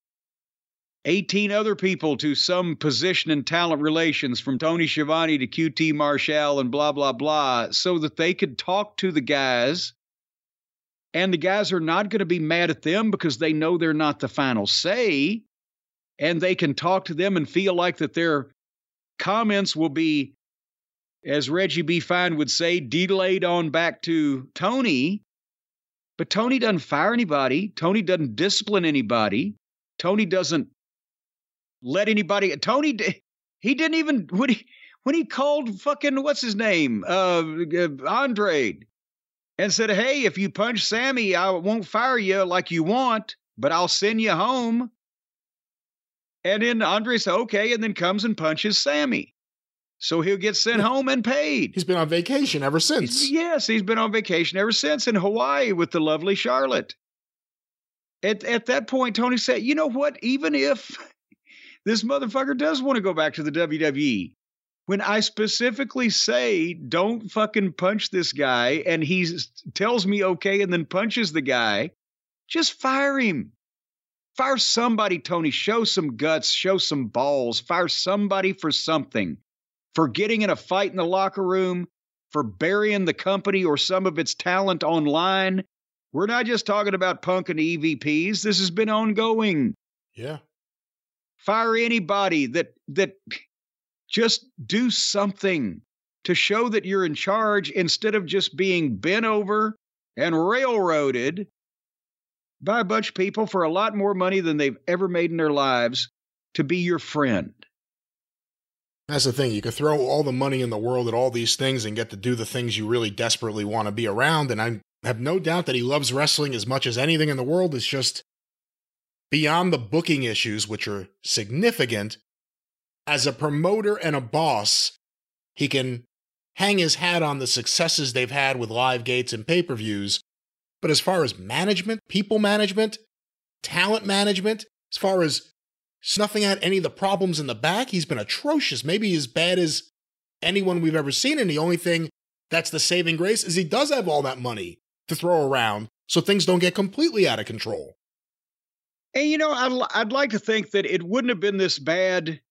Speaker 3: 18 other people to some position in talent relations from Tony Schiavone to QT Marshall and blah, blah, blah, so that they could talk to the guys. And the guys are not going to be mad at them because they know they're not the final say and they can talk to them and feel like that their comments will be, as Reggie B. Fine would say, delayed on back to Tony. But Tony doesn't fire anybody. Tony doesn't discipline anybody. Tony doesn't let anybody. Tony, he didn't even when he when he called fucking what's his name, uh, Andre, and said, "Hey, if you punch Sammy, I won't fire you like you want, but I'll send you home." And then Andre said, okay, and then comes and punches Sammy. So he'll get sent home and paid.
Speaker 2: He's been on vacation ever since.
Speaker 3: He's, yes, he's been on vacation ever since in Hawaii with the lovely Charlotte. At, at that point, Tony said, you know what? Even if this motherfucker does want to go back to the WWE, when I specifically say don't fucking punch this guy and he tells me okay and then punches the guy, just fire him. Fire somebody, Tony. Show some guts, show some balls. Fire somebody for something. For getting in a fight in the locker room, for burying the company or some of its talent online. We're not just talking about punk and EVPs. This has been ongoing.
Speaker 2: Yeah.
Speaker 3: Fire anybody that that just do something to show that you're in charge instead of just being bent over and railroaded by a bunch of people for a lot more money than they've ever made in their lives to be your friend.
Speaker 2: That's the thing. You could throw all the money in the world at all these things and get to do the things you really desperately want to be around. And I have no doubt that he loves wrestling as much as anything in the world. It's just beyond the booking issues, which are significant. As a promoter and a boss, he can hang his hat on the successes they've had with live gates and pay per views, but as far as management, people management, talent management, as far as snuffing out any of the problems in the back, he's been atrocious, maybe as bad as anyone we've ever seen. And the only thing that's the saving grace is he does have all that money to throw around so things don't get completely out of control.
Speaker 3: And you know, I'd, I'd like to think that it wouldn't have been this bad,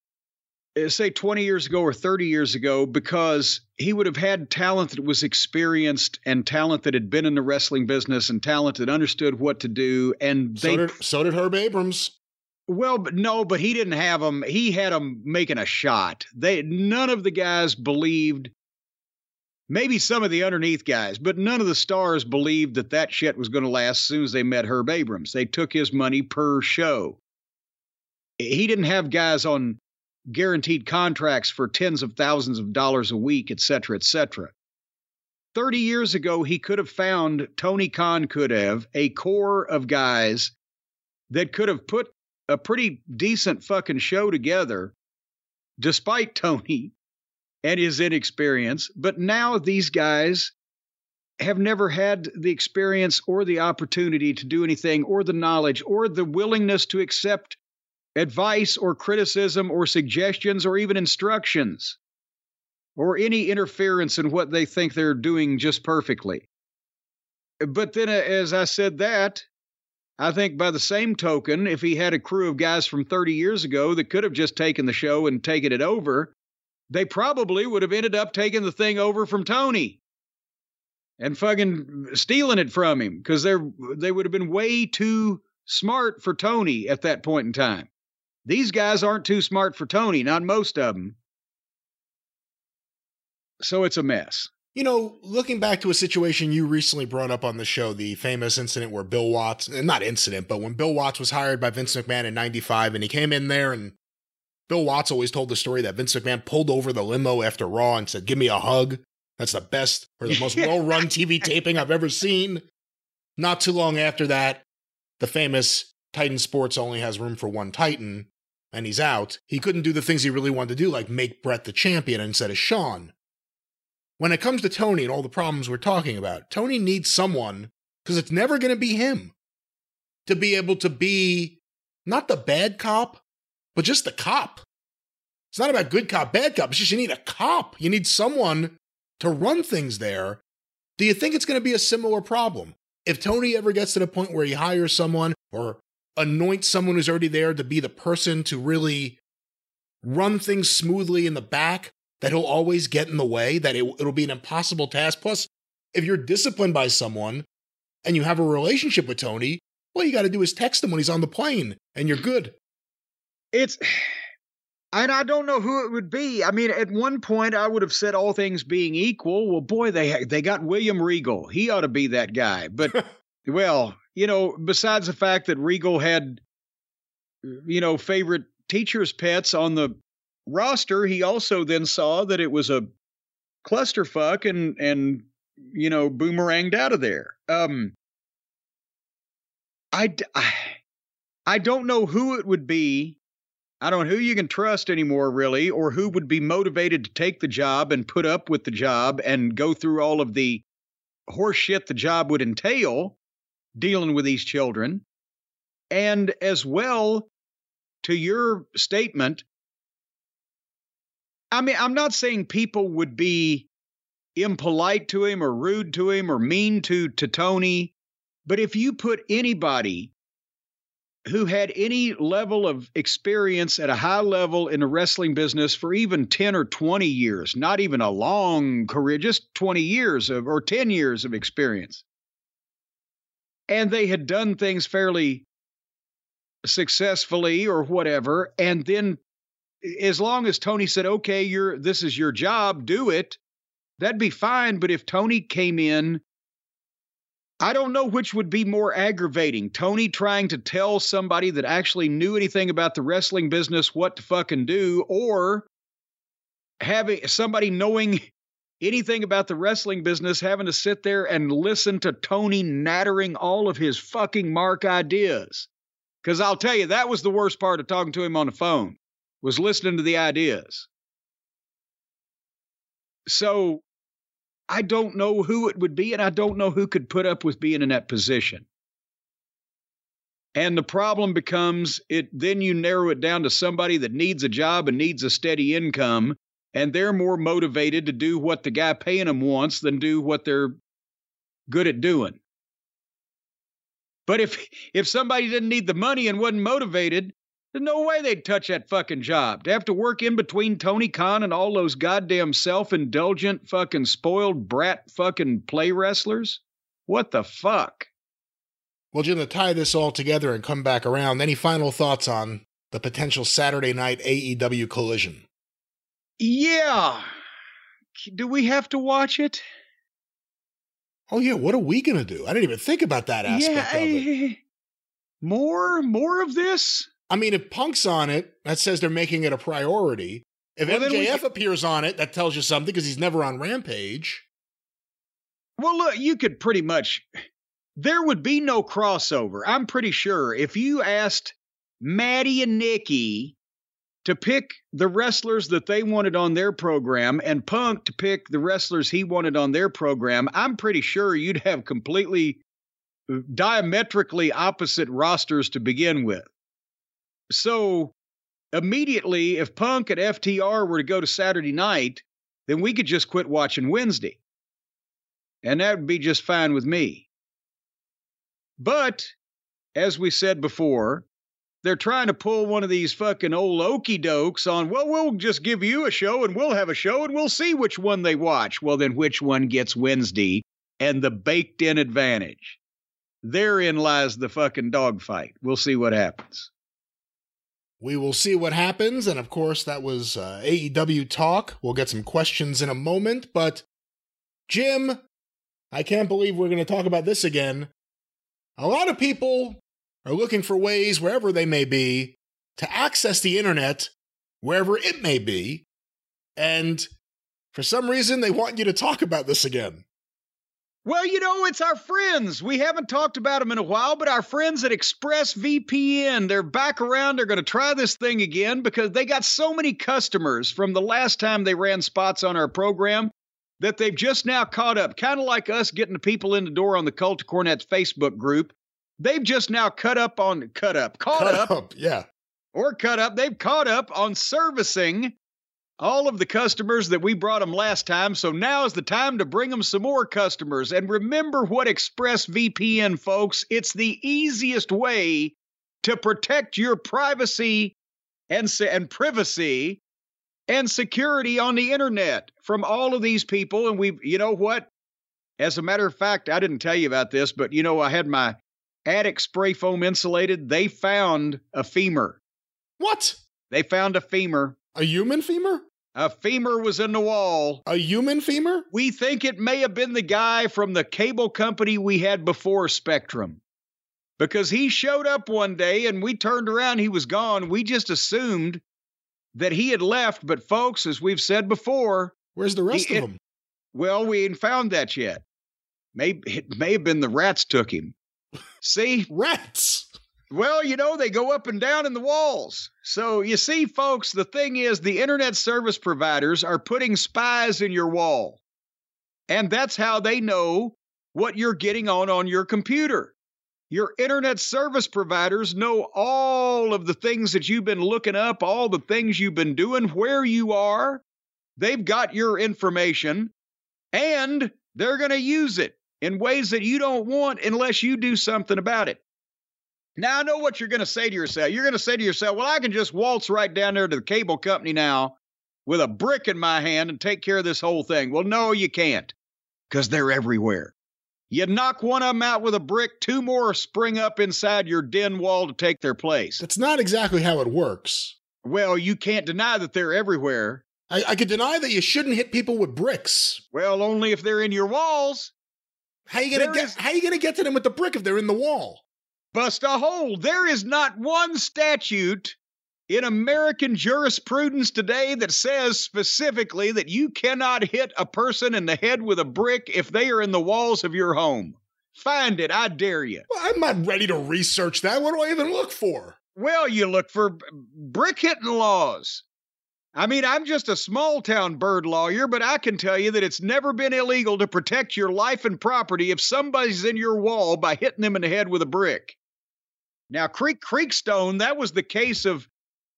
Speaker 3: Uh, say 20 years ago or 30 years ago, because he would have had talent that was experienced and talent that had been in the wrestling business and talent that understood what to do. And
Speaker 2: so did, so did Herb Abrams.
Speaker 3: well, but no, but he didn't have them. He had them making a shot. They none of the guys believed. Maybe some of the underneath guys, but none of the stars believed that that shit was going to last as soon as they met Herb Abrams. They took his money per show. He didn't have guys on guaranteed contracts for tens of thousands of dollars a week, et cetera, et cetera. 30 years ago, he could have found, Tony Khan could have, a core of guys that could have put a pretty decent fucking show together, despite Tony and his inexperience. But now these guys have never had the experience or the opportunity to do anything, or the knowledge, or the willingness to accept advice or criticism or suggestions or even instructions or any interference in what they think they're doing just perfectly. But then, uh, as I said that, I think by the same token, if he had a crew of guys from 30 years ago that could have just taken the show and taken it over, they probably would have ended up taking the thing over from Tony and fucking stealing it from him because they're they would have been way too smart for Tony at that point in time. These guys aren't too smart for Tony, not most of them. So it's a mess.
Speaker 2: You know, looking back to a situation you recently brought up on the show, the famous incident where Bill Watts, not incident, but when Bill Watts was hired by Vince McMahon in 95 and he came in there and Bill Watts always told the story that Vince McMahon pulled over the limo after Raw and said, Give me a hug. That's the best or the most well run TV taping I've ever seen. Not too long after that, the famous Titan Sports only has room for one Titan, and he's out. He couldn't do the things he really wanted to do, like make Bret the champion instead of Shawn. When it comes to Tony and all the problems we're talking about, Tony needs someone, because it's never going to be him, to be able to be not the bad cop, but just the cop. It's not about good cop, bad cop. It's just you need a cop. You need someone to run things there. Do you think it's going to be a similar problem? If Tony ever gets to the point where he hires someone or anoints someone who's already there to be the person to really run things smoothly in the back, that he'll always get in the way, that it, it'll be an impossible task. Plus, if you're disciplined by someone and you have a relationship with Tony, all you got to do is text him when he's on the plane and you're good.
Speaker 3: It's and I don't know who it would be. I mean, at one point I would have said all things being equal, well boy, they they got William Regal. He ought to be that guy. But well, you know, besides the fact that Regal had you know, favorite teachers' pets on the roster, he also then saw that it was a clusterfuck and and you know boomeranged out of there. Um, I, I I don't know who it would be. I don't know who you can trust anymore, really, or who would be motivated to take the job and put up with the job and go through all of the horse shit the job would entail dealing with these children. And as well, to your statement, I mean, I'm not saying people would be impolite to him or rude to him or mean to to Tony, but if you put anybody who had any level of experience at a high level in the wrestling business for even 10 or 20 years, not even a long career, just 20 years of, or 10 years of experience. And they had done things fairly successfully or whatever. And then as long as Tony said, okay, you're, this is your job, do it, that'd be fine. But if Tony came in I don't know which would be more aggravating. Tony trying to tell somebody that actually knew anything about the wrestling business what to fucking do, or having somebody knowing anything about the wrestling business having to sit there and listen to Tony nattering all of his fucking mark ideas. Because I'll tell you, that was the worst part of talking to him on the phone, was listening to the ideas. So I don't know who it would be, and I don't know who could put up with being in that position. And the problem becomes it then you narrow it down to somebody that needs a job and needs a steady income, and they're more motivated to do what the guy paying them wants than do what they're good at doing. But if if somebody didn't need the money and wasn't motivated, there's no way they'd touch that fucking job. To have to work in between Tony Khan and all those goddamn self-indulgent fucking spoiled brat fucking play wrestlers. What the fuck?
Speaker 2: Well, Jim, to tie this all together and come back around, any final thoughts on the potential Saturday night AEW collision?
Speaker 3: Yeah. Do we have to watch it?
Speaker 2: Oh yeah, what are we gonna do? I didn't even think about that aspect
Speaker 3: yeah,
Speaker 2: of it.
Speaker 3: More, more of this.
Speaker 2: I mean, if Punk's on it, that says they're making it a priority. If
Speaker 3: Well, then we
Speaker 2: MJF appears on it, that tells you something because he's never on Rampage.
Speaker 3: Well, look, you could pretty much. There would be no crossover. I'm pretty sure if you asked Maddie and Nikki to pick the wrestlers that they wanted on their program and Punk to pick the wrestlers he wanted on their program, I'm pretty sure you'd have completely uh, diametrically opposite rosters to begin with. So immediately, if Punk and FTR were to go to Saturday night, then we could just quit watching Wednesday. And that would be just fine with me. But, as we said before, they're trying to pull one of these fucking old okey dokes on, well, we'll just give you a show and we'll have a show and we'll see which one they watch. Well, then which one gets Wednesday and the baked in advantage? Therein lies the fucking dogfight. We'll see what happens.
Speaker 2: We will see what happens, and of course, that was uh, AEW talk. We'll get some questions in a moment, but Jim, I can't believe we're going to talk about this again. A lot of people are looking for ways, wherever they may be, to access the internet, wherever it may be, and for some reason, they want you to talk about this again.
Speaker 3: Well, you know, it's our friends. We haven't talked about them in a while, but our friends at ExpressVPN, they're back around. They're going to try this thing again because they got so many customers from the last time they ran spots on our program that they've just now caught up. Kind of like us getting the people in the door on the Cult Cornets Facebook group. They've just now cut up on, cut up, caught
Speaker 2: Cut
Speaker 3: up,
Speaker 2: yeah.
Speaker 3: or cut up. They've caught up on servicing all of the customers that we brought them last time. So now is the time to bring them some more customers. And remember what ExpressVPN, folks, it's the easiest way to protect your privacy and, and privacy and security on the internet from all of these people. And we've, you know what? As a matter of fact, I didn't tell you about this, but you know, I had my attic spray foam insulated. They found a femur.
Speaker 2: What?
Speaker 3: They found a femur.
Speaker 2: A human femur?
Speaker 3: A femur was in the wall.
Speaker 2: A human femur?
Speaker 3: We think it may have been the guy from the cable company we had before Spectrum. Because he showed up one day and we turned around, he was gone. We just assumed that he had left. But, folks, as we've said before,
Speaker 2: Where's the rest
Speaker 3: He-
Speaker 2: of
Speaker 3: it-
Speaker 2: them?
Speaker 3: well, we ain't found that yet. Maybe it may have been the rats took him. See,
Speaker 2: Rats.
Speaker 3: Well, you know, they go up and down in the walls. So, you see, folks, the thing is, the internet service providers are putting spies in your wall. And that's how they know what you're getting on on your computer. Your internet service providers know all of the things that you've been looking up, all the things you've been doing, where you are. They've got your information and they're going to use it in ways that you don't want unless you do something about it. Now, I know what you're going to say to yourself. You're going to say to yourself, well, I can just waltz right down there to the cable company now with a brick in my hand and take care of this whole thing. Well, no, you can't because they're everywhere. You knock one of them out with a brick, two more spring up inside your den wall to take their place.
Speaker 2: That's not exactly how it works.
Speaker 3: Well, you can't deny that they're everywhere.
Speaker 2: I, I could deny that you shouldn't hit people with bricks.
Speaker 3: Well, only if they're in your walls.
Speaker 2: How you gonna
Speaker 3: There
Speaker 2: get?
Speaker 3: is-
Speaker 2: How you gonna get to them with the brick if they're in the wall?
Speaker 3: Bust a hole. There is not one statute in American jurisprudence today that says specifically that you cannot hit a person in the head with a brick if they are in the walls of your home. Find it, I dare you.
Speaker 2: Well, I'm not ready to research that. What do I even look for?
Speaker 3: Well, you look for brick hitting laws. I mean, I'm just a small town bird lawyer, but I can tell you that it's never been illegal to protect your life and property if somebody's in your wall by hitting them in the head with a brick. Now, Creek Creekstone, that was the case of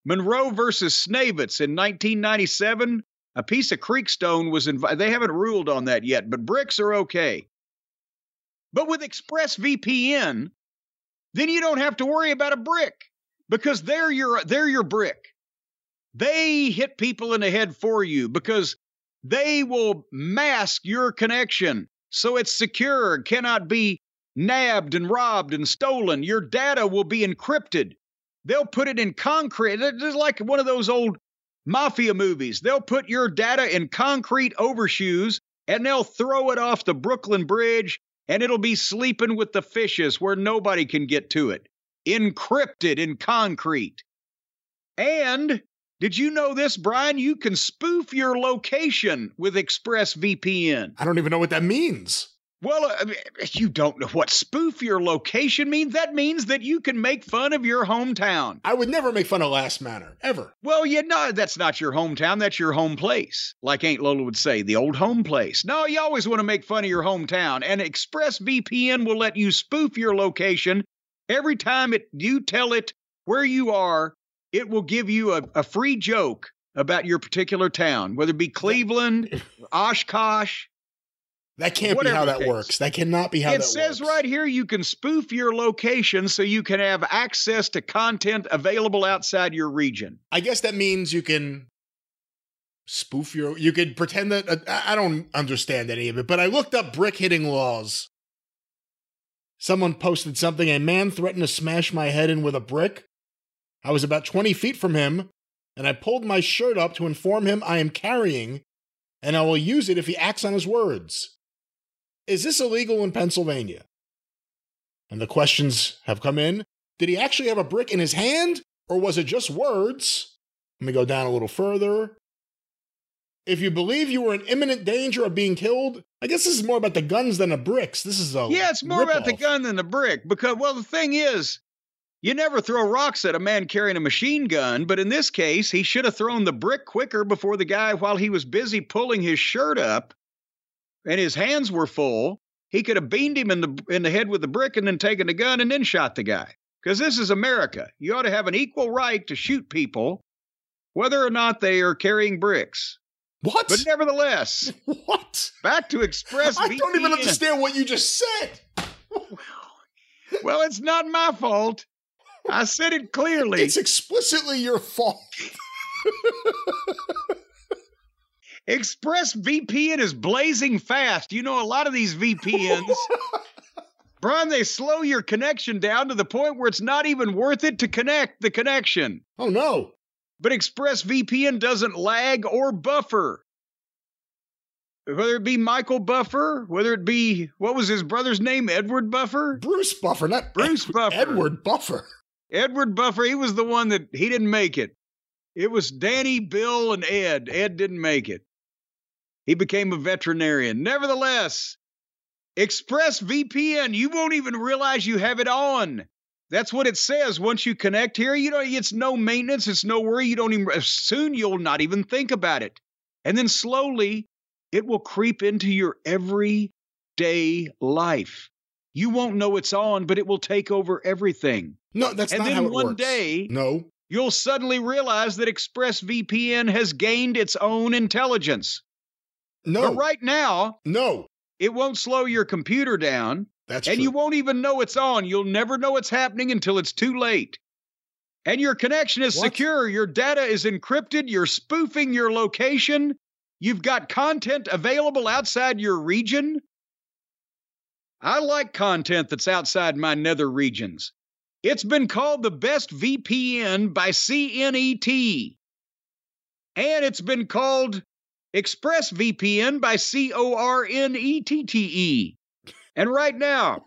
Speaker 3: Monroe versus Snavitz in 1997. A piece of Creekstone was invited. They haven't ruled on that yet, but bricks are okay. But with ExpressVPN, then you don't have to worry about a brick because they're your they're your brick. They hit people in the head for you because they will mask your connection so it's secure, cannot be nabbed and robbed and stolen. Your data will be encrypted. They'll put it in concrete. It's like one of those old mafia movies. They'll put your data in concrete overshoes and they'll throw it off the Brooklyn Bridge and it'll be sleeping with the fishes where nobody can get to it. Encrypted in concrete. And did you know this, Brian? You can spoof your location with ExpressVPN.
Speaker 2: I don't even know what that means.
Speaker 3: Well, uh, you don't know what spoof your location means. That means that you can make fun of your hometown.
Speaker 2: I would never make fun of Last Manor, ever.
Speaker 3: Well, you know, that's not your hometown. That's your home place. Like Aunt Lola would say, the old home place. No, you always want to make fun of your hometown. And ExpressVPN will let you spoof your location every time it, you tell it where you are. It will give you a, a free joke about your particular town, whether it be Cleveland, Oshkosh,
Speaker 2: that can't be how that works. That cannot be how
Speaker 3: it says
Speaker 2: works.
Speaker 3: right here you can spoof your location so you can have access to content available outside your region.
Speaker 2: I guess that means you can spoof your you could pretend that uh, I don't understand any of it, but I looked up brick hitting laws. Someone posted something a man threatened to smash my head in with a brick. I was about 20 feet from him, and I pulled my shirt up to inform him I am carrying and I will use it if he acts on his words. Is this illegal in Pennsylvania? And the questions have come in. Did he actually have a brick in his hand, or was it just words? Let me go down a little further. If you believe you were in imminent danger of being killed, I guess this is more about the guns than the bricks. This is a
Speaker 3: yeah, it's more about the gun than the brick because well, the thing is, you never throw rocks at a man carrying a machine gun, but in this case, he should have thrown the brick quicker before the guy while he was busy pulling his shirt up and his hands were full, he could have beamed him in the in the head with the brick and then taken the gun and then shot the guy. Because this is America. You ought to have an equal right to shoot people, whether or not they are carrying bricks.
Speaker 2: What?
Speaker 3: But nevertheless,
Speaker 2: what?
Speaker 3: Back to Express.
Speaker 2: I don't even understand what you just said.
Speaker 3: well, it's not my fault. I said it clearly.
Speaker 2: It's explicitly your fault.
Speaker 3: ExpressVPN is blazing fast. You know, a lot of these VPNs, Brian, they slow your connection down to the point where it's not even worth it to connect the connection.
Speaker 2: Oh, no.
Speaker 3: But ExpressVPN doesn't lag or buffer. Whether it be Michael Buffer, whether it be, what was his brother's name? Edward Buffer?
Speaker 2: Bruce Buffer, not
Speaker 3: Bruce
Speaker 2: Edward,
Speaker 3: Buffer.
Speaker 2: Edward Buffer.
Speaker 3: Edward Buffer, he was the one that he didn't make it. It was Danny, Bill, and Ed. Ed didn't make it. He became a veterinarian. Nevertheless, ExpressVPN, you won't even realize you have it on. That's what it says. Once you connect here, you know, it's no maintenance, it's no worry. You don't even, soon you'll not even think about it. And then slowly, it will creep into your everyday life. You won't know it's on, but it will take over everything.
Speaker 2: No, that's
Speaker 3: and
Speaker 2: not
Speaker 3: then
Speaker 2: how it
Speaker 3: one
Speaker 2: works.
Speaker 3: day,
Speaker 2: no,
Speaker 3: you'll suddenly realize that ExpressVPN has gained its own intelligence.
Speaker 2: No.
Speaker 3: But right now,
Speaker 2: no.
Speaker 3: It won't slow your computer down.
Speaker 2: That's
Speaker 3: and
Speaker 2: true.
Speaker 3: you won't even know it's on. You'll never know it's happening until it's too late. And your connection is
Speaker 2: What?
Speaker 3: secure. Your data is encrypted. You're spoofing your location. You've got content available outside your region. I like content that's outside my nether regions. It's been called the best VPN by CNET. And it's been called ExpressVPN by C O R N E T T E. And right now,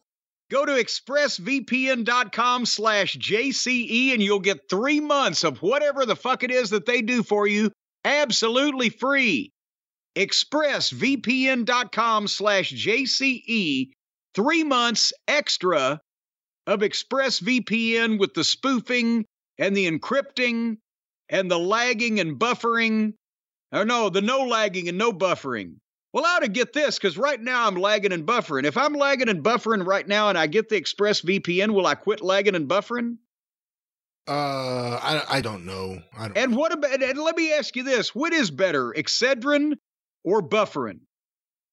Speaker 3: go to expressvpn.com slash JCE and you'll get three months of whatever the fuck it is that they do for you absolutely free. expressvpn.com slash JCE, three months extra of ExpressVPN with the spoofing and the encrypting and the lagging and buffering. Or no, the no lagging and no buffering. Well, I ought to get this because right now I'm lagging and buffering. If I'm lagging and Bufferin right now and I get the ExpressVPN, will I quit lagging and buffering?
Speaker 2: Uh, I, I don't know. I don't.
Speaker 3: And what about? And let me ask you this: What is better, Excedrin or buffering?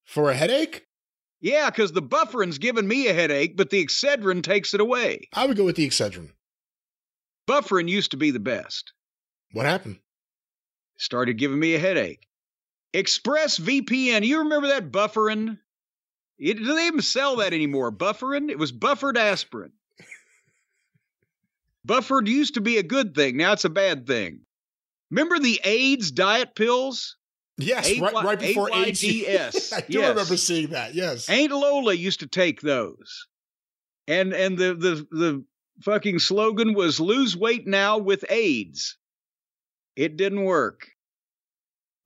Speaker 2: For a headache?
Speaker 3: Yeah, because the Bufferin's giving me a headache, but the Excedrin takes it away.
Speaker 2: I would go with the Excedrin.
Speaker 3: Bufferin used to be the best.
Speaker 2: What happened?
Speaker 3: Started giving me a headache. Express VPN. You remember that Bufferin? It, do they even sell that anymore? Bufferin? It was buffered aspirin. Buffered used to be a good thing. Now it's a bad thing. Remember the AIDS diet pills?
Speaker 2: Yes, right, right before AIDS. I do
Speaker 3: Yes.
Speaker 2: remember seeing that. Yes.
Speaker 3: Aunt Lola used to take those. And and the the the fucking slogan was lose weight now with AIDS. It didn't work.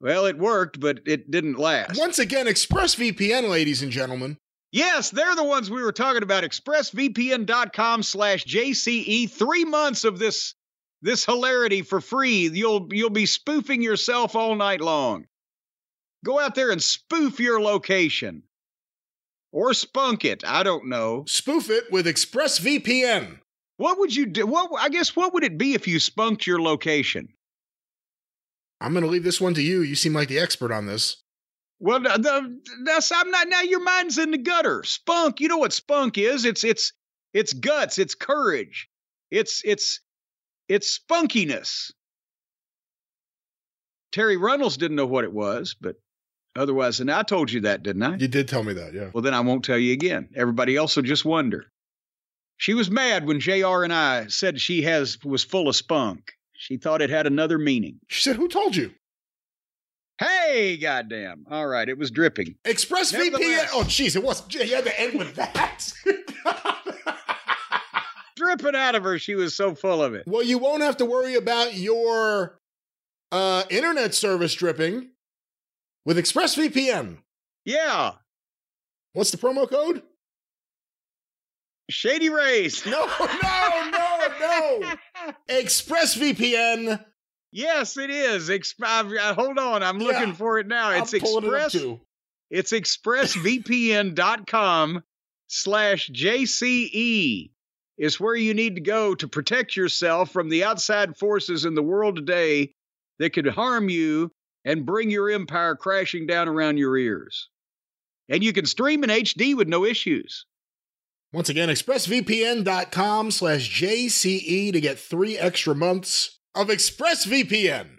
Speaker 3: Well, it worked, but it didn't last.
Speaker 2: Once again, ExpressVPN, ladies and gentlemen.
Speaker 3: Yes, they're the ones we were talking about. ExpressVPN.com slash JCE. Three months of this this hilarity for free. You'll you'll be spoofing yourself all night long. Go out there and spoof your location. Or spunk it. I don't know.
Speaker 2: Spoof it with ExpressVPN.
Speaker 3: What would you do? What I guess what would it be if you spunked your location?
Speaker 2: I'm going to leave this one to you. You seem like the expert on this.
Speaker 3: Well, the, the, that's I'm not now. Your mind's in the gutter. Spunk. You know what spunk is? It's it's it's guts. It's courage. It's it's it's spunkiness. Terri Runnels didn't know what it was, but otherwise, and I told you that, didn't I?
Speaker 2: You did tell me that, yeah.
Speaker 3: Well, then I won't tell you again. Everybody else will just wonder. She was mad when Jr. and I said she has was full of spunk. She thought it had another meaning.
Speaker 2: She said, Who told you?
Speaker 3: Hey, goddamn! All right, it was dripping.
Speaker 2: ExpressVPN. Oh, jeez, it was. You had to end with that.
Speaker 3: dripping out of her. She was so full of it.
Speaker 2: well, you won't have to worry about your uh, internet service dripping with ExpressVPN.
Speaker 3: Yeah,
Speaker 2: What's the promo code?
Speaker 3: Shady Rays.
Speaker 2: No, no, no, no. ExpressVPN.
Speaker 3: yes, it is. Ex- uh, hold on, I'm
Speaker 2: Yeah.
Speaker 3: looking for it now. It's
Speaker 2: I'm it
Speaker 3: express.
Speaker 2: too.
Speaker 3: It's expressvpn.com slash JCE is where you need to go to protect yourself from the outside forces in the world today that could harm you and bring your empire crashing down around your ears. And you can stream in HD with no issues.
Speaker 2: Once again, expressvpn.com slash JCE to get three extra months of ExpressVPN.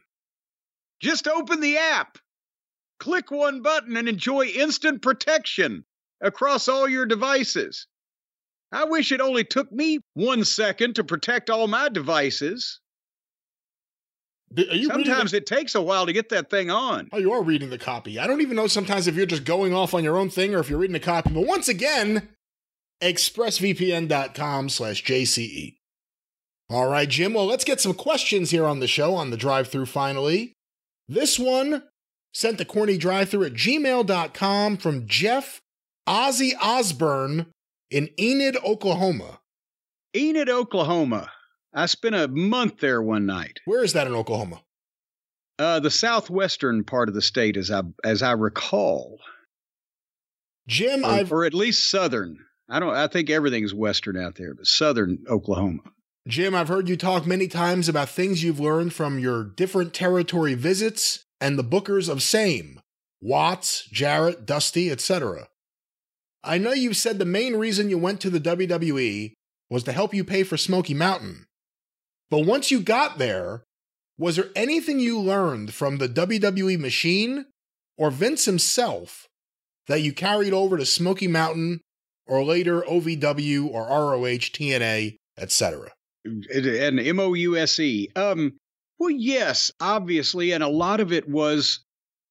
Speaker 3: Just open the app, click one button, and enjoy instant protection across all your devices. I wish it only took me one second to protect all my devices.
Speaker 2: D- Are you reading
Speaker 3: Sometimes
Speaker 2: the-
Speaker 3: it takes a while to get that thing on.
Speaker 2: Oh, you are reading the copy. I don't even know sometimes if you're just going off on your own thing or if you're reading the copy. But once again, expressvpn.com slash JCE. All right, Jim. Well, let's get some questions here on the show on the drive through finally. This one sent to corny drive through at gmail.com from Jeff Ozzy Osborne in Enid, Oklahoma.
Speaker 3: Enid, Oklahoma. I spent a month there one night.
Speaker 2: Where is that in Oklahoma?
Speaker 3: Uh, the southwestern part of the state, as I as I recall,
Speaker 2: Jim,
Speaker 3: or,
Speaker 2: I've
Speaker 3: or at least southern. I don't. I think everything's western out there, but southern Oklahoma.
Speaker 2: Jim, I've heard you talk many times about things you've learned from your different territory visits and the bookers of same Watts, Jarrett, Dusty, etc. I know you've said the main reason you went to the WWE was to help you pay for Smoky Mountain. But once you got there, was there anything you learned from the WWE machine or Vince himself that you carried over to Smoky Mountain or later OVW or ROH, TNA, etc.?
Speaker 3: and M O U S E. Um, well, yes, obviously, and a lot of it was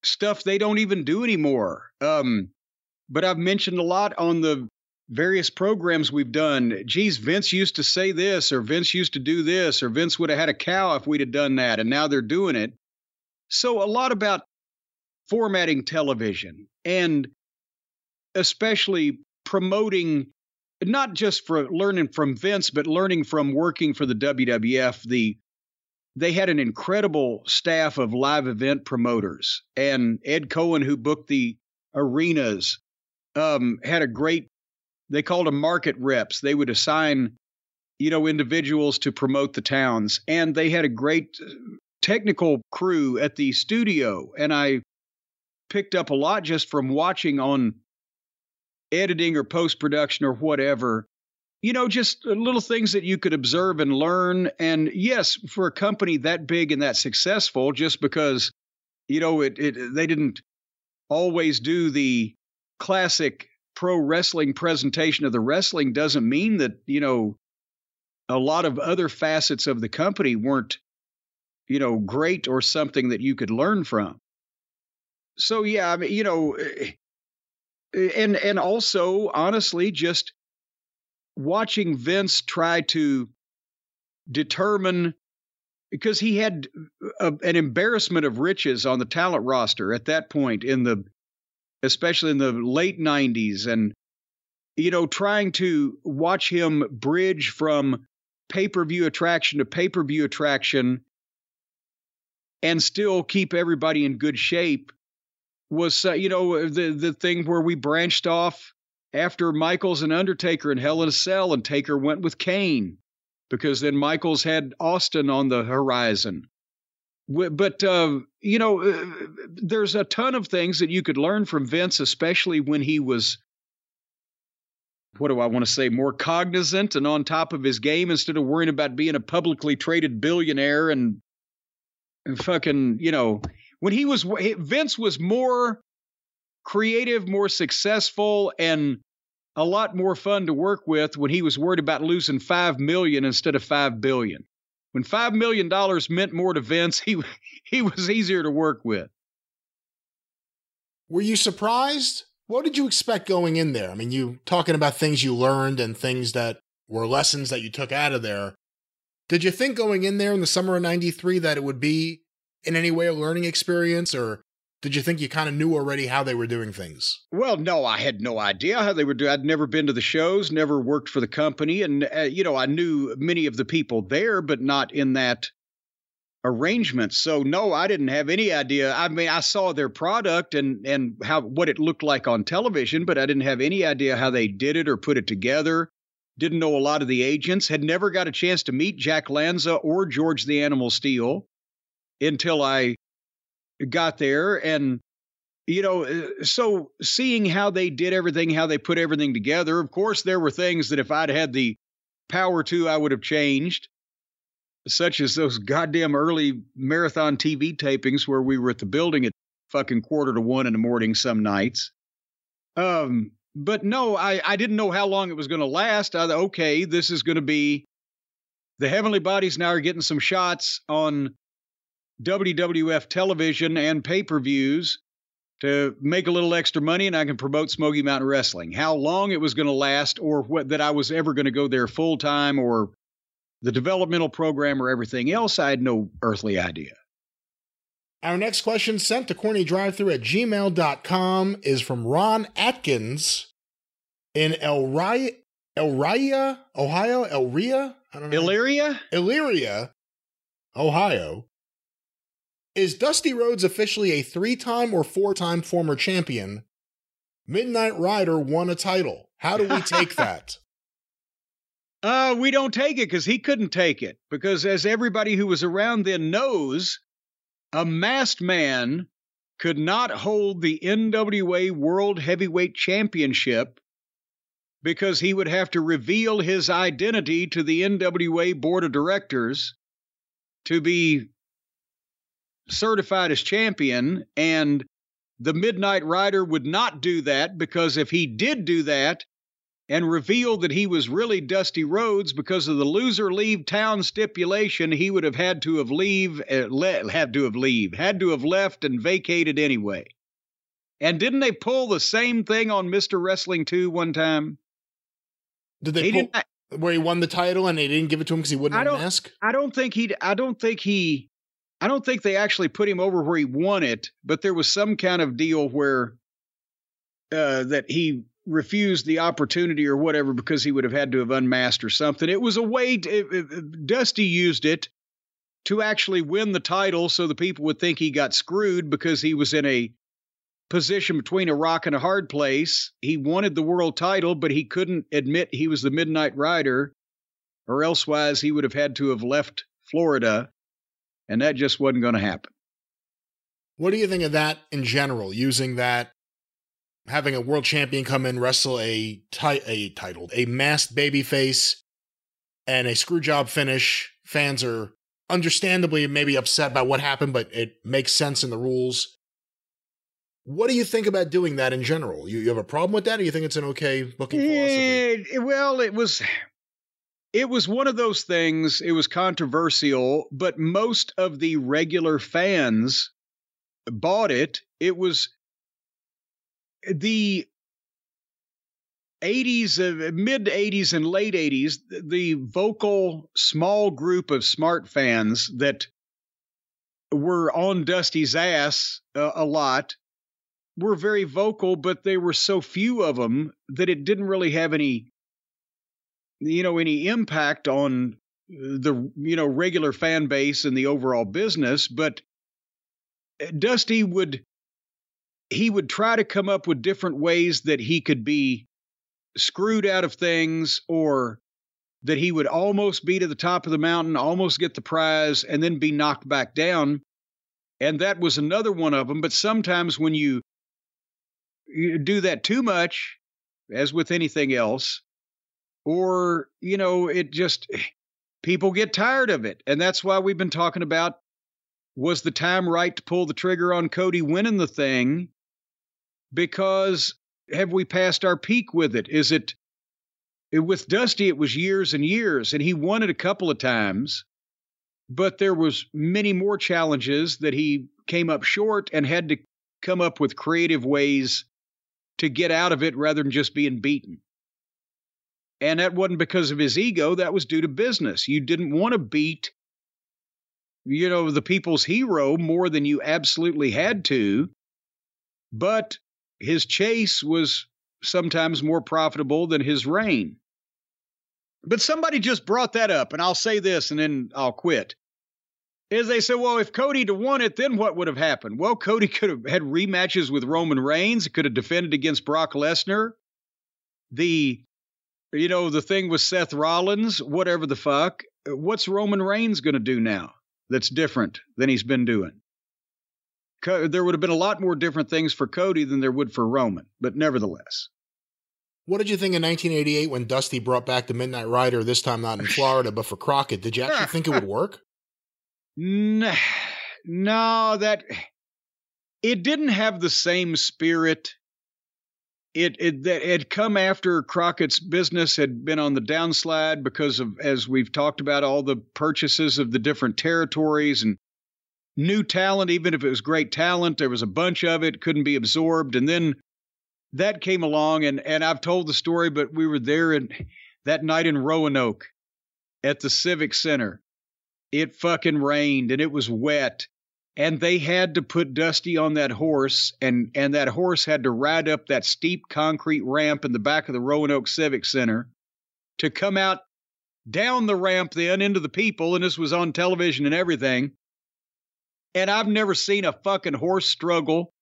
Speaker 3: stuff they don't even do anymore. Um, but I've mentioned a lot on the various programs we've done. Geez, Vince used to say this, or Vince used to do this, or Vince would have had a cow if we'd have done that, and now they're doing it. So a lot about formatting television and especially promoting not just for learning from Vince, but learning from working for the WWF. The they had an incredible staff of live event promoters, and Ed Cohen, who booked the arenas, um, had a great. They called them market reps. They would assign, you know, individuals to promote the towns, and they had a great uh, technical crew at the studio, and I picked up a lot just from watching on editing or post production or whatever. You know, just little things that you could observe and learn. And yes, for a company that big and that successful, just because, you know, it, it they didn't always do the classic pro wrestling presentation of the wrestling doesn't mean that, you know, a lot of other facets of the company weren't, you know, great or something that you could learn from. So yeah, I mean, you know, eh, eh, and and also honestly, just watching Vince try to determine because he had a, an embarrassment of riches on the talent roster at that point in the especially in the late 90s and you know trying to watch him bridge from pay-per-view attraction to pay-per-view attraction and still keep everybody in good shape was uh, you know the the thing where we branched off after Michaels and Undertaker and Hell in a Cell and Taker went with Kane because then Michaels had Austin on the horizon. But uh, you know, uh, there's a ton of things that you could learn from Vince, especially when he was what do I want to say, more cognizant and on top of his game instead of worrying about being a publicly traded billionaire and, and fucking, you know, when he was Vince was more creative, more successful, and a lot more fun to work with when he was worried about losing five million instead of five billion. When five million dollars meant more to Vince, he he was easier to work with.
Speaker 2: Were you surprised what did you expect going in there? I mean, you talking about things you learned and things that were lessons that you took out of there. Did you think going in there in the summer of 93 that it would be in any way a learning experience or did you think you kind of knew already how they were doing things?
Speaker 3: Well, no, I had no idea how they were doing. I'd never been to the shows, never worked for the company, and uh, you know, I knew many of the people there, but not in that arrangements. So no, I didn't have any idea. I mean, I saw their product and and how what it looked like on television, but I didn't have any idea how they did it or put it together. Didn't know a lot of the agents. Had never got a chance to meet Jack Lanza or George the Animal Steele until I got there and you know uh, so seeing how they did everything how they put everything together of course there were things that if i'd had the power to i would have changed such as those goddamn early marathon TV tapings where we were at the building at fucking quarter to one in the morning some nights. Um, but no, I, I didn't know how long it was going to last. I okay, this is going to be the Heavenly Bodies now are getting some shots on WWF television and pay per views to make a little extra money and I can promote Smoky Mountain Wrestling. How long it was going to last or what that I was ever going to go there full time or the developmental program or everything else, I had no earthly idea.
Speaker 2: Our next question sent to cornydrivethrough at gmail.com is from Ron Atkins in Elria, Elria, Ohio, Elria,
Speaker 3: I don't know. Elyria?
Speaker 2: Elyria, Ohio. Is Dusty Rhodes officially a three time or four time former champion? Midnight Rider won a title. How do we take that?
Speaker 3: Uh, we don't take it because he couldn't take it. Because as everybody who was around then knows, a masked man could not hold the NWA World Heavyweight Championship because he would have to reveal his identity to the NWA Board of Directors to be certified as champion. And the Midnight Rider would not do that because if he did do that, and revealed that he was really Dusty Rhodes because of the loser leave town stipulation. He would have had to have leave, uh, le- had to have leave, had to have left and vacated anyway. And didn't they pull the same thing on Mister Wrestling 2 one time?
Speaker 2: Did they he pull, where he won the title and they didn't give it to him because he wouldn't I don't, mask?
Speaker 3: I don't think he. I don't think he. I don't think they actually put him over where he won it, but there was some kind of deal where uh, that he refused the opportunity or whatever because he would have had to have unmasked or something. It was a way to, it, it, Dusty used it to actually win the title so the people would think he got screwed because he was in a position between a rock and a hard place. He wanted the world title, but he couldn't admit he was the Midnight Rider, or elsewise he would have had to have left Florida, and that just wasn't going to happen.
Speaker 2: What do you think of that in general, using that having a world champion come in, wrestle a, ti- a titled, a masked babyface, and a screw job finish. Fans are understandably maybe upset about what happened, but it makes sense in the rules. What do you think about doing that in general? You, you have a problem with that, or you think it's an okay booking philosophy?
Speaker 3: Well, it was it was one of those things. It was controversial, but most of the regular fans bought it. It was the 80s, uh, mid 80s and late 80s, the vocal small group of smart fans that were on Dusty's ass uh, a lot were very vocal, but they were so few of them that it didn't really have any, you know, any impact on the you know regular fan base and the overall business. But uh, Dusty would he would try to come up with different ways that he could be screwed out of things or that he would almost be to the top of the mountain, almost get the prize, and then be knocked back down. And that was another one of them. But sometimes when you you do that too much, as with anything else, or, you know, it just, people get tired of it. And that's why we've been talking about was the time right to pull the trigger on Cody winning the thing? Because have we passed our peak with it? Is it, it with Dusty, it was years and years, and he won it a couple of times, but there was many more challenges that he came up short and had to come up with creative ways to get out of it rather than just being beaten. And that wasn't because of his ego, that was due to business. You didn't want to beat, you know, the people's hero more than you absolutely had to. But his chase was sometimes more profitable than his reign. But somebody just brought that up, and I'll say this and then I'll quit is they said, well, if Cody had won it, then what would have happened? Well, Cody could have had rematches with Roman Reigns, could have defended against Brock Lesnar. The, you know, the thing with Seth Rollins, whatever the fuck. What's Roman Reigns going to do now that's different than he's been doing? There would have been a lot more different things for Cody than there would for Roman, but nevertheless.
Speaker 2: What did you think in 1988 when Dusty brought back the Midnight Rider, this time not in Florida, but for Crockett? Did you actually think it would work?
Speaker 3: No, no, that it didn't have the same spirit. It it that had come after Crockett's business had been on the downslide because of as we've talked about all the purchases of the different territories and new talent. Even if it was great talent, there was a bunch of it couldn't be absorbed, and then that came along and and I've told the story, but we were there and that night in Roanoke at the Civic Center it fucking rained and it was wet and they had to put Dusty on that horse, and and that horse had to ride up that steep concrete ramp in the back of the Roanoke Civic Center to come out down the ramp then into the people, and this was on television and everything. And I've never seen a fucking horse struggle.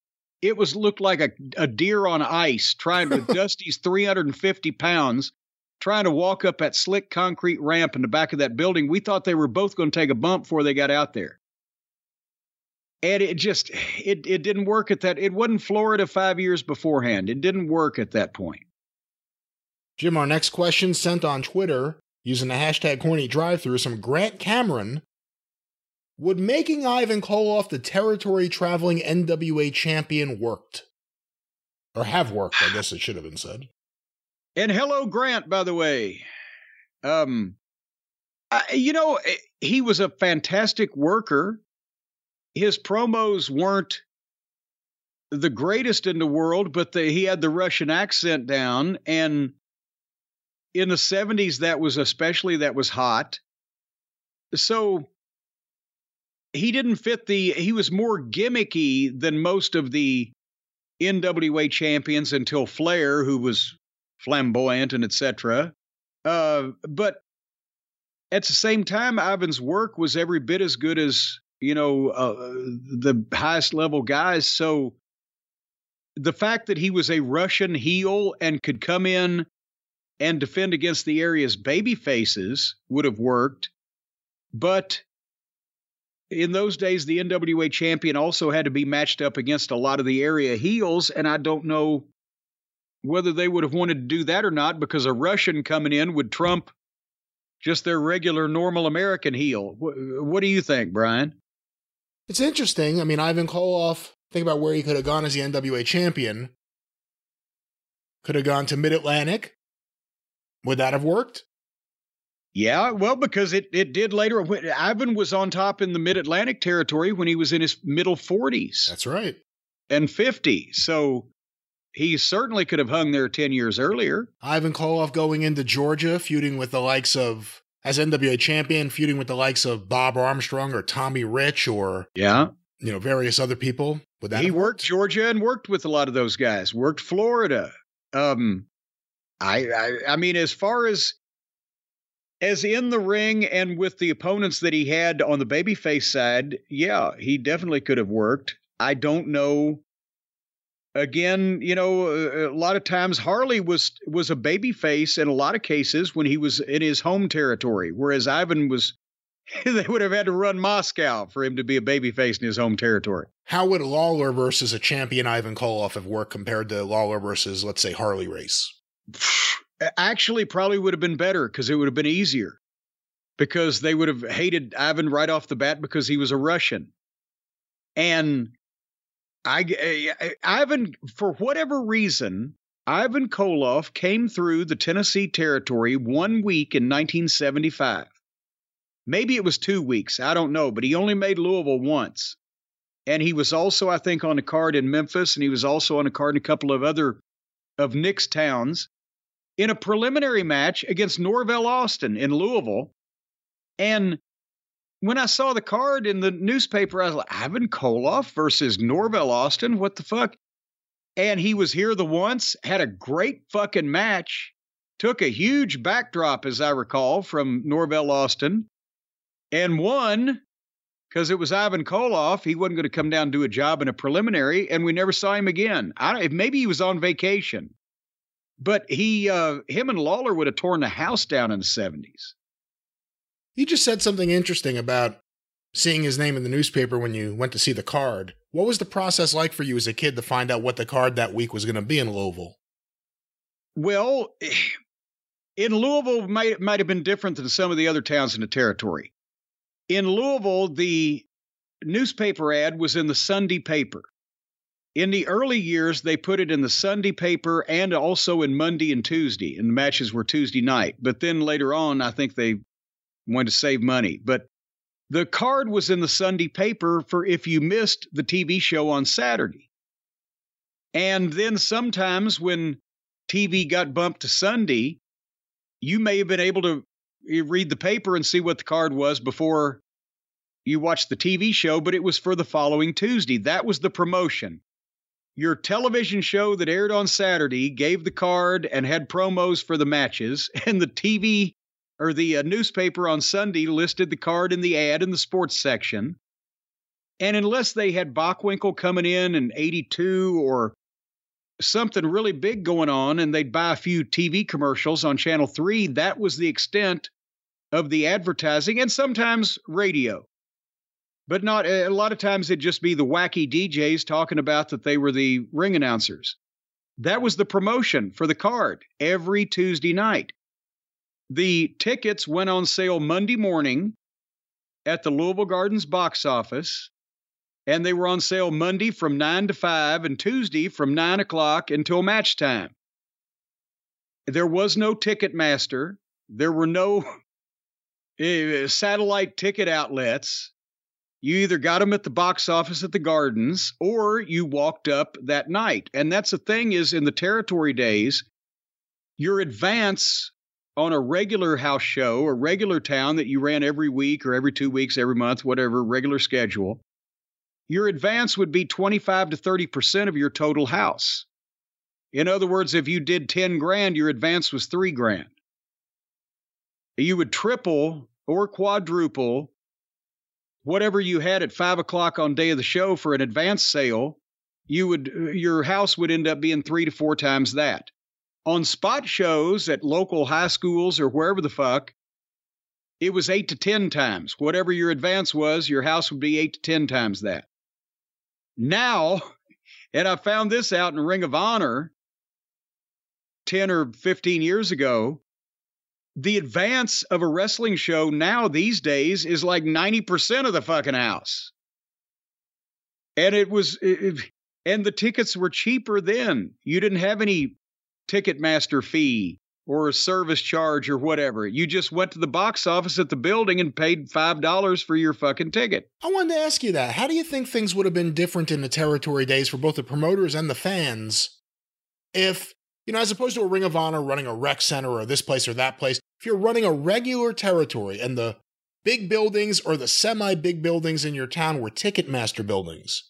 Speaker 3: It was looked like a, a deer on ice trying with Dusty's 350 pounds trying to walk up that slick concrete ramp in the back of that building. We thought they were both going to take a bump before they got out there. And it just it it didn't work at that. It wasn't Florida five years beforehand. It didn't work at that point.
Speaker 2: Jim, our next question sent on Twitter using the hashtag corny drive through some Grant Cameron. Would making Ivan Koloff the territory traveling NWA champion worked? Or have worked, I guess it should have been said.
Speaker 3: And hello, Grant, by the way. Um, I, you know, eh, he was a fantastic worker. His promos weren't the greatest in the world, but the, he had the Russian accent down. And in the 70s, that was especially that was hot. So he didn't fit the, he was more gimmicky than most of the NWA champions until Flair, who was flamboyant and etc. Uh, but at the same time, Ivan's work was every bit as good as you know uh, the highest level guys. So the fact that he was a Russian heel and could come in and defend against the area's baby faces would have worked, but in those days, the NWA champion also had to be matched up against a lot of the area heels, and I don't know whether they would have wanted to do that or not because a Russian coming in would trump just their regular normal American heel. What, what do you think, Brian?
Speaker 2: It's interesting. I mean, Ivan Koloff, think about where he could have gone as the NWA champion. Could have gone to Mid Atlantic. Would that have worked?
Speaker 3: Yeah, well, because it, it did later. When, Ivan was on top in the Mid Atlantic territory when he was in his middle 40s.
Speaker 2: That's right.
Speaker 3: And 50. So he certainly could have hung there 10 years earlier.
Speaker 2: Ivan Koloff going into Georgia, feuding with the likes of, as NWA champion, feuding with the likes of Bob Armstrong or Tommy Rich or,
Speaker 3: yeah,
Speaker 2: you know, various other people.
Speaker 3: Would that he worked? worked Georgia and worked with a lot of those guys, worked Florida. Um, I, I, I mean, as far as as in the ring and with the opponents that he had on the babyface side, yeah, he definitely could have worked. I don't know. Again, you know, a, a lot of times Harley was was a baby face in a lot of cases when he was in his home territory, whereas Ivan was. they would have had to run Moscow for him to be a babyface in his home territory.
Speaker 2: How would Lawler versus a champion Ivan Koloff have worked compared to Lawler versus, let's say, Harley Race?
Speaker 3: actually probably would have been better because it would have been easier because they would have hated Ivan right off the bat because he was a Russian. And I, I eh, eh, Ivan, for whatever reason, Ivan Koloff came through the Tennessee territory one week in 1975. Maybe it was two weeks. I don't know, but he only made Louisville once. And he was also, I think, on a card in Memphis, and he was also on a card in a couple of other of Nick's towns in a preliminary match against Norvell Austin in Louisville. And when I saw the card in the newspaper, I was like, Ivan Koloff versus Norvell Austin? What the fuck? And he was here the once, had a great fucking match, took a huge backdrop, as I recall, from Norvell Austin, and won because it was Ivan Koloff. He wasn't going to come down and do a job in a preliminary, and we never saw him again. I maybe he was on vacation. But he, uh, him and Lawler would have torn the house down in the 70s.
Speaker 2: You just said something interesting about seeing his name in the newspaper when you went to see the card. What was the process like for you as a kid to find out what the card that week was going to be in Louisville?
Speaker 3: Well, in Louisville might might have been different than some of the other towns in the territory. In Louisville, the newspaper ad was in the Sunday paper. In the early years, they put it in the Sunday paper and also in Monday and Tuesday, and the matches were Tuesday night. But then later on, I think they wanted to save money. But the card was in the Sunday paper for if you missed the TV show on Saturday. And then sometimes when TV got bumped to Sunday, you may have been able to eh, read the paper and see what the card was before you watched the TV show, but it was for the following Tuesday. That was the promotion your television show that aired on Saturday gave the card and had promos for the matches, and the TV or the uh, newspaper on Sunday listed the card in the ad in the sports section. And unless they had Bockwinkel coming in in 82 or something really big going on and they'd buy a few TV commercials on Channel 3, that was the extent of the advertising and sometimes radio but not a lot of times it'd just be the wacky DJs talking about that they were the ring announcers. That was the promotion for the card every Tuesday night. The tickets went on sale Monday morning at the Louisville Gardens box office, and they were on sale Monday from 9 to 5 and Tuesday from 9 o'clock until match time. There was no Ticketmaster, there were no uh, satellite ticket outlets. You either got them at the box office at the gardens or you walked up that night. And that's the thing is in the territory days your advance on a regular house show a regular town that you ran every week or every two weeks every month whatever regular schedule your advance would be 25 to 30 percent of your total house. In other words if you did 10 grand your advance was 3 grand. You would triple or quadruple whatever you had at five o'clock on day of the show for an advance sale, you would your house would end up being three to four times that. On spot shows at local high schools or wherever the fuck, it was eight to ten times. Whatever your advance was, your house would be eight to ten times that. Now, and I found this out in Ring of Honor, 10 or 15 years ago, the advance of a wrestling show now these days is like 90% of the fucking house. And it was, it, and the tickets were cheaper then. You didn't have any Ticketmaster fee or a service charge or whatever. You just went to the box office at the building and paid $5 for your fucking ticket.
Speaker 2: I wanted to ask you that. How do you think things would have been different in the territory days for both the promoters and the fans if, you know, as opposed to a Ring of Honor running a rec center or this place or that place, if you're running a regular territory and the big buildings or the semi big buildings in your town were Ticketmaster buildings,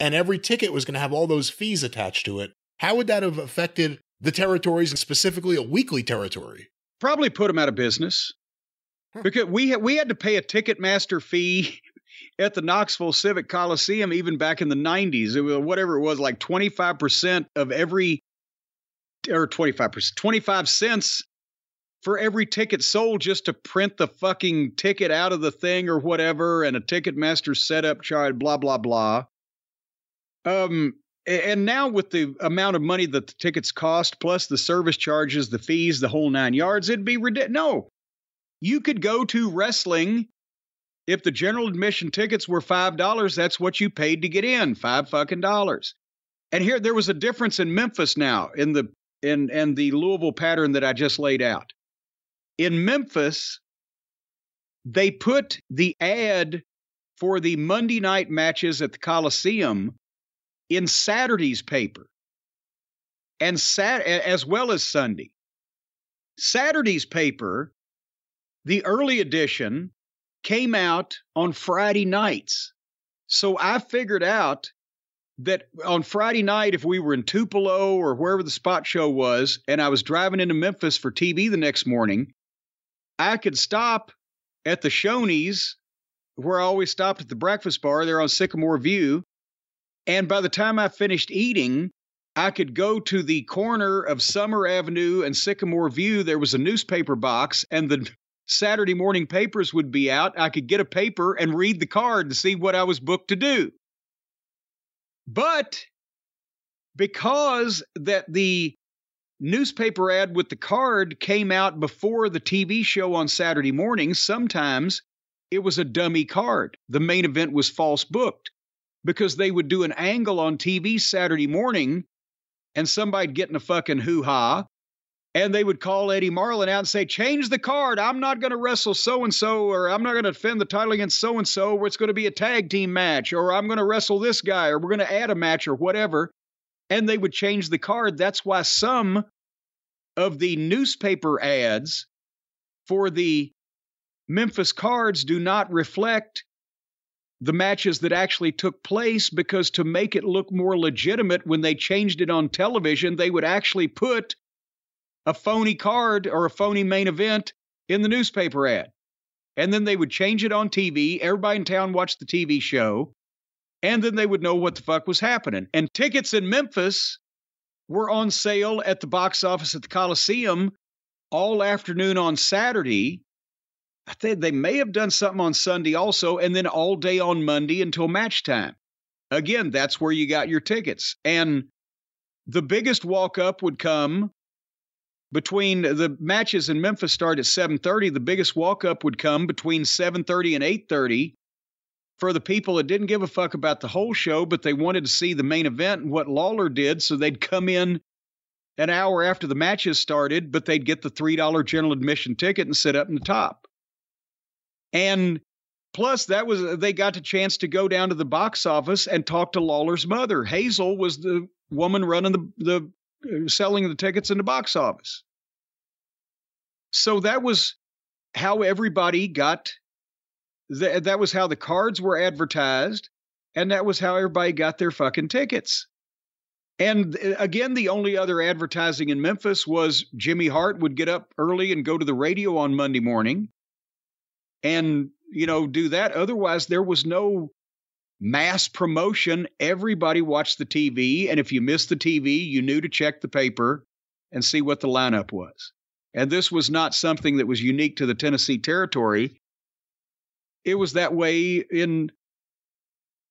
Speaker 2: and every ticket was going to have all those fees attached to it, how would that have affected the territories and specifically a weekly territory?
Speaker 3: Probably put them out of business. Because we had, we had to pay a Ticketmaster fee at the Knoxville Civic Coliseum even back in the 90s. It was whatever it was, like 25% of every, or 25%, 25 cents for every ticket sold just to print the fucking ticket out of the thing or whatever, and a Ticketmaster setup charge, blah, blah, blah. Um, and now with the amount of money that the tickets cost plus the service charges the fees the whole nine yards it'd be ridiculous no. You could go to wrestling. If the general admission tickets were five dollars that's what you paid to get in five fucking dollars. And here there was a difference in memphis now in the in and the louisville pattern that i just laid out. In memphis they put the ad for the monday night matches at the coliseum in Saturday's paper and sat as well as Sunday. Saturday's paper, the early edition, came out on Friday nights. So I figured out that on Friday night, if we were in Tupelo or wherever the spot show was, and I was driving into Memphis for TV the next morning, I could stop at the Shoney's, where I always stopped at the breakfast bar there on Sycamore View, and by the time I finished eating, I could go to the corner of Summer Avenue and Sycamore View. There was a newspaper box, and the Saturday morning papers would be out. I could get a paper and read the card to see what I was booked to do. But because that the newspaper ad with the card came out before the TV show on Saturday morning, sometimes it was a dummy card. The main event was false booked because they would do an angle on TV Saturday morning and somebody'd get in a fucking hoo ha. And they would call Eddie Marlin out and say, Change the card. I'm not going to wrestle so and so, or I'm not going to defend the title against so and so, where it's going to be a tag team match, or I'm going to wrestle this guy, or we're going to add a match, or whatever. And they would change the card. That's why some of the newspaper ads for the Memphis cards do not reflect the matches that actually took place because to make it look more legitimate when they changed it on television, they would actually put a phony card or a phony main event in the newspaper ad. And then they would change it on TV. Everybody in town watched the TV show. And then they would know what the fuck was happening. And tickets in Memphis were on sale at the box office at the Coliseum all afternoon on Saturday They may have done something on Sunday also, and then all day on Monday until match time. Again, that's where you got your tickets. And the biggest walk up would come between the matches in Memphis start at 7:30. The biggest walk up would come between 7:30 and 8:30 for the people that didn't give a fuck about the whole show, but they wanted to see the main event and what Lawler did, so they'd come in an hour after the matches started, but they'd get the $3 general admission ticket and sit up in the top. And plus, that was they got a chance to go down to the box office and talk to Lawler's mother. Hazel was the woman running the the uh, selling the tickets in the box office. So that was how everybody got. Th- that was how the cards were advertised, and that was how everybody got their fucking tickets. And uh, again, the only other advertising in Memphis was Jimmy Hart would get up early and go to the radio on Monday morning and you know do that. Otherwise there was no mass promotion. Everybody watched the tv and if you missed the tv you knew to check the paper and see what the lineup was. And this was not something that was unique to the tennessee territory. It was that way in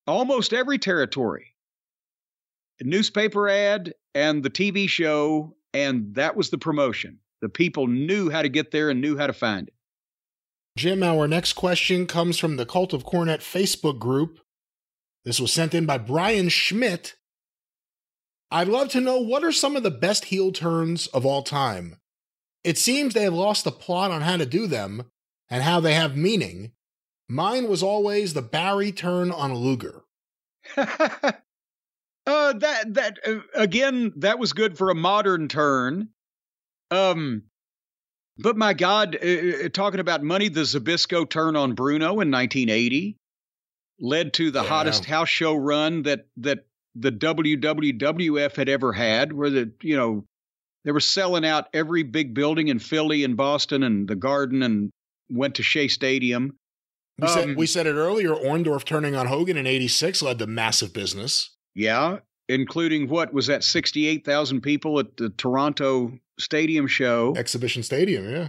Speaker 3: almost every territory. Newspaper ad and the tv show And that was the promotion. The people knew how to get there and knew how to find it.
Speaker 2: Jim, our next question comes from the Cult of Cornette Facebook group. This was sent in by Brian Schmidt. I'd love to know what are some of the best heel turns of all time? It seems they have lost the plot on how to do them and how they have meaning. Mine was always the Barry turn on a Luger.
Speaker 3: uh, that that uh, again, that was good for a modern turn. Um, but my God, uh, uh talking about money, the Zbyszko turn on Bruno in 1980 led to the yeah. hottest house show run that that the WWF had ever had, where the you know they were selling out every big building in Philly and Boston and the Garden and went to Shea Stadium.
Speaker 2: We, um, said, we said it earlier. Orndorff turning on Hogan in '86 led to massive business.
Speaker 3: Yeah, including what was that 68,000 people at the Toronto Stadium show,
Speaker 2: Exhibition Stadium. Yeah,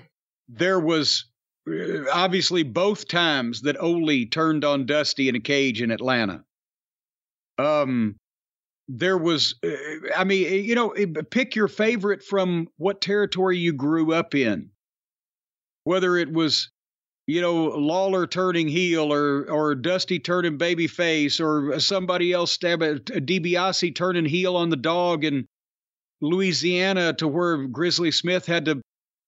Speaker 3: there was uh, obviously both times that Ole turned on Dusty in a cage in Atlanta. Um, there was, uh, I mean, you know, pick your favorite from what territory you grew up in. Whether it was, you know, Lawler turning heel or or Dusty turning babyface or somebody else stab a DiBiase turning heel on the dog in Louisiana to where Grizzly Smith had to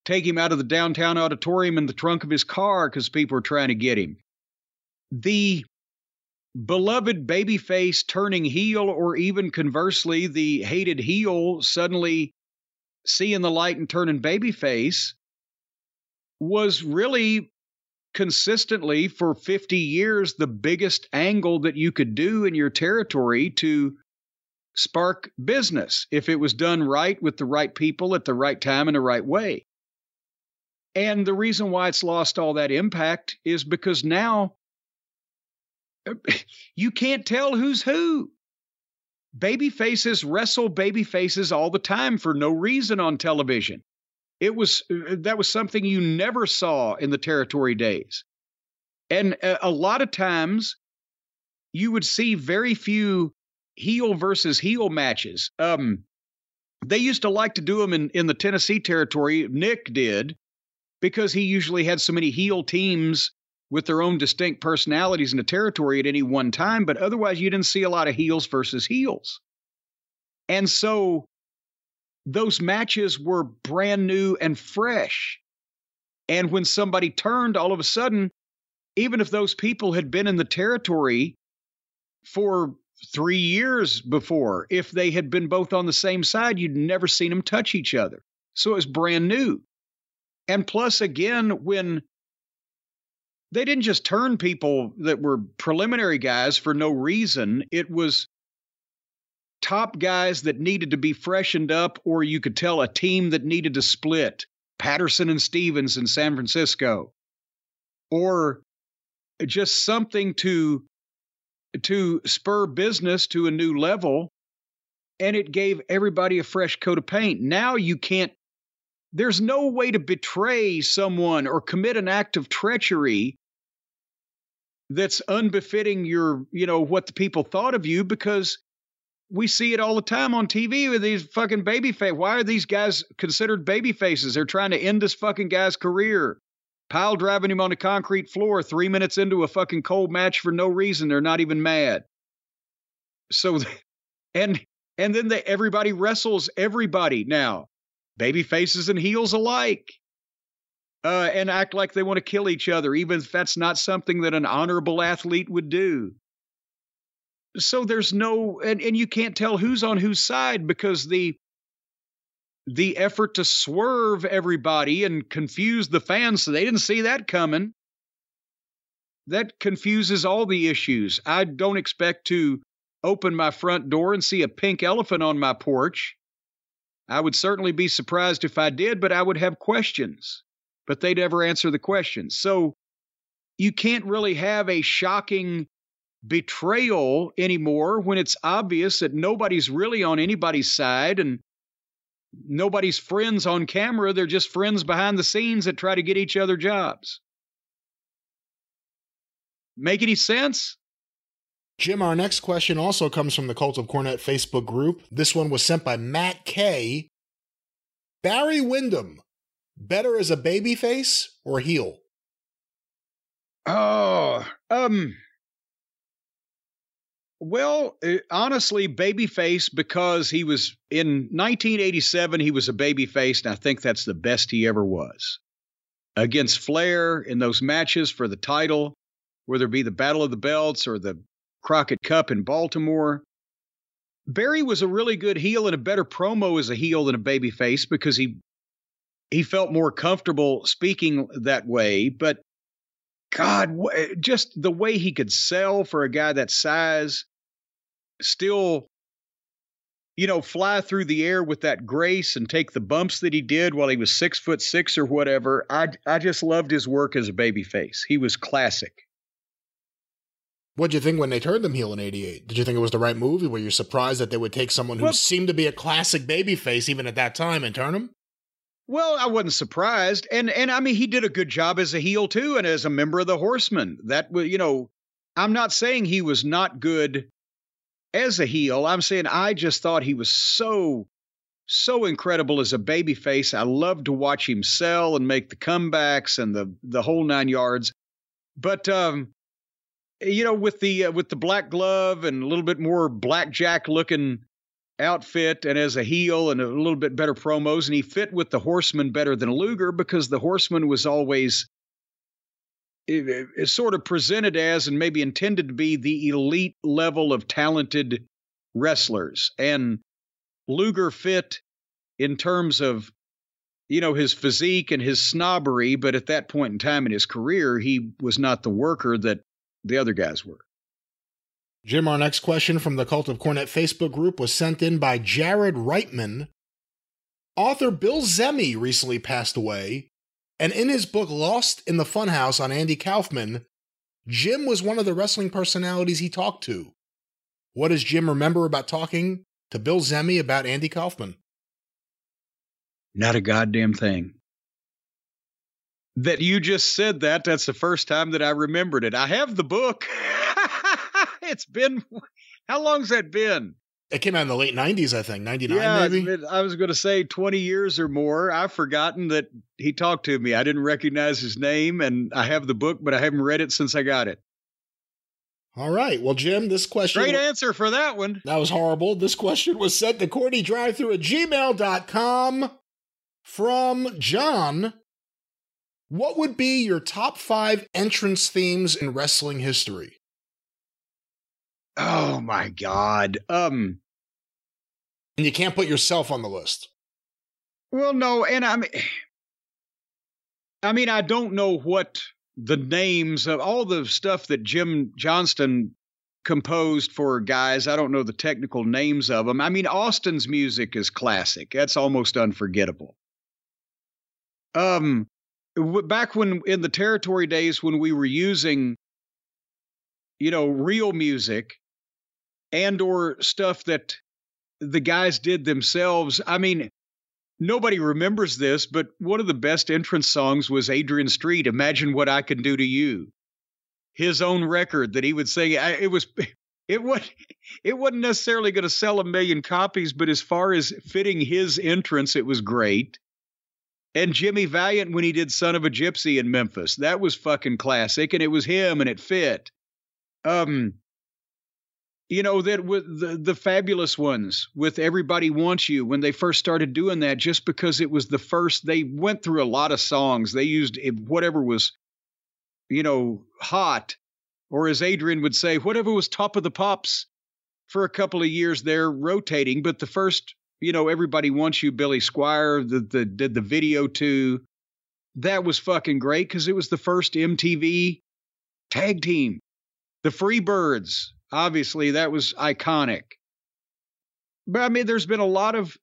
Speaker 3: take him out of the downtown auditorium in the trunk of his car because people were trying to get him. The beloved babyface turning heel, or even conversely, the hated heel suddenly seeing the light and turning babyface, was really consistently for 50 years the biggest angle that you could do in your territory to spark business if it was done right with the right people at the right time in the right way. And the reason why it's lost all that impact is because now you can't tell who's who. Baby faces wrestle baby faces all the time for no reason on television. It was uh, that was something you never saw in the territory days. And a, a lot of times you would see very few heel versus heel matches. Um, they used to like to do them in, in the Tennessee territory. Nick did because he usually had so many heel teams with their own distinct personalities in the territory at any one time, but otherwise you didn't see a lot of heels versus heels. And so those matches were brand new and fresh. And when somebody turned, all of a sudden, even if those people had been in the territory for three years before, if they had been both on the same side, you'd never seen them touch each other. So it was brand new. And plus, again, when they didn't just turn people that were preliminary guys for no reason. It was top guys that needed to be freshened up, or you could tell a team that needed to split. Patterson and Stevens in San Francisco, or just something to to spur business to a new level and it gave everybody a fresh coat of paint. Now you can't there's no way to betray someone or commit an act of treachery that's unbefitting your, you know, what the people thought of you because we see it all the time on TV with these fucking baby face. Why are these guys considered baby faces? They're trying to end this fucking guy's career. Pile driving him on the concrete floor three minutes into a fucking cold match for no reason. They're not even mad. So, and and then they, everybody wrestles everybody now, baby faces and heels alike uh, and act like they want to kill each other, even if that's not something that an honorable athlete would do. So there's no, and, and you can't tell who's on whose side because the the effort to swerve everybody and confuse the fans so they didn't see that coming. That confuses all the issues. I don't expect to open my front door and see a pink elephant on my porch. I would certainly be surprised if i did but i would have questions. But they'd never answer the questions. So you can't really have a shocking betrayal anymore when it's obvious that nobody's really on anybody's side and nobody's friends on camera. They're just friends behind the scenes that try to get each other jobs. Make any sense?
Speaker 2: Jim, our next question also comes from the Cult of Cornette Facebook group. This one was sent by Matt K. Barry Windham, better as a babyface or heel?
Speaker 3: Oh, um, well, uh, honestly, babyface because he was in 1987. He was a babyface, and I think that's the best he ever was. Against Flair in those matches for the title, whether it be the Battle of the Belts or the Crockett Cup in Baltimore. Barry was a really good heel and a better promo as a heel than a babyface because he he felt more comfortable speaking that way. But God, just the way he could sell for a guy that size, still, you know, fly through the air with that grace and take the bumps that he did while he was six foot six or whatever. I I just loved his work as a babyface. He was classic.
Speaker 2: What'd you think when they turned him heel in '88? Did you think it was the right move? Were you surprised that they would take someone who well, seemed to be a classic babyface even at that time and turn him?
Speaker 3: Well, I wasn't surprised, and and I mean he did a good job as a heel too, and as a member of the Horsemen. That was, you know, I'm not saying he was not good as a heel. I'm saying I just thought he was so so incredible as a babyface. I loved to watch him sell and make the comebacks and the the whole nine yards. But um, you know, with the uh, with the black glove and a little bit more blackjack looking outfit, and as a heel and a little bit better promos, and he fit with the Horseman better than Luger because the Horseman was always it sort of presented as and maybe intended to be the elite level of talented wrestlers, and Luger fit in terms of you know his physique and his snobbery but at that point in time in his career he was not the worker that the other guys were.
Speaker 2: Jim, our next question from the Cult of Cornette Facebook group was sent in by Jared Reitman. Author Bill Zehme recently passed away, and in his book Lost in the Funhouse on Andy Kaufman, Jim was one of the wrestling personalities he talked to. What does Jim remember about talking to Bill Zehme about Andy Kaufman?
Speaker 3: Not a goddamn thing that you just said that. That's the first time that I remembered it. I have the book. it's been how long's that been?
Speaker 2: It came out in the late '90s, I think, '99 yeah, maybe.
Speaker 3: I was going to say 20 years or more. I've forgotten that he talked to me. I didn't recognize his name, and I have the book, but I haven't read it since I got it.
Speaker 2: All right. Well, Jim, this question.
Speaker 3: Great answer for that one.
Speaker 2: That was horrible. This question was sent to CornyDriveThru at gmail.com from John what would be your top five entrance themes in wrestling history?
Speaker 3: Oh my god. Um
Speaker 2: and you can't put yourself on the list.
Speaker 3: Well, no, and I mean I mean, I don't know what the names of all the stuff that Jim Johnston composed for guys. I don't know the technical names of them. I mean, Austin's music is classic. That's almost unforgettable. Um, back when in the territory days when we were using you know real music and or stuff that the guys did themselves i mean nobody remembers this but one of the best entrance songs was adrian street imagine what i can do to you his own record that he would sing it was it was it wasn't necessarily going to sell a million copies but as far as fitting his entrance it was great and Jimmy Valiant when he did Son of a Gypsy in Memphis. That was fucking classic and it was him and it fit. Um you know that with the the fabulous ones with everybody wants you when they first started doing that just because it was the first they went through a lot of songs they used whatever was you know hot or as Adrian would say whatever was top of the pops for a couple of years there rotating but the first you know, everybody wants you, Billy Squier the, the did the video to. That was fucking great because it was the first MTV tag team. The Freebirds, obviously, that was iconic. But I mean, there's been a lot of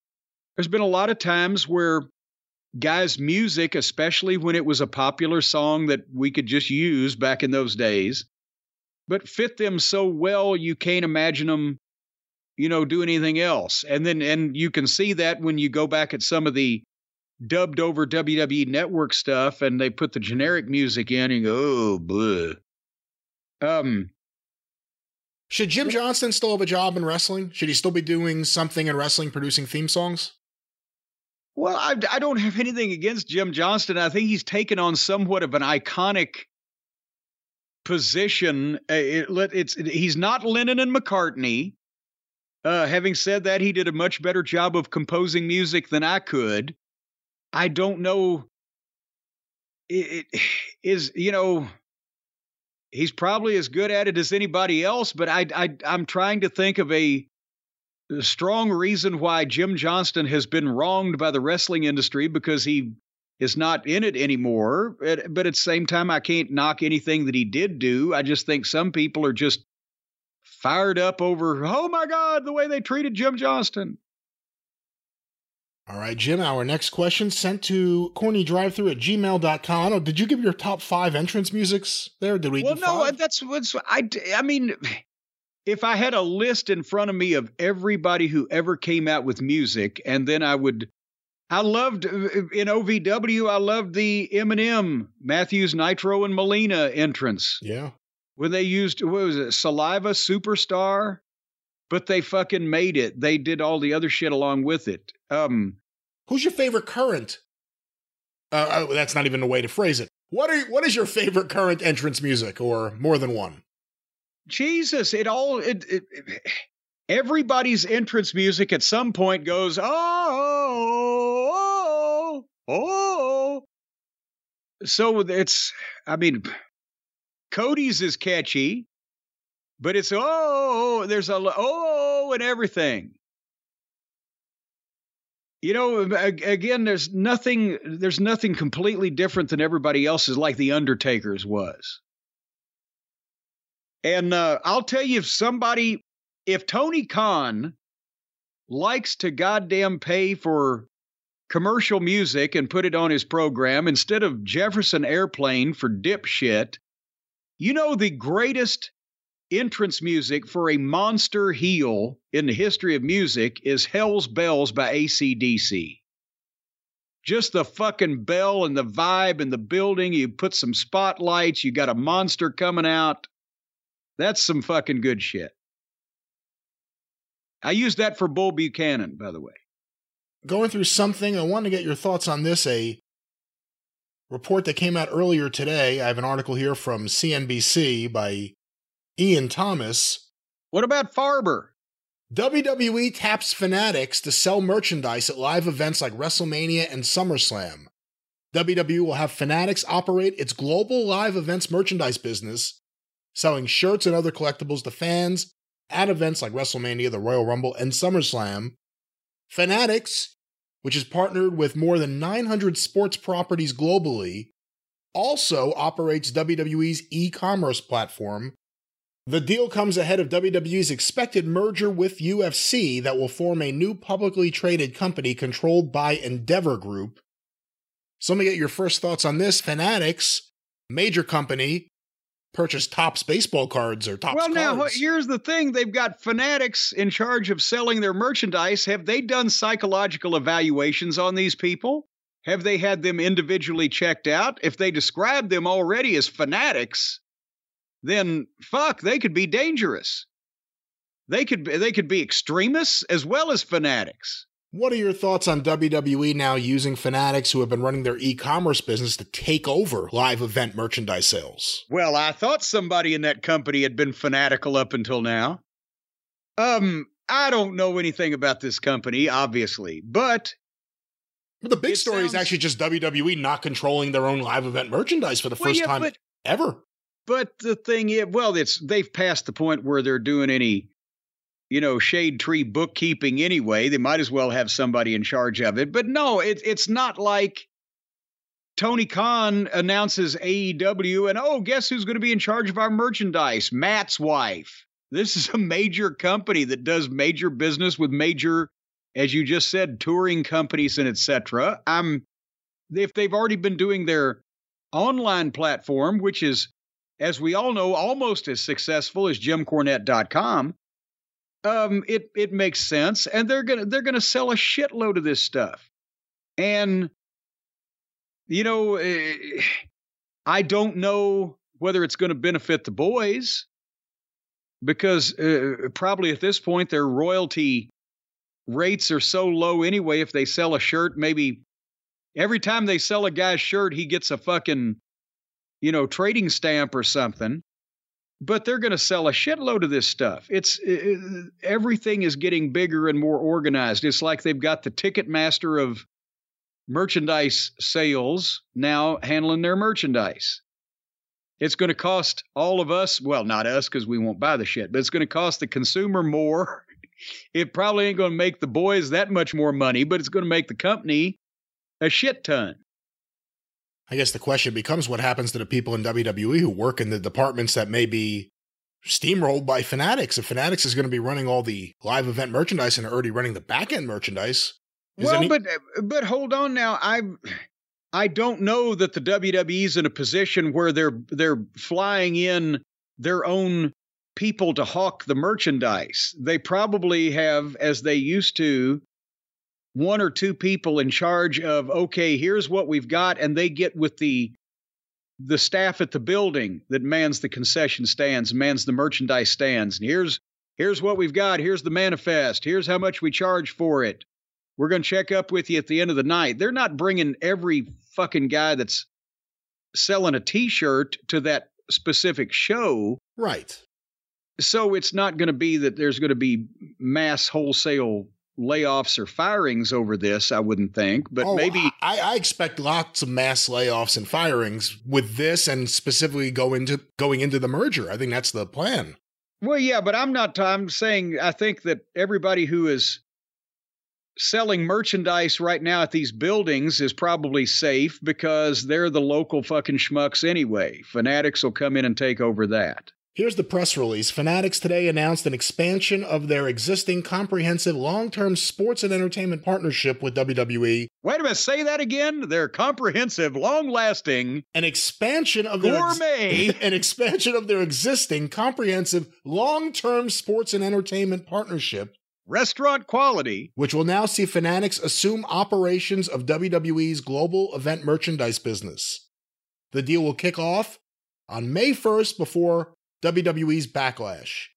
Speaker 3: there's been a lot of times where guys' music, especially when it was a popular song that we could just use back in those days, but fit them so well you can't imagine them you know, do anything else. And then, and you can see that when you go back at some of the dubbed over WWE network stuff and they put the generic music in and you go, oh, bleh. Um,
Speaker 2: should Jim Johnston still have a job in wrestling? Should he still be doing something in wrestling, producing theme songs?
Speaker 3: Well, I, I don't have anything against Jim Johnston. I think he's taken on somewhat of an iconic position. Uh, it, it's he's not Lennon and McCartney. Uh, having said that, he did a much better job of composing music than I could. I don't know. It, it is you know he's probably as good at it as anybody else, but I, I I'm trying to think of a strong reason why Jim Johnston has been wronged by the wrestling industry because he is not in it anymore. But, but at the same time, I can't knock anything that he did do. I just think some people are just fired up over, oh my God, the way they treated Jim Johnston.
Speaker 2: All right, Jim, our next question sent to cornydrivethru at gmail.com. Did you give your top five entrance musics there? Did we?
Speaker 3: Well, no, five? that's what's, I, I mean, if I had a list in front of me of everybody who ever came out with music, and then I would, I loved uh, in OVW, I loved the MNM, Matthews, Nitro, and Melina entrance.
Speaker 2: Yeah.
Speaker 3: When they used, what was it, Saliva Superstar? But they fucking made it. They did all the other shit along with it. Um,
Speaker 2: Who's your favorite current? Uh, uh that's not even a way to phrase it. What are what is your favorite current entrance music, or more than one?
Speaker 3: Jesus, it all it, it, everybody's entrance music at some point goes oh oh oh. So it's I mean Cody's is catchy, but it's oh there's a oh and everything. You know, again, there's nothing. There's nothing completely different than everybody else's, like the Undertaker's was. And uh, I'll tell you, if somebody, if Tony Khan likes to goddamn pay for commercial music and put it on his program instead of Jefferson Airplane for dipshit, you know the greatest entrance music for a monster heel in the history of music is Hell's Bells by ACDC. Just the fucking bell and the vibe and the building. You put some spotlights, you got a monster coming out. That's some fucking good shit. I used that for Bull Buchanan, by the way.
Speaker 2: Going through something, I want to get your thoughts on this. A report that came out earlier today. I have an article here from CNBC by Ian Thomas.
Speaker 3: What about Farber?
Speaker 2: WWE taps Fanatics to sell merchandise at live events like WrestleMania and SummerSlam. WWE will have Fanatics operate its global live events merchandise business selling shirts and other collectibles to fans at events like WrestleMania, the Royal Rumble, and SummerSlam. Fanatics, which is partnered with more than 900 sports properties globally, also operates WWE's e commerce platform. The deal comes ahead of WWE's expected merger with UFC that will form a new publicly traded company controlled by Endeavor Group. So let me get your first thoughts on this. Fanatics, major company, purchase Topps baseball cards or Topps
Speaker 3: well now here's the thing. They've got fanatics in charge of selling their merchandise. Have they done psychological evaluations on these people? Have they had them individually checked out? If they describe them already as fanatics then fuck they could be dangerous they could be, they could be extremists as well as fanatics
Speaker 2: what are your thoughts on WWE now using fanatics who have been running their e commerce business to take over live event merchandise sales?
Speaker 3: Well, I thought somebody in that company had been fanatical up until now. Um, I don't know anything about this company, obviously, but.
Speaker 2: But the big story sounds... is actually just WWE not controlling their own live event merchandise for the well, first yeah, time ever.
Speaker 3: But the thing is, well, it's they've passed the point where they're doing any you know, shade tree bookkeeping anyway. They might as well have somebody in charge of it. But no, it, it's not like Tony Khan announces AEW and, oh, guess who's going to be in charge of our merchandise? Matt's wife. This is a major company that does major business with major, as you just said, touring companies and etc. Um, if they've already been doing their online platform, which is, as we all know, almost as successful as JimCornette.com, um, it it makes sense, and they're gonna they're gonna sell a shitload of this stuff, and you know, eh, I don't know whether it's going to benefit the boys because uh, probably at this point their royalty rates are so low anyway. If they sell a shirt, maybe every time they sell a guy's shirt, he gets a fucking, you know, trading stamp or something. But they're going to sell a shitload of this stuff. It's it, everything is getting bigger and more organized. It's like they've got the ticket master of merchandise sales now handling their merchandise. It's going to cost all of us, well, not us because we won't buy the shit, but it's going to cost the consumer more. It probably ain't going to make the boys that much more money, but it's going to make the company a shit ton.
Speaker 2: I guess the question becomes what happens to the people in WWE who work in the departments that may be steamrolled by Fanatics. If Fanatics is going to be running all the live event merchandise and already running the back end merchandise.
Speaker 3: Well, any- but but hold on now. I I don't know that the WWE's in a position where they're they're flying in their own people to hawk the merchandise. They probably have, as they used to, one or two people in charge of okay, here's what we've got, and they get with the the staff at the building that mans the concession stands, mans the merchandise stands, and here's here's what we've got, here's the manifest, here's how much we charge for it. We're going to check up with you at the end of the night. They're not bringing every fucking guy that's selling a t-shirt to that specific show.
Speaker 2: Right.
Speaker 3: So it's not going to be that there's going to be mass wholesale layoffs or firings over this, I wouldn't think, but
Speaker 2: oh,
Speaker 3: maybe
Speaker 2: I, I, expect lots of mass layoffs and firings with this, and specifically go into going into the merger. I think that's the plan.
Speaker 3: Well, yeah, but I'm not. I'm saying I think that everybody who is selling merchandise right now at these buildings is probably safe because they're the local fucking schmucks anyway. Fanatics will come in and take over that.
Speaker 2: Here's the press release. Fanatics today announced an expansion of their existing comprehensive long term sports and entertainment partnership with WWE.
Speaker 3: Wait a minute, say that again. Their comprehensive, long lasting,
Speaker 2: an expansion of their
Speaker 3: gourmet,
Speaker 2: ex- an expansion of their existing comprehensive long term sports and entertainment partnership
Speaker 3: restaurant quality,
Speaker 2: which will now see Fanatics assume operations of WWE's global event merchandise business. The deal will kick off on May 1st before WWE's Backlash.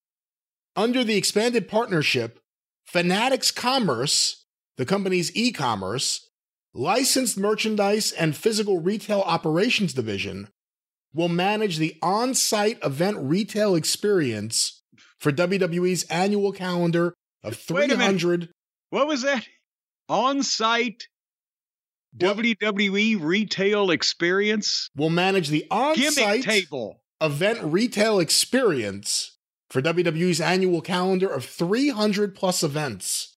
Speaker 2: Under the expanded partnership, Fanatics Commerce, the company's e commerce, licensed merchandise, and physical retail operations division, will manage the on site event retail experience for WWE's annual calendar of 300.
Speaker 3: What was that? On site WWE retail experience?
Speaker 2: Will manage the on site
Speaker 3: table
Speaker 2: event retail experience for WWE's annual calendar of 300 plus events.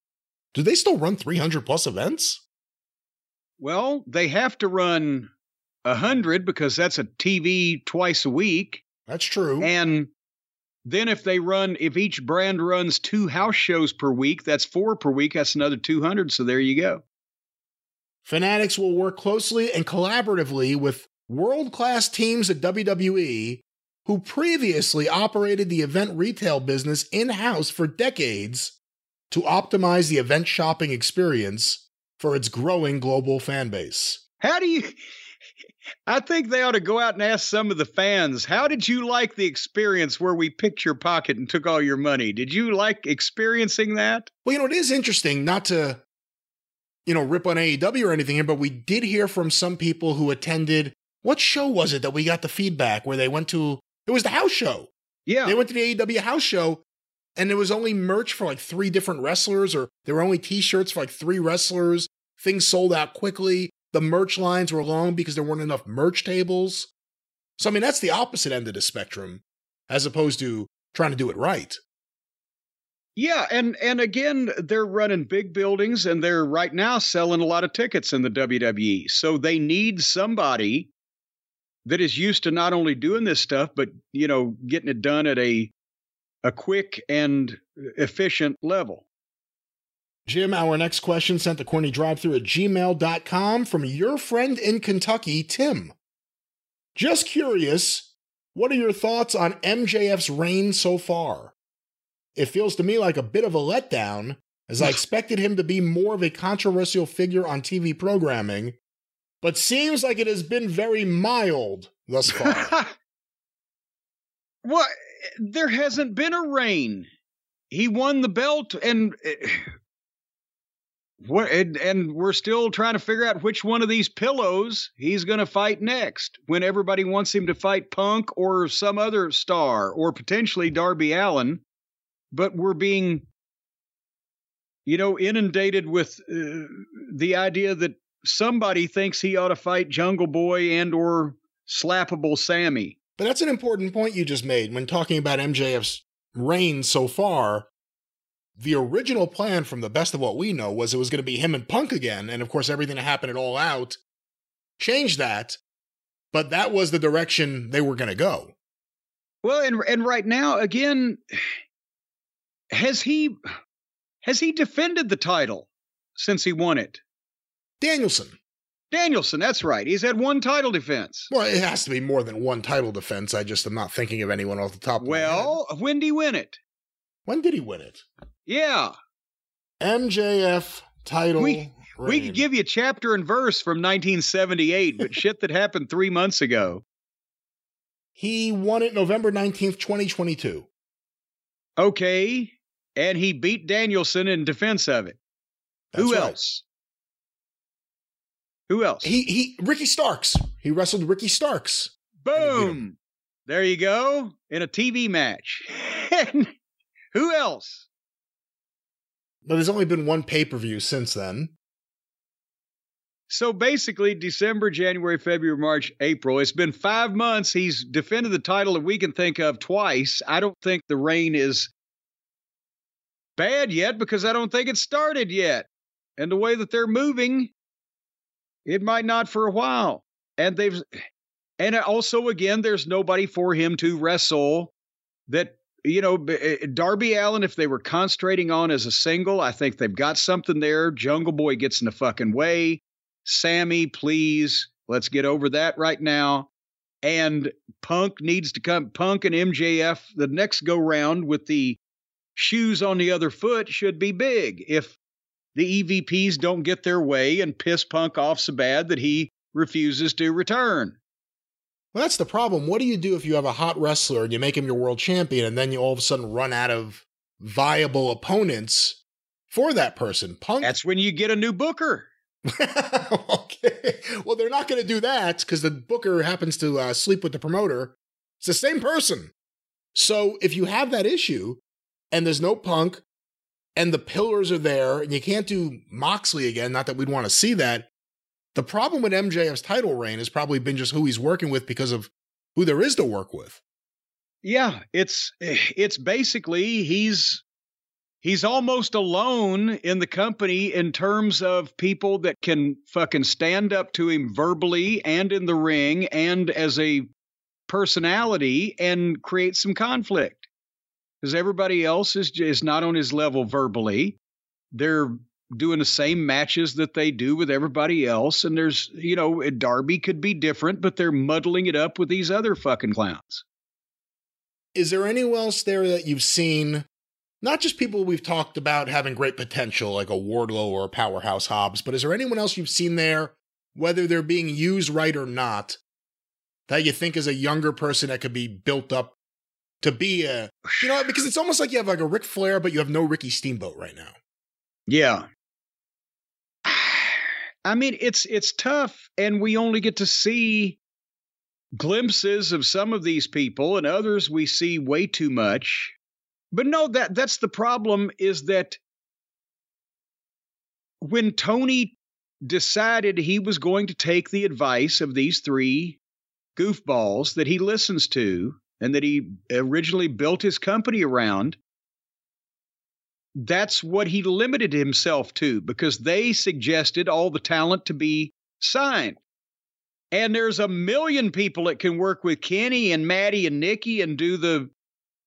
Speaker 2: Do they still run 300 plus events?
Speaker 3: Well, they have to run 100 because that's a TV twice a week.
Speaker 2: That's true.
Speaker 3: And then if they run, if each brand runs two house shows per week, that's four per week. That's another 200. So there you go.
Speaker 2: Fanatics will work closely and collaboratively with world class teams at WWE who previously operated the event retail business in house for decades to optimize the event shopping experience for its growing global fan base.
Speaker 3: How do you I think they ought to go out and ask some of the fans, how did you like the experience where we picked your pocket and took all your money? Did you like experiencing that?
Speaker 2: Well, you know, it is interesting not to, you know, rip on AEW or anything here, but we did hear from some people who attended. What show was it that we got the feedback where they went to? It was the house show.
Speaker 3: Yeah.
Speaker 2: They went to the AEW house show and there was only merch for like three different wrestlers, or there were only t shirts for like three wrestlers. Things sold out quickly. The merch lines were long because there weren't enough merch tables. So, I mean, that's the opposite end of the spectrum, as opposed to trying to do it right.
Speaker 3: Yeah, and and again, they're running big buildings and they're right now selling a lot of tickets in the WWE. So they need somebody that is used to not only doing this stuff, but you know, getting it done at a a quick and efficient level.
Speaker 2: Jim, our next question sent to cornydrivethru at gmail.com from your friend in Kentucky, Tim. Just curious, what are your thoughts on MJF's reign so far? It feels to me like a bit of a letdown, as I expected him to be more of a controversial figure on TV programming, but seems like it has been very mild thus far.
Speaker 3: well, there hasn't been a rain. He won the belt, and what and, and we're still trying to figure out which one of these pillows he's going to fight next when everybody wants him to fight Punk or some other star or potentially Darby Allin, but we're being you know inundated with uh, the idea that somebody thinks he ought to fight Jungle Boy and or slappable Sammy
Speaker 2: but that's an important point you just made when talking about MJF's reign so far the original plan, from the best of what we know, was it was going to be him and Punk again. And of course, everything that happened at All Out changed that. But that was the direction they were going to go.
Speaker 3: Well, and and right now, again, has he has he defended the title since he won it?
Speaker 2: Danielson.
Speaker 3: Danielson, that's right. He's had one title defense.
Speaker 2: Well, it has to be more than one title defense. I just am not thinking of anyone off the top.
Speaker 3: Of Well, when did he win it?
Speaker 2: When did he win it?
Speaker 3: Yeah.
Speaker 2: MJF title.
Speaker 3: We, we could give you chapter and verse from 1978, but shit that happened three months ago.
Speaker 2: He won it November 19th, 2022.
Speaker 3: Okay. And he beat Danielson in defense of it. That's Who right. else? Who else?
Speaker 2: He he Ricky Starks. He wrestled Ricky Starks.
Speaker 3: Boom. There you go. In a TV match. Who else?
Speaker 2: But there's only been one pay per view since then.
Speaker 3: So basically, December, January, February, March, April. It's been five months. He's defended the title that we can think of twice. I don't think the reign is bad yet because I don't think it started yet. And the way that they're moving, it might not for a while. And they've, and also again, there's nobody for him to wrestle that you know, eh, Darby Allin if they were concentrating on as a single, I think they've got something there. Jungle Boy gets in the fucking way. Sammy, please, let's get over that right now. And Punk needs to come. Punk and MJF, the next go round with the shoes on the other foot should be big. If the EVPs don't get their way and piss Punk off so bad that he refuses to return.
Speaker 2: Well, that's the problem. What do you do if you have a hot wrestler and you make him your world champion and then you all of a sudden run out of viable opponents for that person?
Speaker 3: Punk. That's when you get a new booker.
Speaker 2: okay. Well, they're not going to do that because the booker happens to uh, sleep with the promoter. It's the same person. So if you have that issue and there's no punk and the pillars are there and you can't do Moxley again, not that we'd want to see that, the problem with MJF's title reign has probably been just who he's working with because of who there is to work with.
Speaker 3: Yeah, it's it's basically he's he's almost alone in the company in terms of people that can fucking stand up to him verbally and in the ring and as a personality and create some conflict. Because everybody else is is not on his level verbally. They're doing the same matches that they do with everybody else. And there's, you know, Darby could be different, but they're muddling it up with these other fucking clowns.
Speaker 2: Is there anyone else there that you've seen? Not just people we've talked about having great potential, like a Wardlow or a Powerhouse Hobbs, but is there anyone else you've seen there, whether they're being used right or not, that you think is a younger person that could be built up to be a, you know, because it's almost like you have like a Ric Flair, but you have no Ricky Steamboat right now.
Speaker 3: Yeah. I mean, it's it's tough, and we only get to see glimpses of some of these people, and others we see way too much. But no, that that's the problem. Is that when Tony decided he was going to take the advice of these three goofballs that he listens to and that he originally built his company around, that's what he limited himself to because they suggested all the talent to be signed. And there's a million people that can work with Kenny and Maddie and Nikki and do the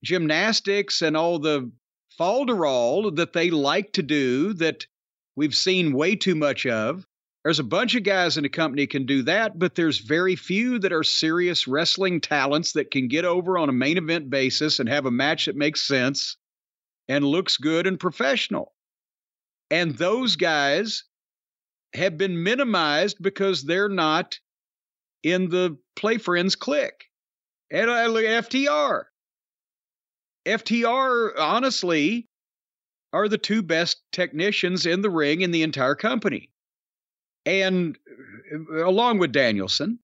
Speaker 3: gymnastics and all the falderall that they like to do that we've seen way too much of. There's a bunch of guys in the company can do that, but there's very few that are serious wrestling talents that can get over on a main event basis and have a match that makes sense and looks good and professional. And those guys have been minimized because they're not in the Play Friends clique. And I look FTR. FTR, honestly, are the two best technicians in the ring in the entire company. And uh, along with Danielson.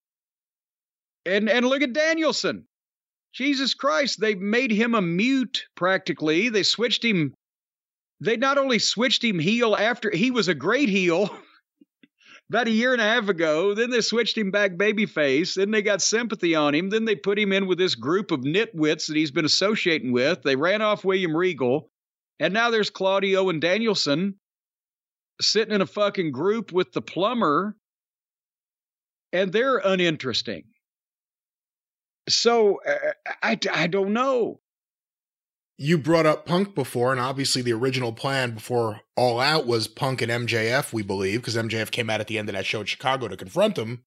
Speaker 3: And and look at Danielson. Jesus Christ, they made him a mute practically. They switched him they not only switched him heel after he was a great heel about a year and a half ago. Then they switched him back babyface. Then they got sympathy on him. Then they put him in with this group of nitwits that he's been associating with. They ran off William Regal. And now there's Claudio and Danielson sitting in a fucking group with the plumber. And they're uninteresting. So uh, I, I don't know
Speaker 2: you brought up Punk before, and obviously the original plan before All Out was Punk and MJF, we believe, because MJF came out at the end of that show in Chicago to confront him.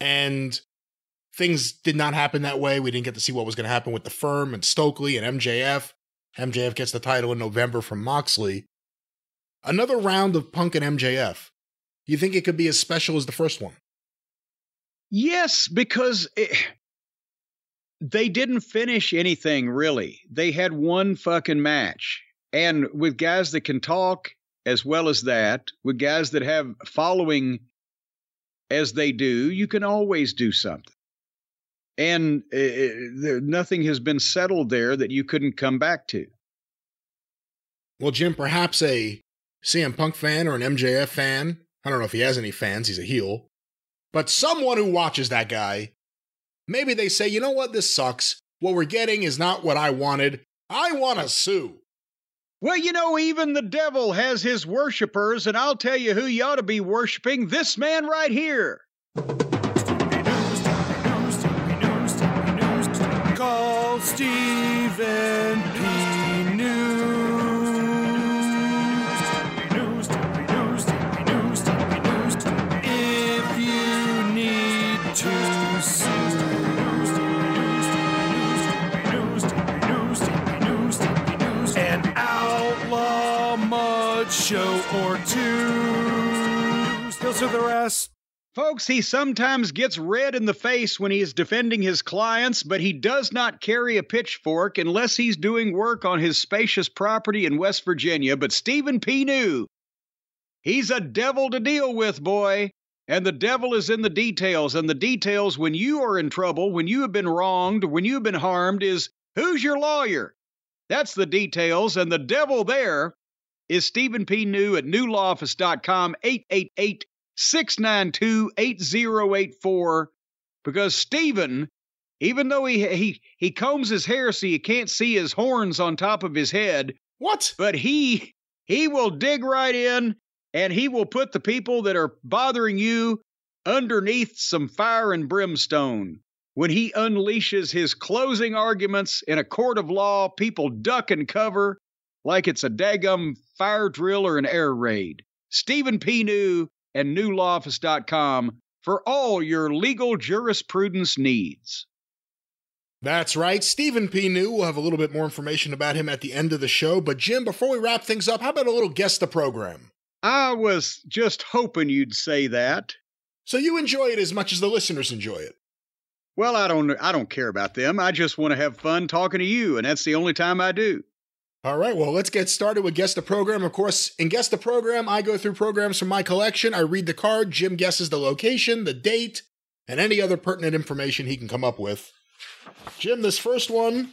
Speaker 2: And things did not happen that way. We didn't get to see what was going to happen with the firm and Stokely and MJF. MJF gets the title in November from Moxley. Another round of Punk and MJF. You think it could be as special as the first one?
Speaker 3: Yes, because it, they didn't finish anything really. They had one fucking match. And with guys that can talk as well as that, with guys that have following as they do, you can always do something. And uh, there, nothing has been settled there that you couldn't come back to.
Speaker 2: Well, Jim, perhaps a CM Punk fan or an MJF fan, I don't know if he has any fans, he's a heel, but someone who watches that guy Maybe they say, you know what, this sucks. What we're getting is not what I wanted. I want to sue.
Speaker 3: Well, you know, even the devil has his worshippers, and I'll tell you who you ought to be worshiping this man right here.
Speaker 4: Call Stephen show or two. Still to the rest.
Speaker 3: Folks, he sometimes gets red in the face when he is defending his clients, but he does not carry a pitchfork unless he's doing work on his spacious property in West Virginia. But Stephen P. New, he's a devil to deal with, boy. And the devil is in the details. And the details, when you are in trouble, when you have been wronged, when you have been harmed, is who's your lawyer? That's the details. And the devil there is Stephen P. New at newlawoffice.com, 888 692 8084. Because Stephen, even though he, he, he combs his hair so you can't see his horns on top of his head,
Speaker 2: What?
Speaker 3: but he he will dig right in and he will put the people that are bothering you underneath some fire and brimstone. When he unleashes his closing arguments in a court of law, people duck and cover like it's a daggum fire drill or an air raid. Stephen P. New and newlawoffice.com for all your legal jurisprudence needs.
Speaker 2: That's right. Stephen P. New. We'll have a little bit more information about him at the end of the show. But, Jim, before we wrap things up, how about a little guest the program?
Speaker 3: I was just hoping you'd say that.
Speaker 2: So you enjoy it as much as the listeners enjoy it.
Speaker 3: Well, I don't I don't care about them. I just want to have fun talking to you, and that's the only time I do.
Speaker 2: All right, well, let's get started with Guess the Program. Of course, in Guess the Program, I go through programs from my collection. I read the card, Jim guesses the location, the date, and any other pertinent information he can come up with. Jim, this first one,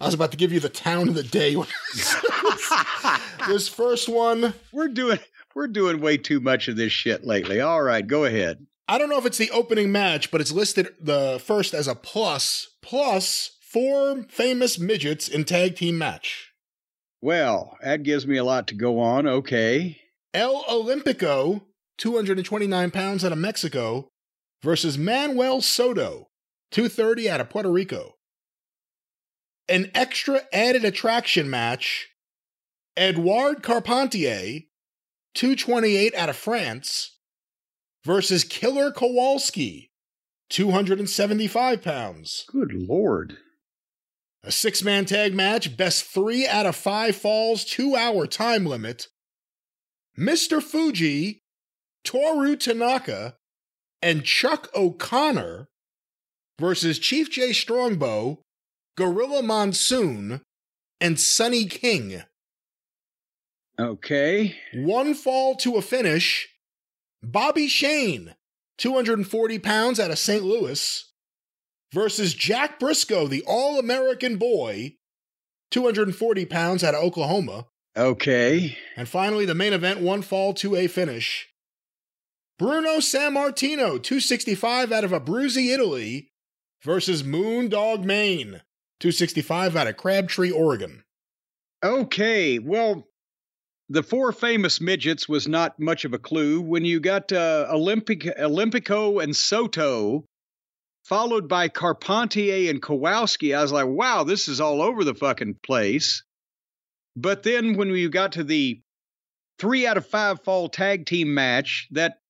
Speaker 2: I was about to give you the town of the day. this first one,
Speaker 3: We're doing we're doing way too much of this shit lately. All right, go ahead.
Speaker 2: I don't know if it's the opening match, but it's listed the first as a plus, plus four famous midgets in tag team match.
Speaker 3: Well, that gives me a lot to go on. Okay.
Speaker 2: El Olympico, 229 pounds out of Mexico, versus Manuel Soto, 230 out of Puerto Rico. An extra added attraction match, Edouard Carpentier, 228 out of France, versus Killer Kowalski, 275 pounds.
Speaker 3: Good lord.
Speaker 2: A six man tag match, best three out of five falls, two hour time limit. Mr. Fuji, Toru Tanaka, and Chuck O'Connor versus Chief J. Strongbow, Gorilla Monsoon, and Sonny King.
Speaker 3: Okay.
Speaker 2: One fall to a finish. Bobby Shane, 240 pounds out of St. Louis, versus Jack Briscoe, the All American boy, 240 pounds out of Oklahoma.
Speaker 3: Okay.
Speaker 2: And finally, the main event, one fall to a finish. Bruno Sammartino, 265 out of Abruzzi, Italy, versus Moondog Mayne, 265 out of Crabtree, Oregon.
Speaker 3: Okay. Well, the four famous midgets was not much of a clue. When you got uh, Olympic, Olympico and Soto, followed by Carpentier and Kowalski, I was like, wow, this is all over the fucking place. But then when we got to the three out of five fall tag team match, that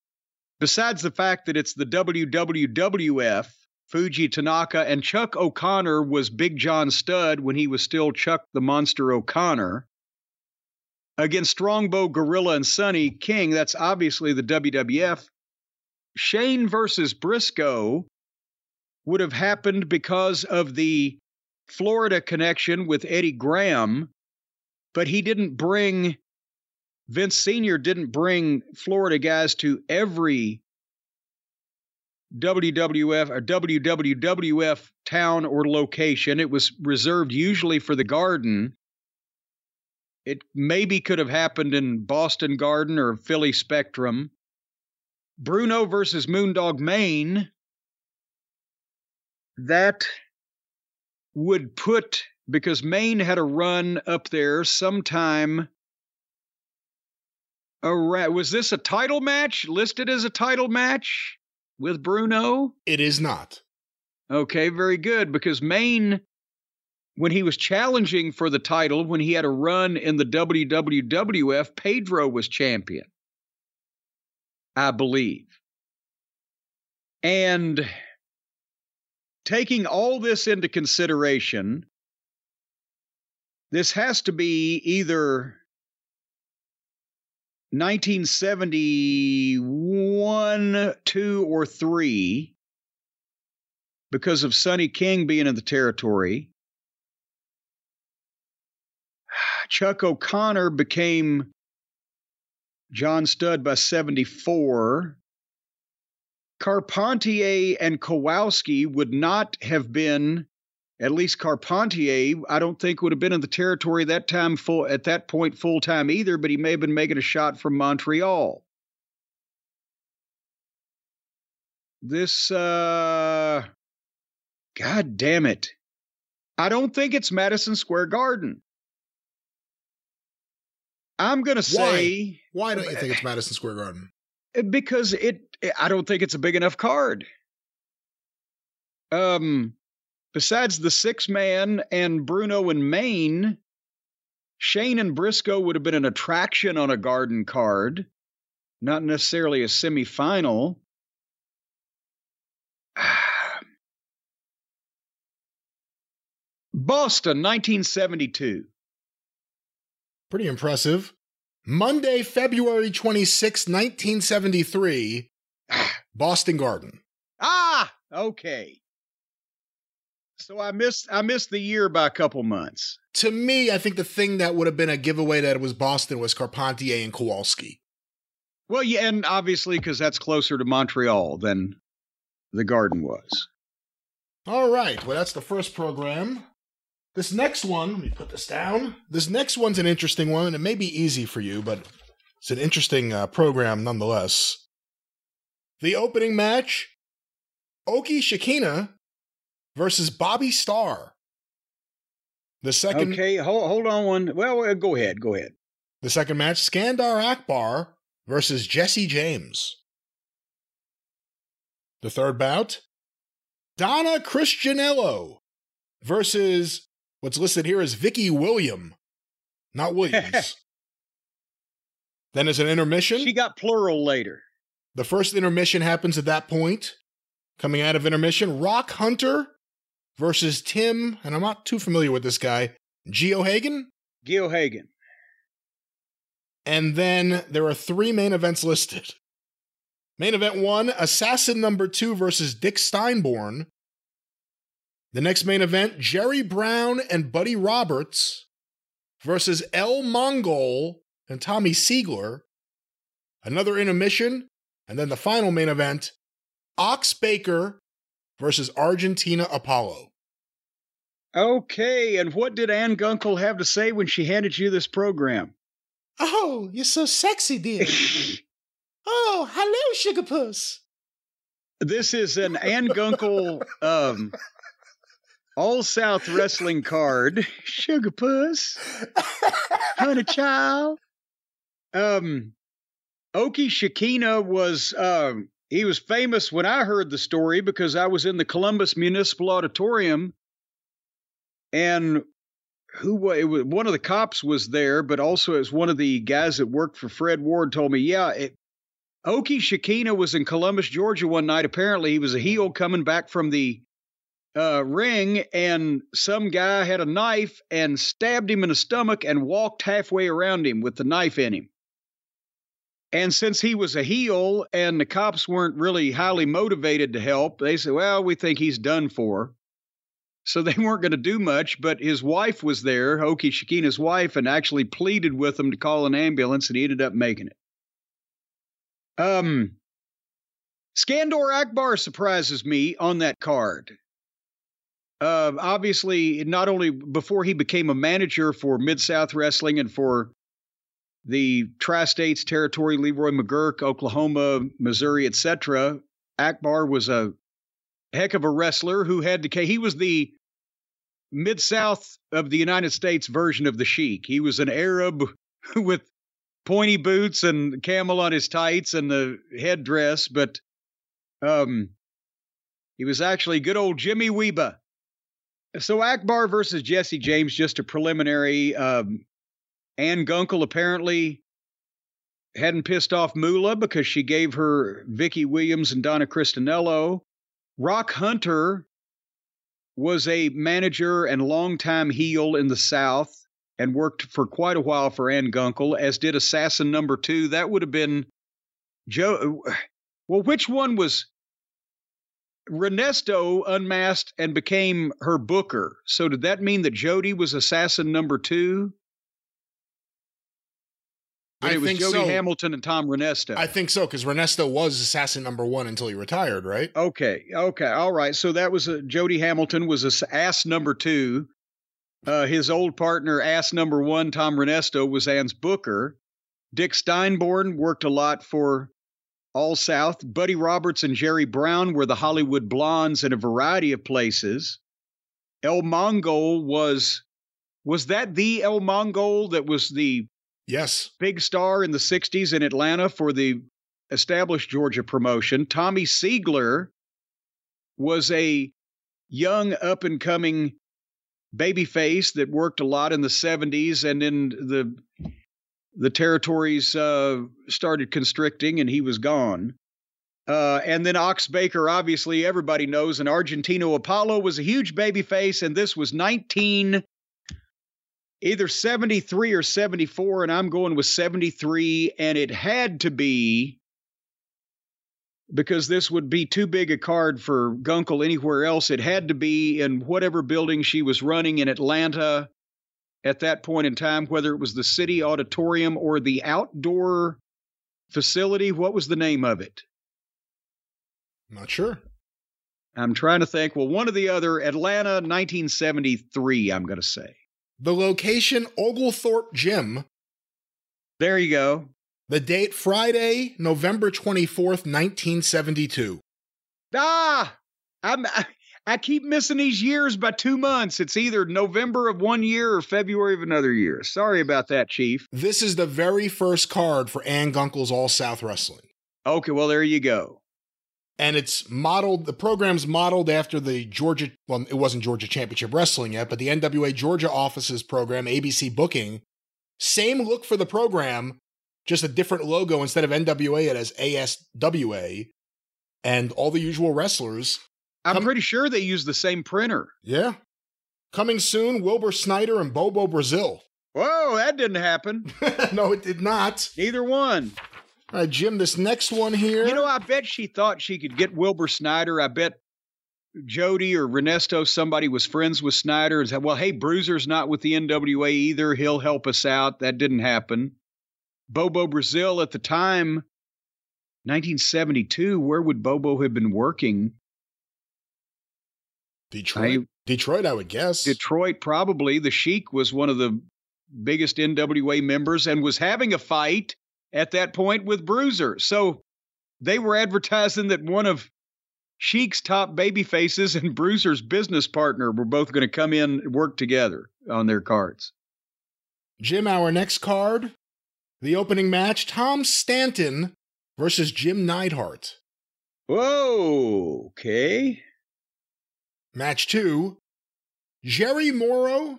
Speaker 3: besides the fact that it's the WWWF, Fuji Tanaka and Chuck O'Connor was Big John Studd when he was still Chuck the Monster O'Connor. Against Strongbow Gorilla and Sonny King, that's obviously the WWF. Shane versus Briscoe would have happened because of the Florida connection with Eddie Graham, but he didn't bring, Vince Sr. didn't bring Florida guys to every WWF or uh, WWWF town or location. It was reserved usually for the Garden. It maybe could have happened in Boston Garden or Philly Spectrum. Bruno versus Moondog Mayne. That would put, because Mayne had a run up there sometime around, was this a title match? Listed as a title match? with Bruno?
Speaker 2: It is not.
Speaker 3: Okay, very good. Because Mayne, when he was challenging for the title, when he had a run in the WWWF, Pedro was champion, I believe. And taking all this into consideration, this has to be either 1971, 2, or 3 because of Sonny King being in the territory. Chuck O'Connor became John Studd by 74. Carpentier and Kowalski would not have been at least Carpentier, I don't think would have been in the territory that time full at that point full time either, but he may have been making a shot from Montreal. This uh God damn it. I don't think it's Madison Square Garden. I'm going to say
Speaker 2: Why? Why don't you think it's Madison Square Garden?
Speaker 3: Because it I don't think it's a big enough card. Um Besides the six man and Bruno and Mayne, Shane and Briscoe would have been an attraction on a garden card, not necessarily a semifinal. Boston, 1972.
Speaker 2: Pretty impressive. Monday, February 26, 1973, Boston Garden.
Speaker 3: Ah, okay. So I missed I missed the year by a couple months.
Speaker 2: To me, I think the thing that would have been a giveaway that it was Boston was Carpentier and Kowalski.
Speaker 3: Well, yeah, and obviously because that's closer to Montreal than the Garden was.
Speaker 2: All right. Well, that's the first program. This next one, let me put this down. This next one's an interesting one, and it may be easy for you, but it's an interesting uh, program nonetheless. The opening match Oki Shikina versus Bobby Starr. The second.
Speaker 3: Okay, hold, hold on one. Well, go ahead. Go ahead.
Speaker 2: The second match Skandor Akbar versus Jesse James. The third bout Donna Christanello versus what's listed here as Vicky William, not Williams. then as an intermission.
Speaker 3: She got plural later.
Speaker 2: The first intermission happens at that point. Coming out of intermission, Rock Hunter versus Tim, and I'm not too familiar with this guy, Geo Hagen?
Speaker 3: Geo Hagen.
Speaker 2: And then there are three main events listed. Main event one Assassin number two versus Dick Steinborn. The next main event Jerry Brown and Buddy Roberts versus El Mongol and Tommy Seigler. Another intermission, and then the final main event Ox Baker versus Argentina Apollo.
Speaker 3: Okay, and what did Ann Gunkel have to say when she handed you this program?
Speaker 2: Oh, you're so sexy, dear. oh, hello, Sugar Puss.
Speaker 3: This is an Ann Gunkel um, All South Wrestling card. Sugar Puss. Honey Child. Um, Oki Shikina was um, he was famous when I heard the story because I was in the Columbus Municipal Auditorium, and who it was one of the cops was there, but also as one of the guys that worked for Fred Ward told me, yeah, it, Oki was in Columbus, Georgia one night. Apparently, he was a heel coming back from the uh, ring, and some guy had a knife and stabbed him in the stomach and walked halfway around him with the knife in him. And since he was a heel and the cops weren't really highly motivated to help, they said, well, we think he's done for. So they weren't going to do much, but his wife was there, Oki Shikina's wife, and actually pleaded with him to call an ambulance, and he ended up making it. Um, Skandor Akbar surprises me on that card. Uh, obviously, not only before he became a manager for Mid South Wrestling and for the Tri States territory, Leroy McGuirk, Oklahoma, Missouri, etc., Akbar was a heck of a wrestler who had to. He was the mid South of the United States version of the Sheik. He was an Arab with pointy boots and camel on his tights and the headdress, but um, he was actually good old Jimmy Wehba. So Akbar versus Jesse James, just a preliminary. Um, Ann Gunkel apparently hadn't pissed off Moolah because she gave her Vicky Williams and Donna Christanello. Rock Hunter was a manager and longtime heel in the South and worked for quite a while for Ann Gunkel, as did Assassin Number Two. That would have been Joe. Well, which one was Renesto unmasked and became her booker? So did that mean that Jody was Assassin Number Two? But
Speaker 2: I
Speaker 3: it was
Speaker 2: think
Speaker 3: Jody
Speaker 2: so.
Speaker 3: Hamilton and Tom Renesto.
Speaker 2: I think so because Renesto was assassin number one until he retired, right?
Speaker 3: Okay, okay, all right. So that was a, Jody Hamilton was ass number two. Uh, his old partner, ass number one, Tom Renesto, was Ann's booker. Dick Steinborn worked a lot for All South. Buddy Roberts and Jerry Brown were the Hollywood Blondes in a variety of places. El Mongol was was that the El Mongol that was the
Speaker 2: Yes.
Speaker 3: big star in the 60s in Atlanta for the established Georgia promotion. Tommy Seigler was a young up and coming babyface that worked a lot in the 70s and then the the territories uh, started constricting and he was gone. Uh, and then Ox Baker, obviously, everybody knows, and Argentino Apollo was a huge babyface, and this was 19 either 73 or 74, and I'm going with 73, and it had to be because this would be too big a card for Gunkel anywhere else. It had to be in whatever building she was running in Atlanta at that point in time, whether it was the city auditorium or the outdoor facility. What was the name of it?
Speaker 2: Not sure.
Speaker 3: I'm trying to think. Well, one or the other. Atlanta, 1973, I'm going to say.
Speaker 2: The location Oglethorpe Gym.
Speaker 3: There you go.
Speaker 2: The date Friday, November 24th, 1972.
Speaker 3: Ah, I'm, I, I keep missing these years by two months. It's either November of one year or February of another year. Sorry about that, Chief.
Speaker 2: This is the very first card for Ann Gunkel's All South Wrestling.
Speaker 3: Okay, well, there you go.
Speaker 2: And it's modeled, the program's modeled after the Georgia, well, it wasn't Georgia Championship Wrestling yet, but the NWA Georgia office's program, ABC Booking. Same look for the program, just a different logo. Instead of NWA, it has ASWA. And all the usual wrestlers.
Speaker 3: I'm
Speaker 2: Come-
Speaker 3: pretty sure they use the same printer.
Speaker 2: Yeah. Coming soon, Wilbur Snyder and Bobo Brazil.
Speaker 3: Whoa, that didn't happen.
Speaker 2: no, it did not.
Speaker 3: Neither one.
Speaker 2: All right, Jim, this next one here.
Speaker 3: You know, I bet she thought she could get Wilbur Snyder. I bet Jody or Renesto, somebody was friends with Snyder and said, well, hey, Bruiser's not with the NWA either. He'll help us out. That didn't happen. Bobo Brazil at the time, 1972, where would Bobo have been working?
Speaker 2: Detroit.
Speaker 3: I-
Speaker 2: Detroit, I would guess.
Speaker 3: Detroit, probably. The Sheik was one of the biggest NWA members and was having a fight at that point with Bruiser. So they were advertising that one of Sheik's top baby faces and Bruiser's business partner were both going to come in and work together on their cards.
Speaker 2: Jim, our next card, the opening match, Tom Stanton versus Jim Neidhart.
Speaker 3: Whoa, okay.
Speaker 2: Match two, Jerry Morrow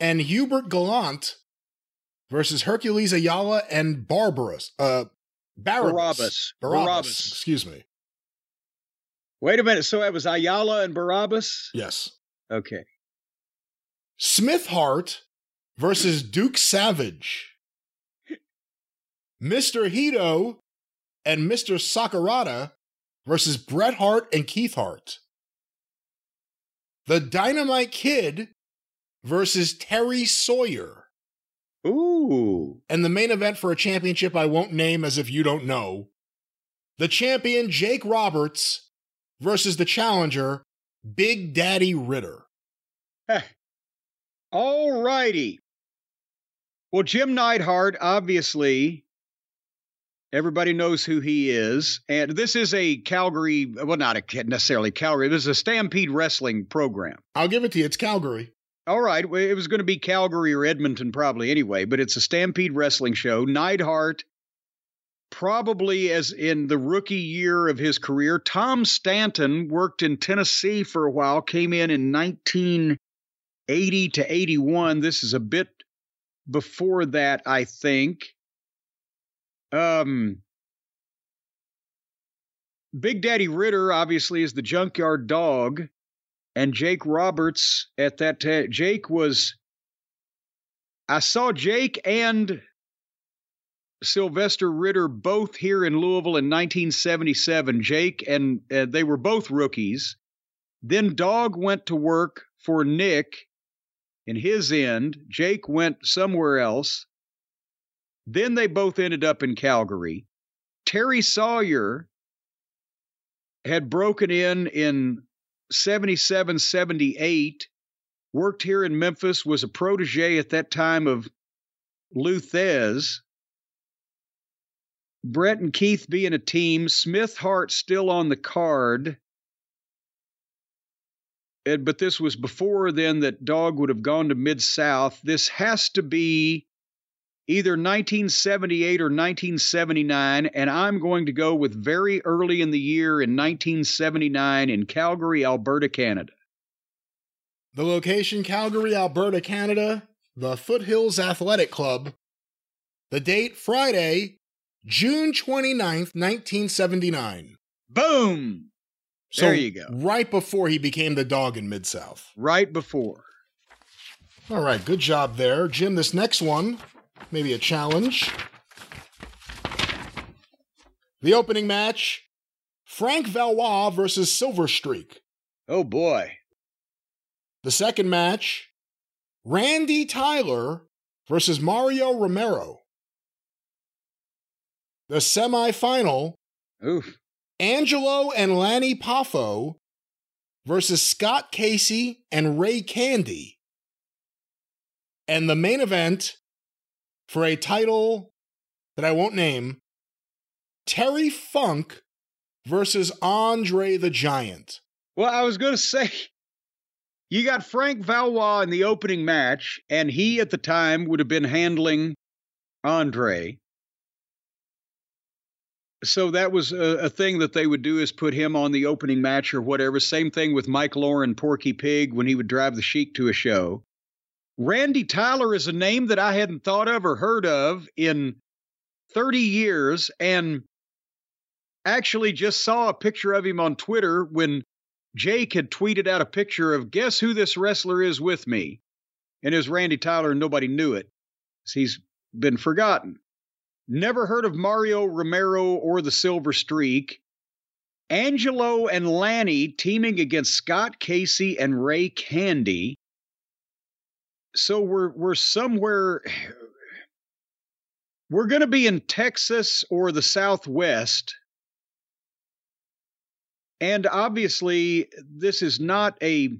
Speaker 2: and Hubert Gallant versus Hercules Ayala and Barbaros. Uh, Barabbas.
Speaker 3: Barabbas.
Speaker 2: Barabbas.
Speaker 3: Barabbas.
Speaker 2: Excuse me.
Speaker 3: Wait a minute. So that was Ayala and Barabbas?
Speaker 2: Yes.
Speaker 3: Okay.
Speaker 2: Smith Hart versus Duke Savage. Mr. Hito and Mr. Sakurada versus Bret Hart and Keith Hart. The Dynamite Kid versus Terry Sawyer.
Speaker 3: Ooh.
Speaker 2: And the main event for a championship I won't name as if you don't know. The champion Jake Roberts versus the challenger Big Daddy Ritter.
Speaker 3: All righty. Well, Jim Neidhart, obviously, everybody knows who he is. And this is a Calgary, well, not a, necessarily Calgary, this is a Stampede Wrestling program.
Speaker 2: I'll give it to you. It's Calgary.
Speaker 3: All right. It was going to be Calgary or Edmonton, probably anyway, but it's a Stampede Wrestling show. Neidhart, probably as in the rookie year of his career, Tom Stanton worked in Tennessee for a while, came in in 1980 to 81. This is a bit before that, I think. Um, Big Daddy Ritter obviously is the junkyard dog and Jake Roberts at that time. Jake was. I saw Jake and Sylvester Ritter both here in Louisville in 1977. Jake and uh, they were both rookies. Then Dog went to work for Nick in his end. Jake went somewhere else. Then they both ended up in Calgary. Terry Sawyer had broken in in 77, 78, worked here in Memphis, was a protege at that time of Lou Thesz. Bret and Keith being a team, Smith Hart still on the card. But this was before then that Dog would have gone to Mid South. This has to be either 1978 or 1979, and I'm going to go with very early in the year in 1979 in Calgary, Alberta, Canada.
Speaker 2: The location Calgary, Alberta, Canada. The Foothills Athletic Club. The date Friday, June 29th, 1979.
Speaker 3: Boom!
Speaker 2: So
Speaker 3: There you go.
Speaker 2: Right before he became the dog in Mid South.
Speaker 3: Right before.
Speaker 2: All right, good job there. Jim, this next one, maybe a challenge. The opening match Frank Valois versus Silver Streak.
Speaker 3: Oh boy.
Speaker 2: The second match Randy Tyler versus Mario Romero. The semifinal
Speaker 3: Oof.
Speaker 2: Angelo and Lanny Poffo versus Scott Casey and Ray Candy. And the main event for a title that I won't name Terry Funk versus Andre the Giant.
Speaker 3: Well, I was going to say, you got Frank Valois in the opening match, and he at the time would have been handling Andre. So that was a, a thing that they would do is put him on the opening match or whatever. Same thing with Mike Lauren, Porky Pig, when he would drive the Sheik to a show. Randy Tyler is a name that I hadn't thought of or heard of in 30 years, and actually just saw a picture of him on Twitter when Jake had tweeted out a picture of guess who this wrestler is with me. And it was Randy Tyler, and nobody knew it. He's been forgotten. Never heard of Mario Romero or the Silver Streak. Angelo and Lanny teaming against Scott Casey and Ray Candy. So we're we're somewhere We're going to be in Texas or the Southwest. And obviously, this is not a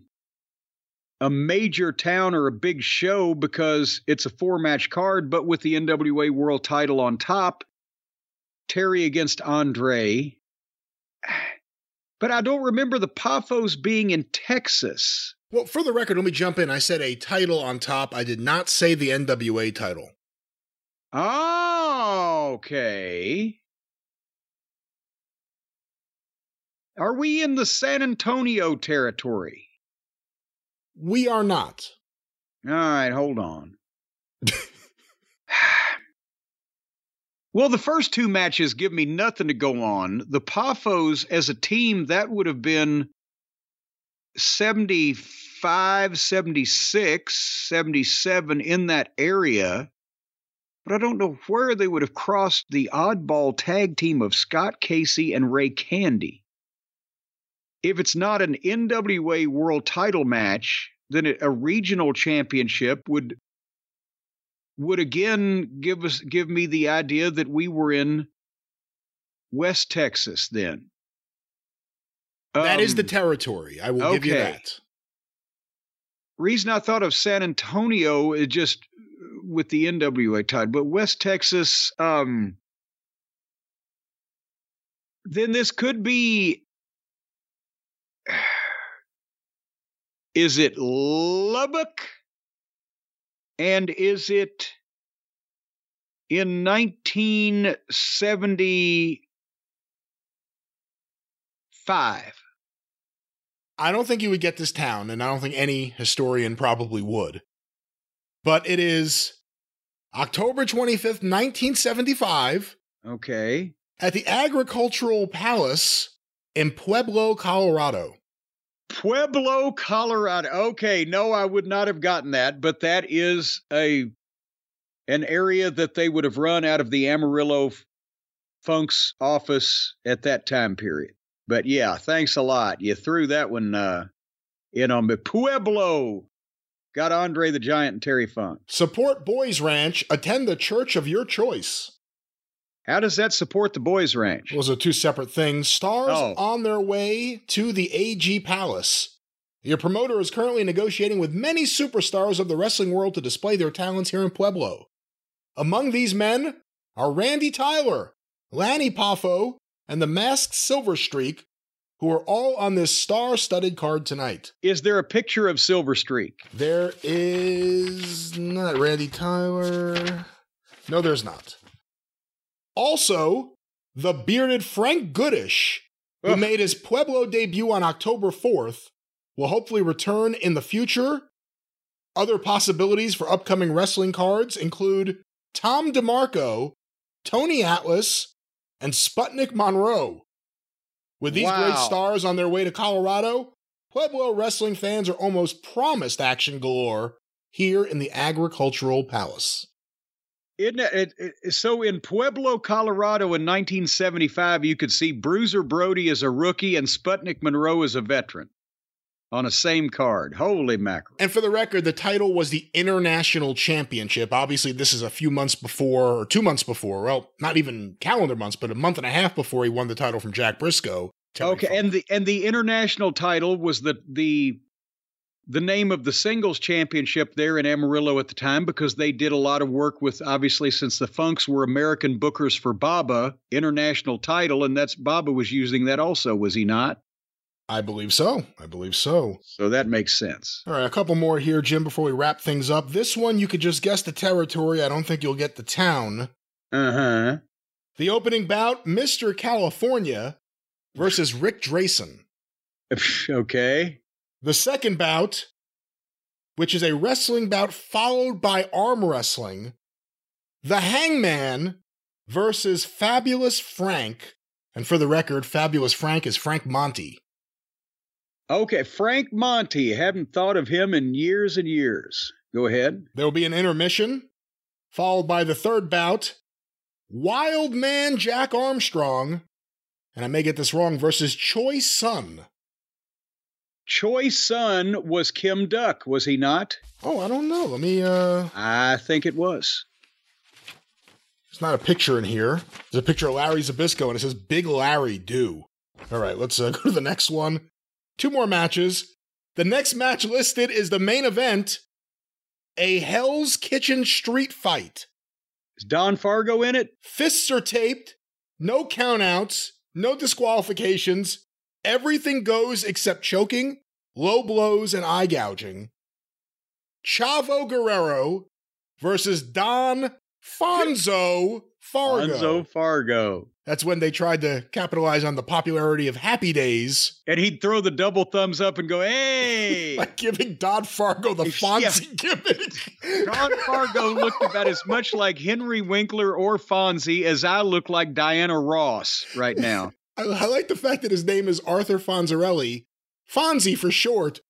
Speaker 3: a major town or a big show because it's a four match card, but with the NWA World title on top, Terry against Andre. But I don't remember the Poffos being in Texas.
Speaker 2: Well, for the record, let me jump in. I said a title on top. I did not say the NWA title.
Speaker 3: Oh, okay. Are we in the San Antonio territory?
Speaker 2: We are not.
Speaker 3: All right, hold on. well, the first two matches give me nothing to go on. The Poffos as a team, that would have been 75, 76, 77 in that area. But I don't know where they would have crossed the oddball tag team of Scott Casey and Ray Candy if it's not an NWA World Title match, then a regional championship would would again give us give me the idea that we were in West Texas then.
Speaker 2: That um, is the
Speaker 3: um,
Speaker 2: territory. I will okay. give you that.
Speaker 3: Reason I thought of San Antonio is just with the NWA title, but West Texas. Um, then this could be Is it Lubbock? And is it in 1975?
Speaker 2: I don't think you would get this town, and I don't think any historian probably would. But it is October 25th, 1975.
Speaker 3: Okay.
Speaker 2: At the Agricultural Palace in Pueblo, Colorado.
Speaker 3: Pueblo, Colorado. Okay, no, I would not have gotten that, but that is a an area that they would have run out of the Amarillo Funk's office at that time period. But yeah, thanks a lot. You threw that one uh, in on me. Pueblo. Got Andre the Giant and Terry Funk.
Speaker 2: Support Boys Ranch. Attend the church of your choice.
Speaker 3: How does that support the boys' ranch?
Speaker 2: Those are two separate things. Stars oh. on their way to the AG Palace. Your promoter is currently negotiating with many superstars of the wrestling world to display their talents here in Pueblo. Among these men are Randy Tyler, Lanny Poffo, and the masked Silver Streak, who are all on this star studded card tonight.
Speaker 3: Is there a picture of Silver Streak?
Speaker 2: There is not. Randy Tyler. No, there's not. Also, the bearded Frank Goodish, who Ugh. made his Pueblo debut on October 4th, will hopefully return in the future. Other possibilities for upcoming wrestling cards include Tom DeMarco, Tony Atlas, and Sputnik Monroe. With these wow. great stars on their way to Colorado, Pueblo wrestling fans are almost promised action galore here in the Agricultural Palace.
Speaker 3: Isn't it, it, it, so in Pueblo, Colorado in 1975, you could see Bruiser Brody as a rookie and Sputnik Monroe as a veteran on a same card. Holy mackerel.
Speaker 2: And for the record, the title was the International Championship. Obviously, this is a few months before, or two months before, well, not even calendar months, but a month and a half before he won the title from Jack Briscoe.
Speaker 3: Okay, and the and the international title was the the the name of the singles championship there in Amarillo at the time because they did a lot of work with obviously since the Funks were American bookers for Baba, international title, and that's Baba was using that also, was he not?
Speaker 2: I believe so. I believe so.
Speaker 3: So that makes sense.
Speaker 2: All right, a couple more here, Jim, before we wrap things up. This one you could just guess the territory. I don't think you'll get the town.
Speaker 3: Uh huh.
Speaker 2: The opening bout, Mr. California versus Rick Drayson.
Speaker 3: okay.
Speaker 2: The second bout, which is a wrestling bout followed by arm wrestling, the Hangman versus Fabulous Frank. And for the record, Fabulous Frank is Frank Monty.
Speaker 3: Okay, Frank Monty. Haven't thought of him in years and years. Go ahead.
Speaker 2: There will be an intermission, followed by the third bout Wild Man Jack Armstrong, and I may get this wrong, versus Choi Sun.
Speaker 3: Choi's son was Kim Duck, was he not?
Speaker 2: Oh, I don't know. Let me uh
Speaker 3: I think it was.
Speaker 2: There's not a picture in here. There's a picture of Larry Zbyszko, and it says Big Larry Do. All right, let's uh, go to the next one. Two more matches. The next match listed is the main event a Hell's Kitchen street fight.
Speaker 3: Is Don Fargo in it?
Speaker 2: Fists are taped, no countouts, no disqualifications. Everything goes except choking, low blows, and eye gouging. Chavo Guerrero versus Don Fonzo Fargo.
Speaker 3: Fonzo Fargo.
Speaker 2: That's when they tried to capitalize on the popularity of Happy Days
Speaker 3: And he'd throw the double thumbs up and go, hey!
Speaker 2: by giving Don Fargo the
Speaker 3: Yeah.
Speaker 2: Fonzie gimmick.
Speaker 3: Don Fargo looked about as much like Henry Winkler or Fonzie as I look like Diana Ross right now.
Speaker 2: I, I like the fact that his name is Arthur Fonzarelli. Fonzie for short.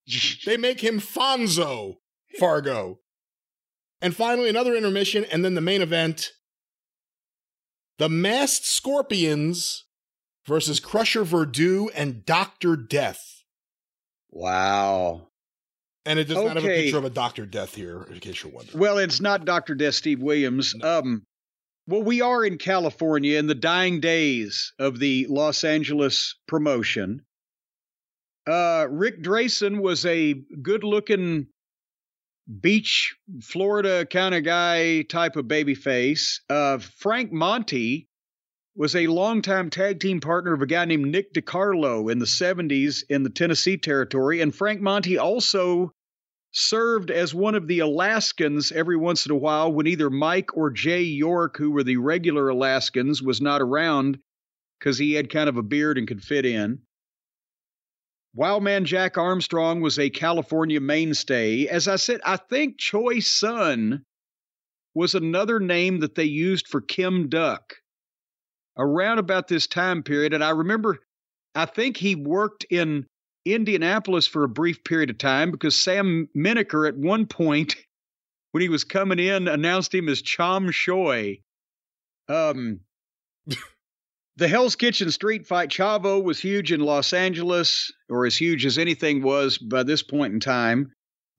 Speaker 2: They make him Fonzo Fargo. And finally, another intermission, and then the main event The Masked Scorpions versus Crusher Verdu and Dr. Death.
Speaker 3: wow.
Speaker 2: And it does not have a picture of a Dr. Death here, in case you're wondering.
Speaker 3: Well, it's not Dr. Death Steve Williams. Um, well, we are in California in the dying days of the Los Angeles promotion. Uh, Rick Drayson was a good looking beach, Florida kind of guy type of baby face. Uh, Frank Monty was a longtime tag team partner of a guy named Nick DiCarlo in the 70s in the Tennessee territory. And Frank Monty also served as one of the Alaskans every once in a while when either Mike or Jay York, who were the regular Alaskans, was not around because he had kind of a beard and could fit in. Wildman Jack Armstrong was a California mainstay. As I said, I think Choi Sun was another name that they used for Kim Duck around about this time period. And I remember, I think he worked in Indianapolis for a brief period of time because Sam Menacker at one point, when he was coming in, announced him as Chom Choi. Um, the Hell's Kitchen street fight, Chavo was huge in Los Angeles, or as huge as anything was by this point in time.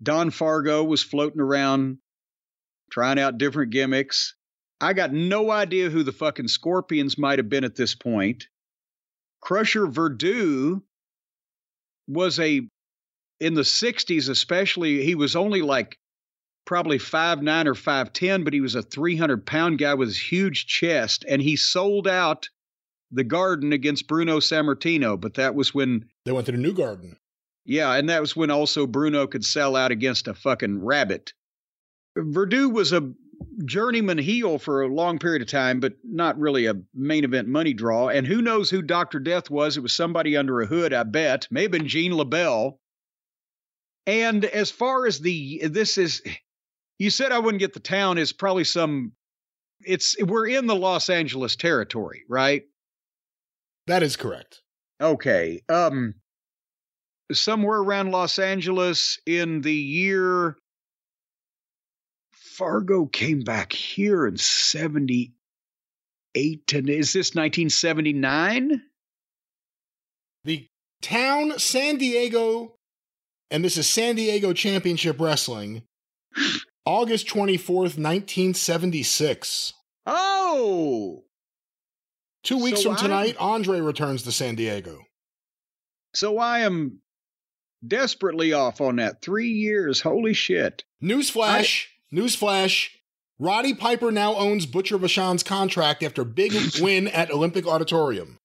Speaker 3: Don Fargo was floating around trying out different gimmicks. I got no idea who the fucking Scorpions might have been at this point. Crusher Verdu was a in the 60s especially he was only like probably five nine or 5'10 but he was a 300 pound guy with his huge chest and he sold out the garden against bruno sammartino but that was when
Speaker 2: They went to the New Garden.
Speaker 3: yeah and that was when also bruno could sell out against a fucking rabbit verdu was a journeyman heel for a long period of time, but not really a main event money draw. And who knows who Dr. Death was? It was somebody under a hood, I bet. May have been Gene LeBell. And as far as the this is you said I wouldn't get the town is probably some it's we're in the Los Angeles territory, right?
Speaker 2: That is correct.
Speaker 3: Okay. Um somewhere around Los Angeles in the year Fargo came back here in 78 and is this 1979?
Speaker 2: The town San Diego, and this is San Diego Championship Wrestling, August 24th, 1976.
Speaker 3: Oh.
Speaker 2: Two weeks
Speaker 3: So
Speaker 2: from
Speaker 3: I-
Speaker 2: tonight, Andre returns to San Diego.
Speaker 3: So I am desperately off on that. 3 years. Holy shit.
Speaker 2: Newsflash, newsflash. Roddy Piper now owns Butcher Vachon's contract after big win at Olympic Auditorium.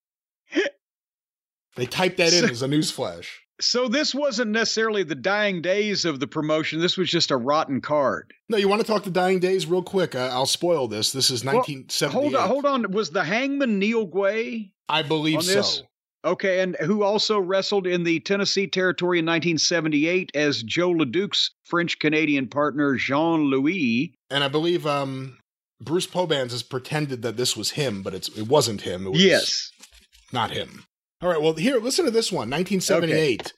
Speaker 2: They typed that in
Speaker 3: So-
Speaker 2: as a newsflash.
Speaker 3: So this wasn't necessarily the dying days of the promotion. This was just a rotten card.
Speaker 2: No, you want to talk the dying days real quick? Uh, I'll spoil this. This is
Speaker 3: Well,
Speaker 2: 1978.
Speaker 3: Hold on, hold on. Was the hangman Neil Guay?
Speaker 2: I believe
Speaker 3: on this?
Speaker 2: so.
Speaker 3: Okay, and who also wrestled in the Tennessee territory in 1978 as Joe LeDuc's French Canadian partner Jean Louis.
Speaker 2: And I believe um, Bruce Pobans has pretended that this was him, but it's it wasn't him. It was
Speaker 3: Yes.
Speaker 2: not him. All right, well, here, listen to this one 1978.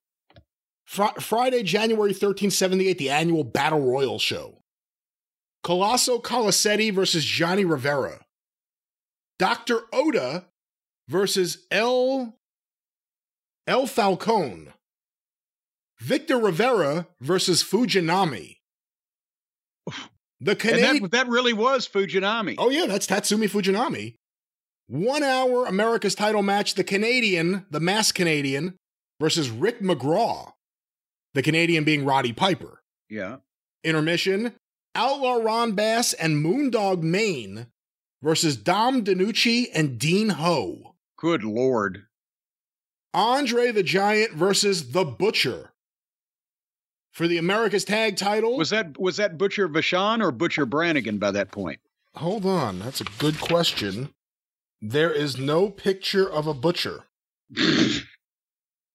Speaker 2: Fri- Friday, January 13, 78, the annual Battle Royal show. Colosso Colasetti versus Johnny Rivera. Dr. Oda versus El El Falcone. Victor Rivera versus Fujinami. The Canadian.
Speaker 3: that, that really was Fujinami.
Speaker 2: Oh yeah, that's Tatsumi Fujinami. One hour America's title match, the Canadian, the mass Canadian, versus Rick McGraw. The Canadian being Roddy Piper.
Speaker 3: Yeah.
Speaker 2: Intermission, Outlaw Ron Bass and Moondog Mayne versus Dom DeNucci and Dean Ho.
Speaker 3: Good Lord.
Speaker 2: Andre the Giant versus The Butcher. For the America's Tag title.
Speaker 3: Was that was that Butcher Vachon or Butcher Brannigan by that point?
Speaker 2: Hold on, that's a good question. There is no picture of a butcher.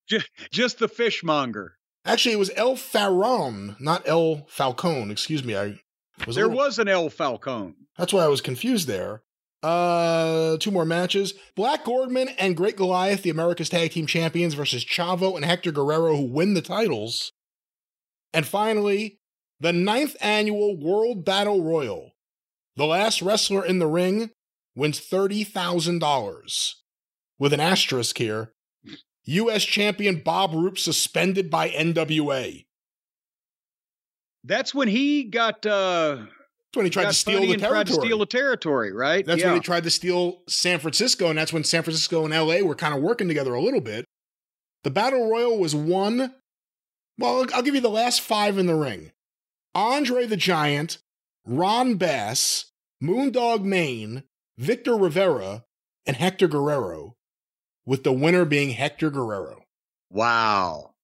Speaker 3: just, just the fishmonger.
Speaker 2: Actually, it was El Farron, not El Falcone. Excuse me. I was
Speaker 3: There
Speaker 2: little-
Speaker 3: was an El Falcone.
Speaker 2: That's why I was confused there. Uh, two more matches: Black Gordman and Great Goliath, the America's Tag Team Champions, versus Chavo and Hector Guerrero, who win the titles. And finally, the ninth annual World Battle Royal. The last wrestler in the ring wins thirty thousand dollars, with an asterisk here. U.S. champion Bob Roop suspended by NWA.
Speaker 3: That's when he got uh
Speaker 2: That's when he tried to steal the
Speaker 3: tried to
Speaker 2: territory.
Speaker 3: steal the territory, right?
Speaker 2: That's
Speaker 3: yeah.
Speaker 2: when he tried to steal San Francisco, and that's when San Francisco and LA were kind of working together a little bit. The Battle Royal was won. Well, I'll- I'll give you the last five in the ring Andre the Giant, Ron Bass, Moondog Mayne, Victor Rivera, and Hector Guerrero, with the winner being Hector Guerrero.
Speaker 3: Wow.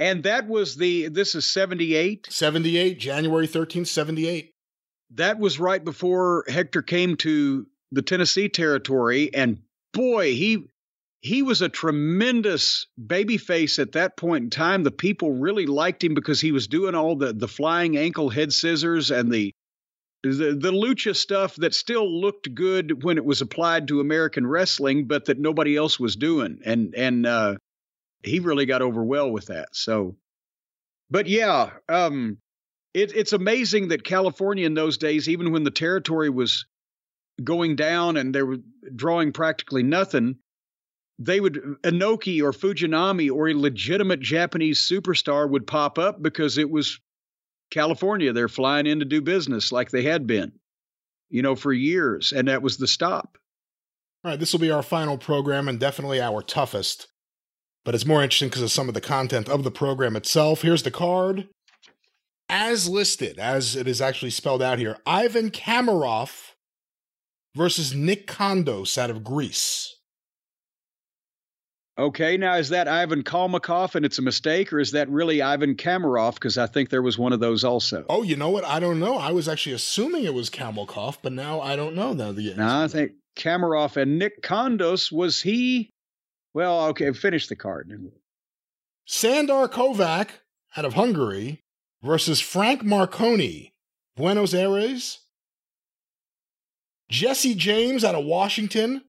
Speaker 3: And that was the this is 78.
Speaker 2: 78, January 13th, 78.
Speaker 3: That was right before Hector came to the Tennessee territory and boy, he he was a tremendous babyface at that point in time. The people really liked him because he was doing all the the flying ankle head scissors and the the, the lucha stuff that still looked good when it was applied to American wrestling, but that nobody else was doing. And and uh, he really got over well with that. So, but yeah, um, it, it's amazing that California in those days, even when the territory was going down and they were drawing practically nothing, they would Inoki or Fujinami or a legitimate Japanese superstar would pop up because it was California. They're flying in to do business like they had been, you know, for years, and that was the stop.
Speaker 2: All right, this will be our final program and definitely our toughest. But it's more interesting because of some of the content of the program itself. Here's the card. As listed, as it is actually spelled out here Ivan Kamarov versus Nick Kondos out of Greece.
Speaker 3: Okay, now is that Ivan Kalmakov and it's a mistake, or is that really Ivan Kamarov? Because I think there was one of those also.
Speaker 2: Oh, you know what? I don't know. I was actually assuming it was Kamelkov, but now I don't know. Now the
Speaker 3: No, I think Kamarov and Nick Kondos was he? Well, okay, finish the card.
Speaker 2: Sandor Kovac out of Hungary versus Frank Marconi, Buenos Aires. Jesse James out of Washington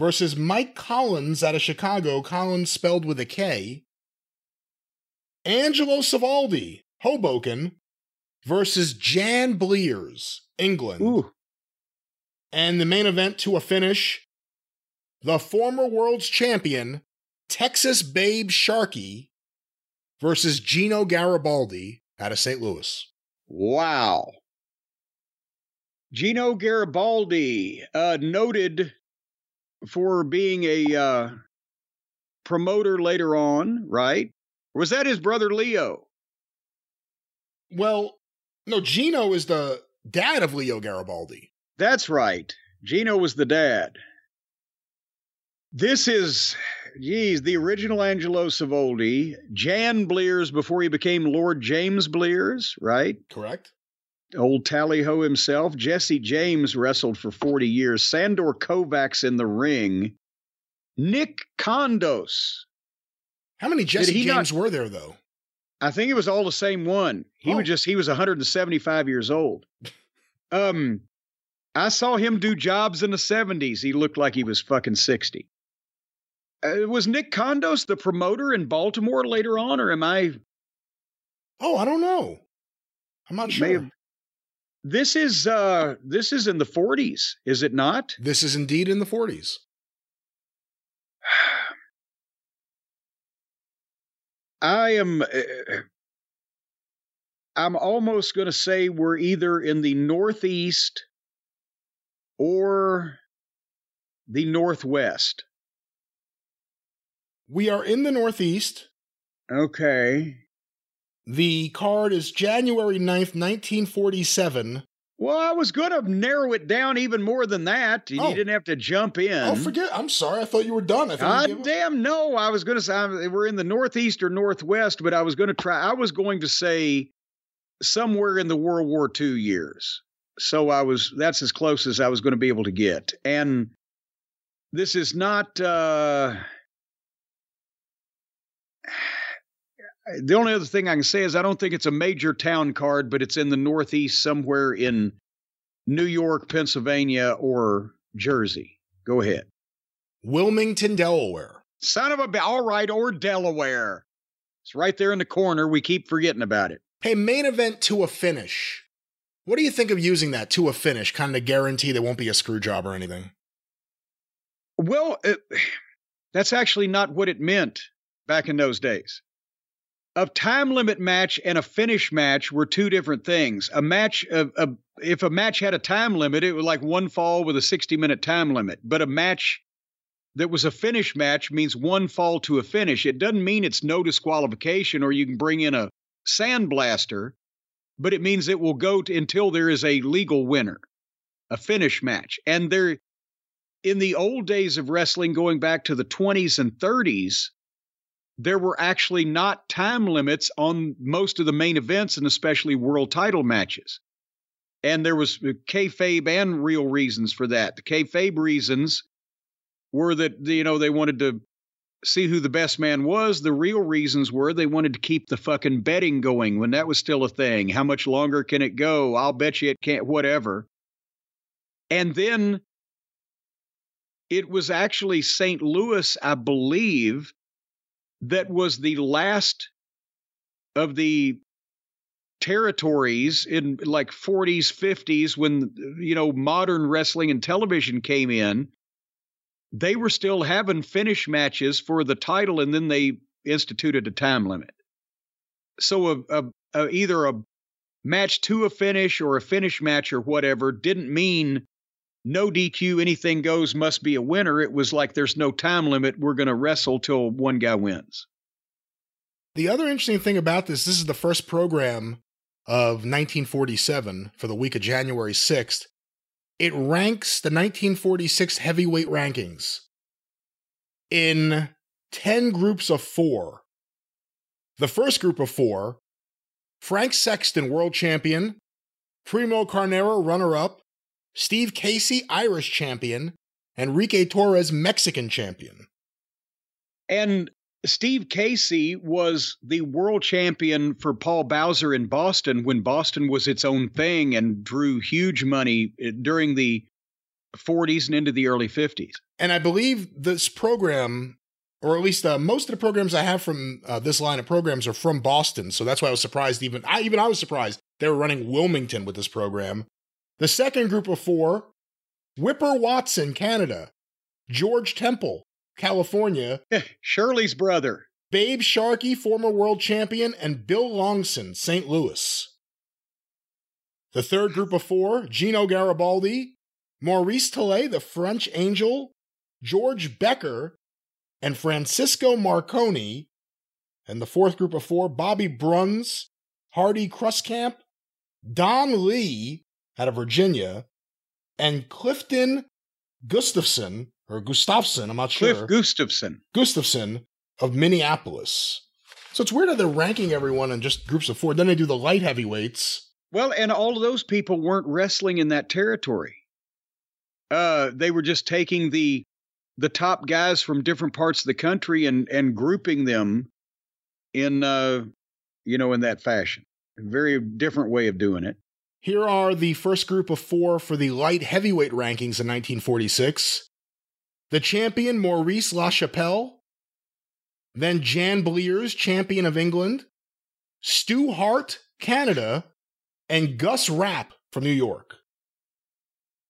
Speaker 2: versus Mike Collins out of Chicago, Collins spelled with a K. Angelo Savoldi, Hoboken versus Jan Blears, England.
Speaker 3: Ooh,
Speaker 2: And the main event to a finish the former world's champion, Texas Babe Sharkey, versus Gino Garibaldi out of St. Louis.
Speaker 3: wow. Gino Garibaldi, uh, noted for being a uh, promoter later on, right? Or was that his brother Leo?
Speaker 2: Well, no, Gino is the dad of Leo Garibaldi.
Speaker 3: That's right. Gino was the dad. This is, geez, the original Angelo Savoldi, Jan Blears before he became Lord James Blears, right?
Speaker 2: Correct?
Speaker 3: Old Tally Ho himself. Jesse James wrestled for 40 years. Sandor Kovacs in the ring. Nick Kondos.
Speaker 2: How many Jesse
Speaker 3: he not-
Speaker 2: James were there, though?
Speaker 3: I think it was all the same one. He
Speaker 2: Oh.
Speaker 3: was just he was 175 years old. Um I saw him do jobs in the 70s. He looked like he was fucking 60. Uh, was Nick Kondos the promoter in Baltimore later on or am I
Speaker 2: Oh, I don't know. I'm not
Speaker 3: may
Speaker 2: sure.
Speaker 3: have- This is uh this is in the 40s, is it not?
Speaker 2: This is indeed in the 40s.
Speaker 3: I am. Uh, I'm almost going to say we're either in the Northeast or the Northwest.
Speaker 2: We are in the Northeast.
Speaker 3: Okay.
Speaker 2: The card is January 9th, 1947.
Speaker 3: Well, I was going to narrow it down even more than that. You
Speaker 2: Oh.
Speaker 3: didn't have to jump in.
Speaker 2: Oh, forget. I'm sorry. I thought you were done. I
Speaker 3: God
Speaker 2: up.
Speaker 3: damn no! I was going to say I'm- we're in the northeast or northwest, but I was going to try. I was going to say somewhere in the World War II years. So I was. That's as close as I was going to be able to get. And this is not. uh The only other thing I can say is I don't think it's a major town card, but it's in the northeast somewhere in New York, Pennsylvania, or Jersey. Go ahead.
Speaker 2: Wilmington, Delaware.
Speaker 3: Son of a all right, or Delaware. It's right there in the corner. We keep forgetting about it.
Speaker 2: Hey, main event to a finish. What do you think of using that to a finish? Kind of guarantee there won't be a screw job or anything.
Speaker 3: Well, it, that's actually not what it meant back in those days. A time limit match and a finish match were two different things. A match, a, a, if a match had a time limit, it was like one fall with a 60 minute time limit. But a match that was a finish match means one fall to a finish. It doesn't mean it's no disqualification or you can bring in a sandblaster, but it means it will go to, until there is a legal winner, a finish match. And there, in the old days of wrestling, going back to the 20s and 30s, there were actually not time limits on most of the main events and especially world title matches. And there was uh, kayfabe and real reasons for that. The kayfabe reasons were that you know they wanted to see who the best man was. The real reasons were they wanted to keep the fucking betting going when that was still a thing. How much longer can it go? I'll bet you it can't. Whatever. And then it was actually St. Louis, I believe, that was the last of the territories in like 40s 50s when you know modern wrestling and television came in. They were still having finish matches for the title and then they instituted a time limit. So a, a, a either a match to a finish or a finish match or whatever didn't mean no DQ, anything goes, must be a winner. It was like there's no time limit. We're going to wrestle till one guy wins.
Speaker 2: The other interesting thing about this, this is the first program of 1947 for the week of January 6th. It ranks the 1946 heavyweight rankings in 10 groups of four. The first group of four Frank Sexton, world champion, Primo Carnera, runner up, Steve Casey, Irish champion, Enrique Torres, Mexican champion.
Speaker 3: And Steve Casey was the world champion for Paul Bowser in Boston when Boston was its own thing and drew huge money eh, during the 40s and into the early 50s.
Speaker 2: And I believe this program, or at least uh, most of the programs I have from uh, this line of programs are from Boston. So that's why I was surprised. Even I, even I was surprised they were running Wilmington with this program. The second group of four: Whipper Watson, Canada; George Temple, California; eh,
Speaker 3: Shirley's brother.
Speaker 2: Babe Sharkey, former world champion, and Bill Longson, St. Louis. The third group of four Gino Garibaldi, Maurice Tillet, the French Angel, George Becker, and Francisco Marconi. And the fourth group of four Bobby Bruns, Hardy Kruskamp, Don Lee out of Virginia, and Clifton Gustafson, or Gustafson, I'm not
Speaker 3: Cliff
Speaker 2: sure.
Speaker 3: Gustafson.
Speaker 2: Gustafson of Minneapolis. So it's weird that they're ranking everyone in just groups of four. Then they do the light heavyweights.
Speaker 3: Well, and all of those people weren't wrestling in that territory. Uh, they were just taking the the top guys from different parts of the country and and grouping them in uh, you know in that fashion. A very different way of doing it.
Speaker 2: Here are the first group of four for the light heavyweight rankings in 1946. The champion Maurice LaChapelle, then Jan Blears, champion of England, Stu Hart, Canada, and Gus Rapp from New York.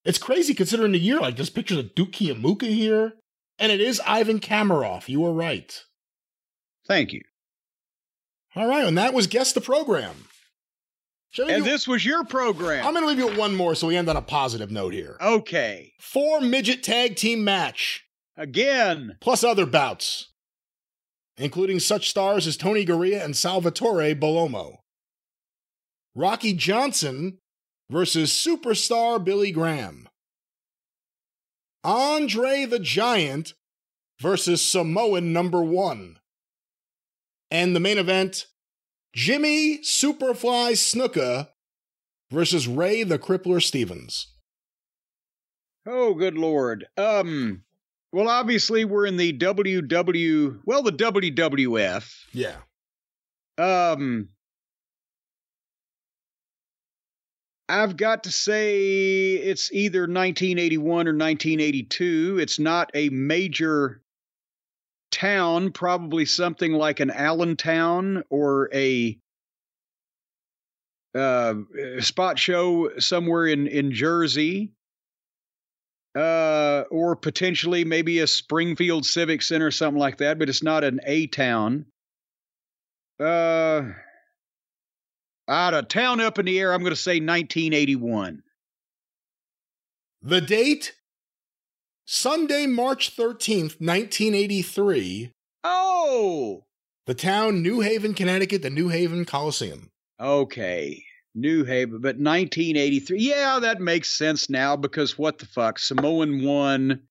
Speaker 2: It's crazy considering the year. Like, there's pictures of Duke Keomuka here, and it is Ivan Kamaroff. You were right.
Speaker 3: Thank you.
Speaker 2: All right, and that was Guess the Program. Leave
Speaker 3: And
Speaker 2: you-
Speaker 3: this was your program.
Speaker 2: I'm going to leave you with one more so we end on a positive note here.
Speaker 3: okay.
Speaker 2: Four midget tag team match,
Speaker 3: Again.
Speaker 2: plus other bouts, including such stars as Tony Garea and Salvatore Bellomo. Rocky Johnson versus superstar Billy Graham. Andre the Giant versus Samoan number one. And the main event Jimmy Superfly Snuka versus Ray the Crippler Stevens.
Speaker 3: Oh, good lord. Um. Well, obviously we're in the WW. Well, the WWF.
Speaker 2: Yeah.
Speaker 3: Um. I've got to say it's either 1981 or 1982. It's not a major town, probably something like an Allentown or a uh, spot show somewhere in, in Jersey. Uh, or potentially maybe a Springfield Civic Center, something like that, but it's not an A town. Uh, out of town up in the air, I'm going to say 1981.
Speaker 2: The date Sunday, March 13th, 1983.
Speaker 3: Oh,
Speaker 2: The town, New Haven, Connecticut, the New Haven Coliseum.
Speaker 3: okay. New Haven, but 1983. Yeah, that makes sense now because what the fuck? Samoan one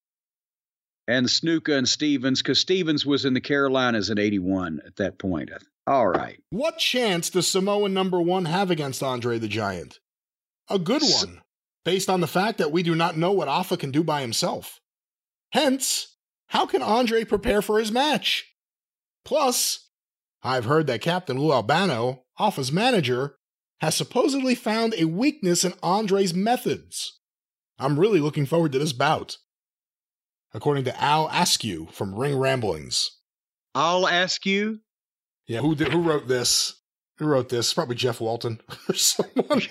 Speaker 3: and Snuka and Stevens, because Stevens was in the Carolinas in 81 at that point. All right.
Speaker 2: What chance does Samoan number one have against Andre the Giant? A good one, based on the fact that we do not know what Alpha can do by himself. Hence, how can Andre prepare for his match? Plus, I've heard that Captain Lou Albano, Alpha's manager, has supposedly found a weakness in Andre's methods. I'm really looking forward to this bout. According to Al Askew from Ring Ramblings.
Speaker 3: I'll ask you.
Speaker 2: Yeah, who did, who wrote this? Who wrote this? Probably Jeff Walton or someone.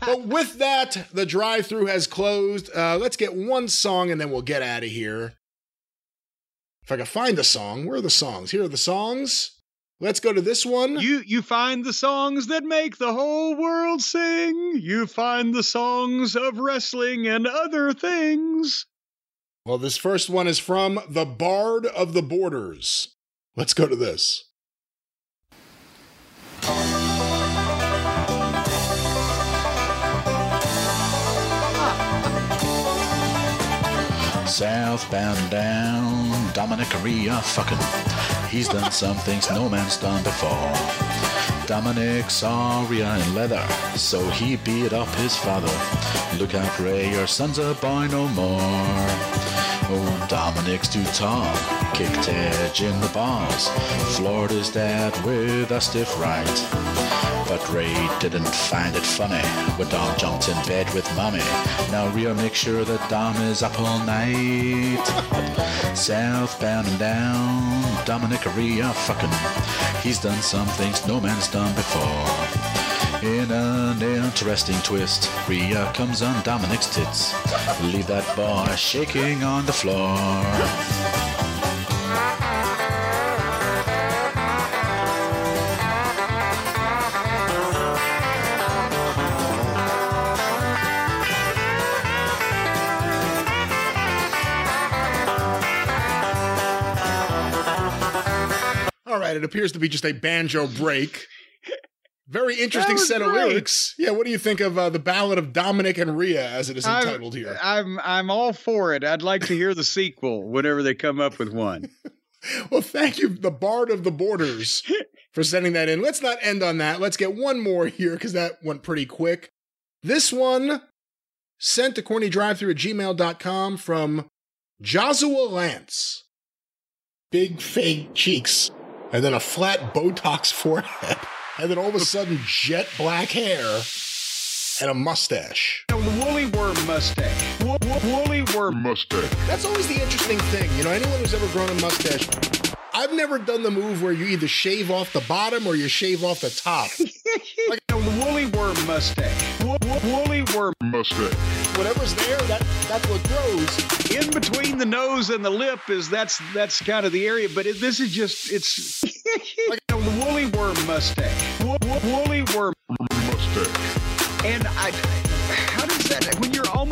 Speaker 2: but with that, the drive-through has closed. Uh, let's get one song and then we'll get out of here. If I can find the song, where are the songs? Here are the songs. Let's go to this one.
Speaker 3: You you find the songs that make the whole world sing. You find the songs of wrestling and other things.
Speaker 2: well, this first one is from The Bard of the Borders. Let's go to this.
Speaker 5: Southbound down, Dominik Rhea fucking. He's done some things no man's done before. Dominik saw Rhea in leather, so he beat up his father. Look out, Rey, your son's a boy no more. Oh, Dominik's too tall, kicked Edge in the balls, Florida's dad with a stiff right. But Rey didn't find it funny when Dom jumped in bed with mommy. Now Rhea makes sure that Dom is up all night. Southbound and down, Dominik Rhea fucking. He's done some things no man's done before. In an interesting twist, Rhea comes on Dominik's tits. Leave that boy shaking on the floor.
Speaker 2: All right, it appears to be just a banjo break. Very interesting set of
Speaker 3: great.
Speaker 2: lyrics. Yeah, what do you think of uh, the Ballad of Dominik and Rhea, as it is
Speaker 3: I'm-
Speaker 2: entitled here?
Speaker 3: I'm I'm all for it. I'd like to hear the sequel whenever they come up with one.
Speaker 2: Well, thank you, the Bard of the Borders, for sending that in. Let's not end on that. Let's get one more here because that went pretty quick. This one sent to cornydrivethru at gmail.com from Joshua Lance. Big fake cheeks, and then a flat Botox forehead, and then all of a sudden jet black hair and a mustache.
Speaker 3: The woolly worm mustache. Wo- wo- woolly worm.
Speaker 1: Mustache.
Speaker 2: That's always the interesting thing. You know, anyone who's ever grown a mustache, I've never done the move where you either shave off the bottom or you shave off the top.
Speaker 3: like a woolly worm mustache. Wo- wo- woolly worm.
Speaker 1: Mustache.
Speaker 2: Whatever's there, that that's what grows.
Speaker 3: In between the nose and the lip is that's that's kind of the area, but it, this is just it's like a woolly worm mustache. Wo- wo- woolly worm.
Speaker 1: Mustache.
Speaker 5: mustache.
Speaker 3: And I,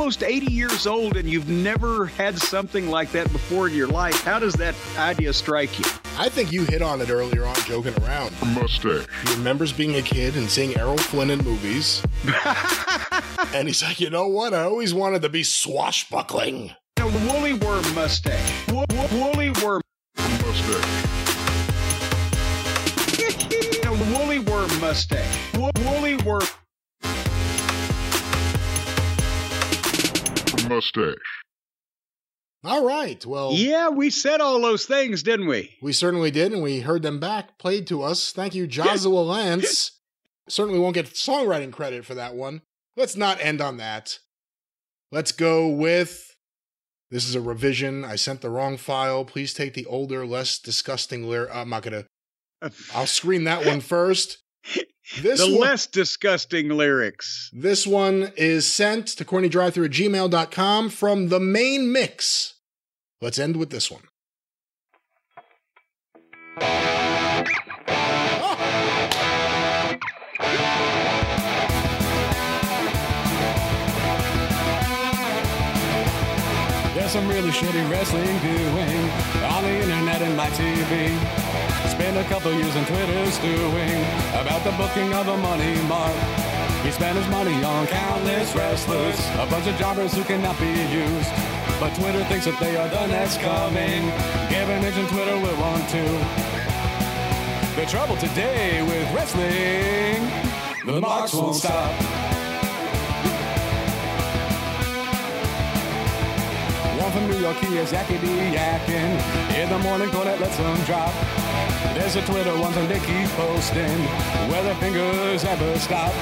Speaker 3: almost 80 years old and you've never had something like that before in your life, how does that idea strike you?
Speaker 2: I think you hit on it earlier on, joking around.
Speaker 5: Mustache.
Speaker 2: He remembers being a kid and seeing Errol Flynn in movies. and he's like, you know what? I always wanted to be swashbuckling.
Speaker 3: A woolly worm mustache. Wo- wo- woolly worm.
Speaker 5: Mustache.
Speaker 3: a woolly worm mustache. Wo- woolly worm.
Speaker 5: Mustache.
Speaker 2: All right. Well,
Speaker 3: Yeah, we said all those things, didn't we?
Speaker 2: we certainly did, and we heard them back played to us. Thank you, Joshua Lance. Certainly won't get songwriting credit for that one. Let's not end on that. Let's go with this is a revision. I sent the wrong file. Please take the older, less disgusting lyric. I'm not gonna. I'll screen that one first. This
Speaker 3: the
Speaker 2: one,
Speaker 3: less disgusting lyrics.
Speaker 2: this one is sent to cornydrivethru at gmail.com from the main mix. Let's end with this one.
Speaker 4: There's some really shitty wrestling doing on the internet and my TV. Spent a couple years on Twitter stewing about the booking of a money mark. He spent his money on countless wrestlers, a bunch of jobbers who cannot be used. But Twitter thinks that they are the next coming. Gavin Edge and Twitter will want to. The trouble today with wrestling, the marks won't stop. One from New York, he is yakety yakking. In the morning, Cornette lets them drop. There's a Twitter one time they keep posting. Where the fingers ever stop.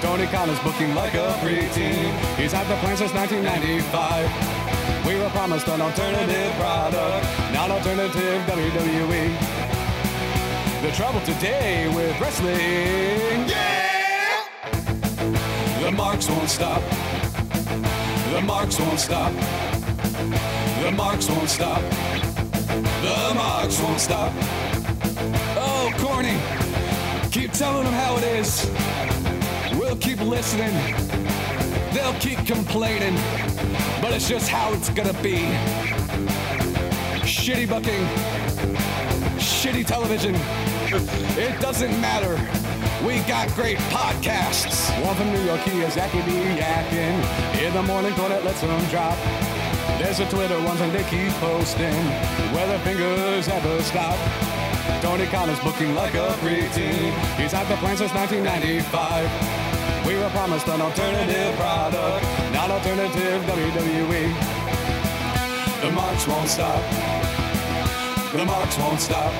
Speaker 4: Tony is booking like a preteen. He's had the plan since 1995. We were promised an alternative product, not alternative WWE. The trouble today with wrestling. Yeah! The marks won't stop. The marks won't stop. The marks won't stop. The marks won't stop. Keep telling them how it is. We'll keep listening. They'll keep complaining. But it's just how it's gonna be. Shitty booking. Shitty television. It doesn't matter. We got great podcasts. One from New York, he is yakety yakking. In the morning, Cornette lets them drop. There's a Twitter one thing they keep posting. Where the fingers ever stop. Tony Khan is booking like a preteen. He's had the plan since 1995. We were promised an alternative product, not alternative WWE. The marks won't stop. The marks won't stop.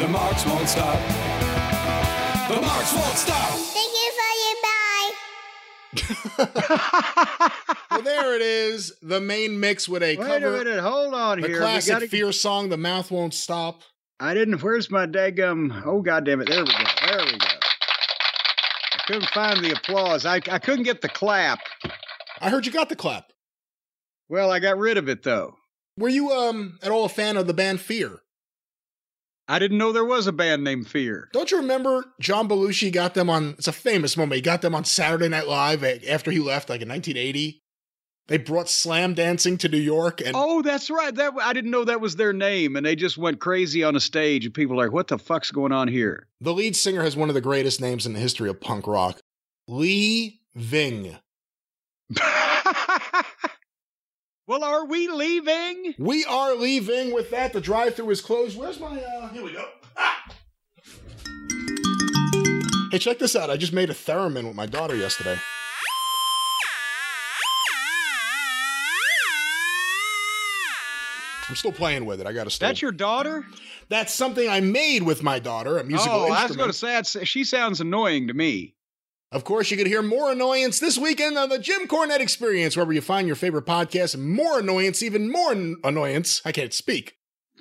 Speaker 4: The marks won't stop. The marks won't stop.
Speaker 6: Thank you for your bye.
Speaker 2: Well, there it is. The main mix with a
Speaker 3: Wait a minute, hold on
Speaker 2: The
Speaker 3: here. We
Speaker 2: classic
Speaker 3: gotta-
Speaker 2: Fear song, The Mouth Won't Stop.
Speaker 3: I didn't. Where's my daggum? Oh God damn it! There we go. There we go. I couldn't find the applause. I I couldn't get the clap.
Speaker 2: I heard you got the clap.
Speaker 3: Well, I got rid of it though.
Speaker 2: Were you um at all a fan of the band Fear?
Speaker 3: I didn't know there was a band named Fear.
Speaker 2: Don't you remember John Belushi got them on? It's a famous moment. He got them on Saturday Night Live after he left, like in 1980. They brought slam dancing to New York, and
Speaker 3: Oh, that's right. That I didn't know that was their name, and they just went crazy on a stage, and people are like, "What the fuck's going on here?"
Speaker 2: the lead singer has one of the greatest names in the history of punk rock, Lee Ving.
Speaker 3: well, are we leaving?
Speaker 2: We are leaving. With that, the drive-through is closed. Where's my? uh Here we go. Ah! Hey, check this out. I just made a theremin with my daughter yesterday. I'm still playing with it. I got to still.
Speaker 3: That's your daughter?
Speaker 2: That's something I made with my daughter. A musical
Speaker 3: oh, I was going to say that's, she sounds annoying to me.
Speaker 2: Of course, you can hear more annoyance this weekend on the Jim Cornette Experience, wherever you find your favorite podcast, more annoyance, even more an- annoyance. I can't speak.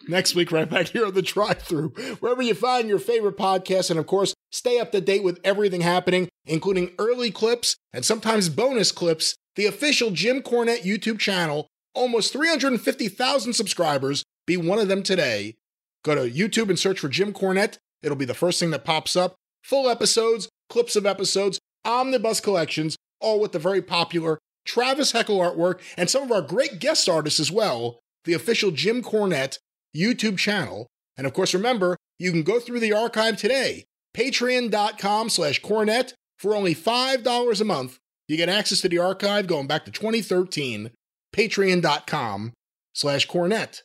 Speaker 2: Next week, right back here on the drive through, wherever you find your favorite podcast, and of course, stay up to date with everything happening, including early clips and sometimes bonus clips. The official Jim Cornette YouTube channel, almost 350,000 subscribers. Be one of them today. Go to YouTube and search for Jim Cornette. It'll be the first thing that pops up. Full episodes, clips of episodes, omnibus collections, all with the very popular Travis Heckle artwork and some of our great guest artists as well, the official Jim Cornette YouTube channel. And of course, remember, you can go through the archive today, patreon.com slash cornette for only $5 a month. You get access to the archive going back to 2013, patreon.com slash cornette.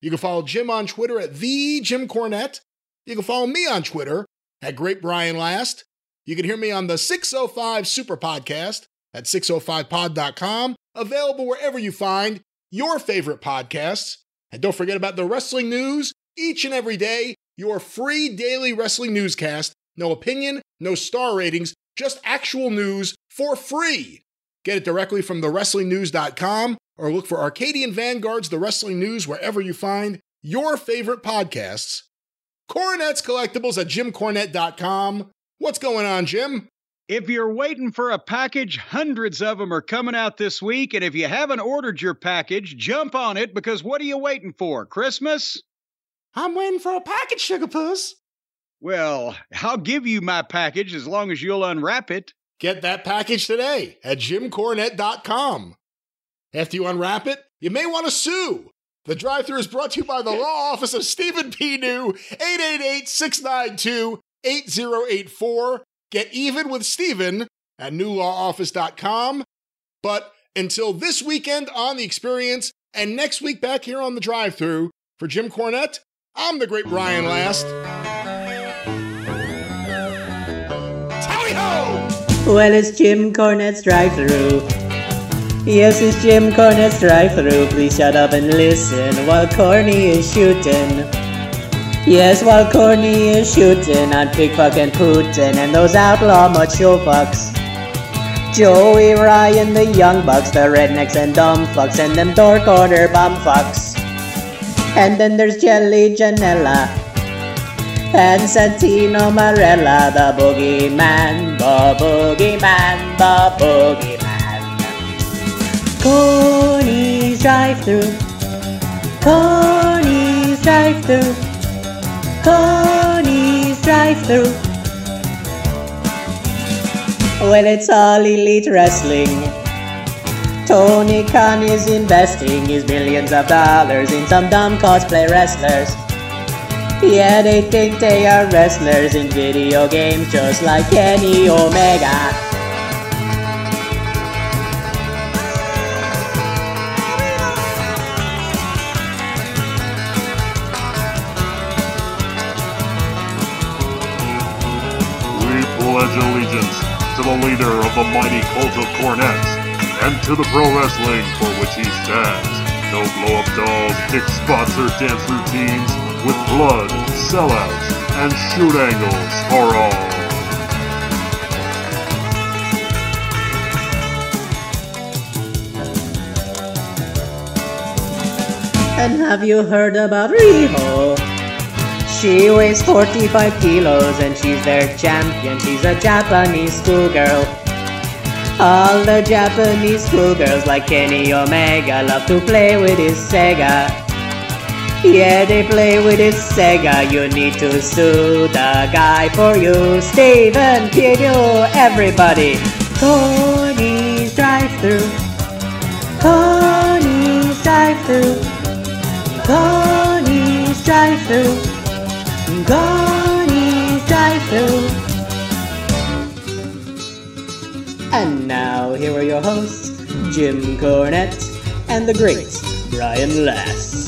Speaker 2: You can follow Jim on Twitter at the Jim. You can follow me on Twitter at Great Brian Last. You can hear me on the 605 Super Podcast at 605pod.com, available wherever you find your favorite podcasts. And don't forget about the wrestling news each and every day, your free daily wrestling newscast. No opinion, no star ratings, just actual news for free. Get it directly from thewrestlingnews.com or look for Arcadian Vanguard's The Wrestling News wherever you find your favorite podcasts. Cornette's Collectibles at jimcornette.com. What's going on, Jim?
Speaker 3: If you're waiting for a package, hundreds of them are coming out this week. And if you haven't ordered your package, jump on it because what are you waiting for? Christmas?
Speaker 2: I'm waiting for a package, Sugar Puss.
Speaker 3: Well, I'll give you my package as long as you'll unwrap it.
Speaker 2: Get that package today at jimcornette.com. After you unwrap it, you may want to sue. The drive thru is brought to you by the law office of Stephen P. New, 888 692 8084. Get even with Stephen at newlawoffice.com. But until this weekend on The Experience and next week back here on the drive thru, for Jim Cornette, I'm the great Brian Last.
Speaker 7: Well, it's Jim Cornette's drive through. Yes, it's Jim Cornette's drive through. Please shut up and listen while Corny is shooting. Yes, while Corny is shooting on Pickfuck and Putin and those outlaw macho fucks. Joey, Ryan, the young bucks, the rednecks and dumb fucks, and them door corner bum fucks. And then there's Jelly Janella and Santino Marella, the boogeyman, the boogeyman, the boogeyman. Corny's drive through, Corny's drive through, Corny's drive through. Well, it's all elite wrestling. Tony Khan is investing his millions of dollars in some dumb cosplay wrestlers. Yeah, they think they are wrestlers in video games just like Kenny Omega.
Speaker 8: We pledge allegiance to the leader of the mighty cult of cornets and to the pro wrestling for which he stands. No blow up dolls, dick spots, or dance routines with blood, sellouts, and shoot angles for all.
Speaker 7: And have you heard about Riho? She weighs 45 kilos and she's their champion. She's a Japanese schoolgirl. All the Japanese schoolgirls like Kenny Omega love to play with his Sega. Yeah, they play with his Sega. You need to sue the guy for you. Steven, Pino, everybody. Coney's drive through. Coney's drive through. Coney's drive through. Coney's drive through. And now, here are your hosts, Jim Cornette and the great Brian Last.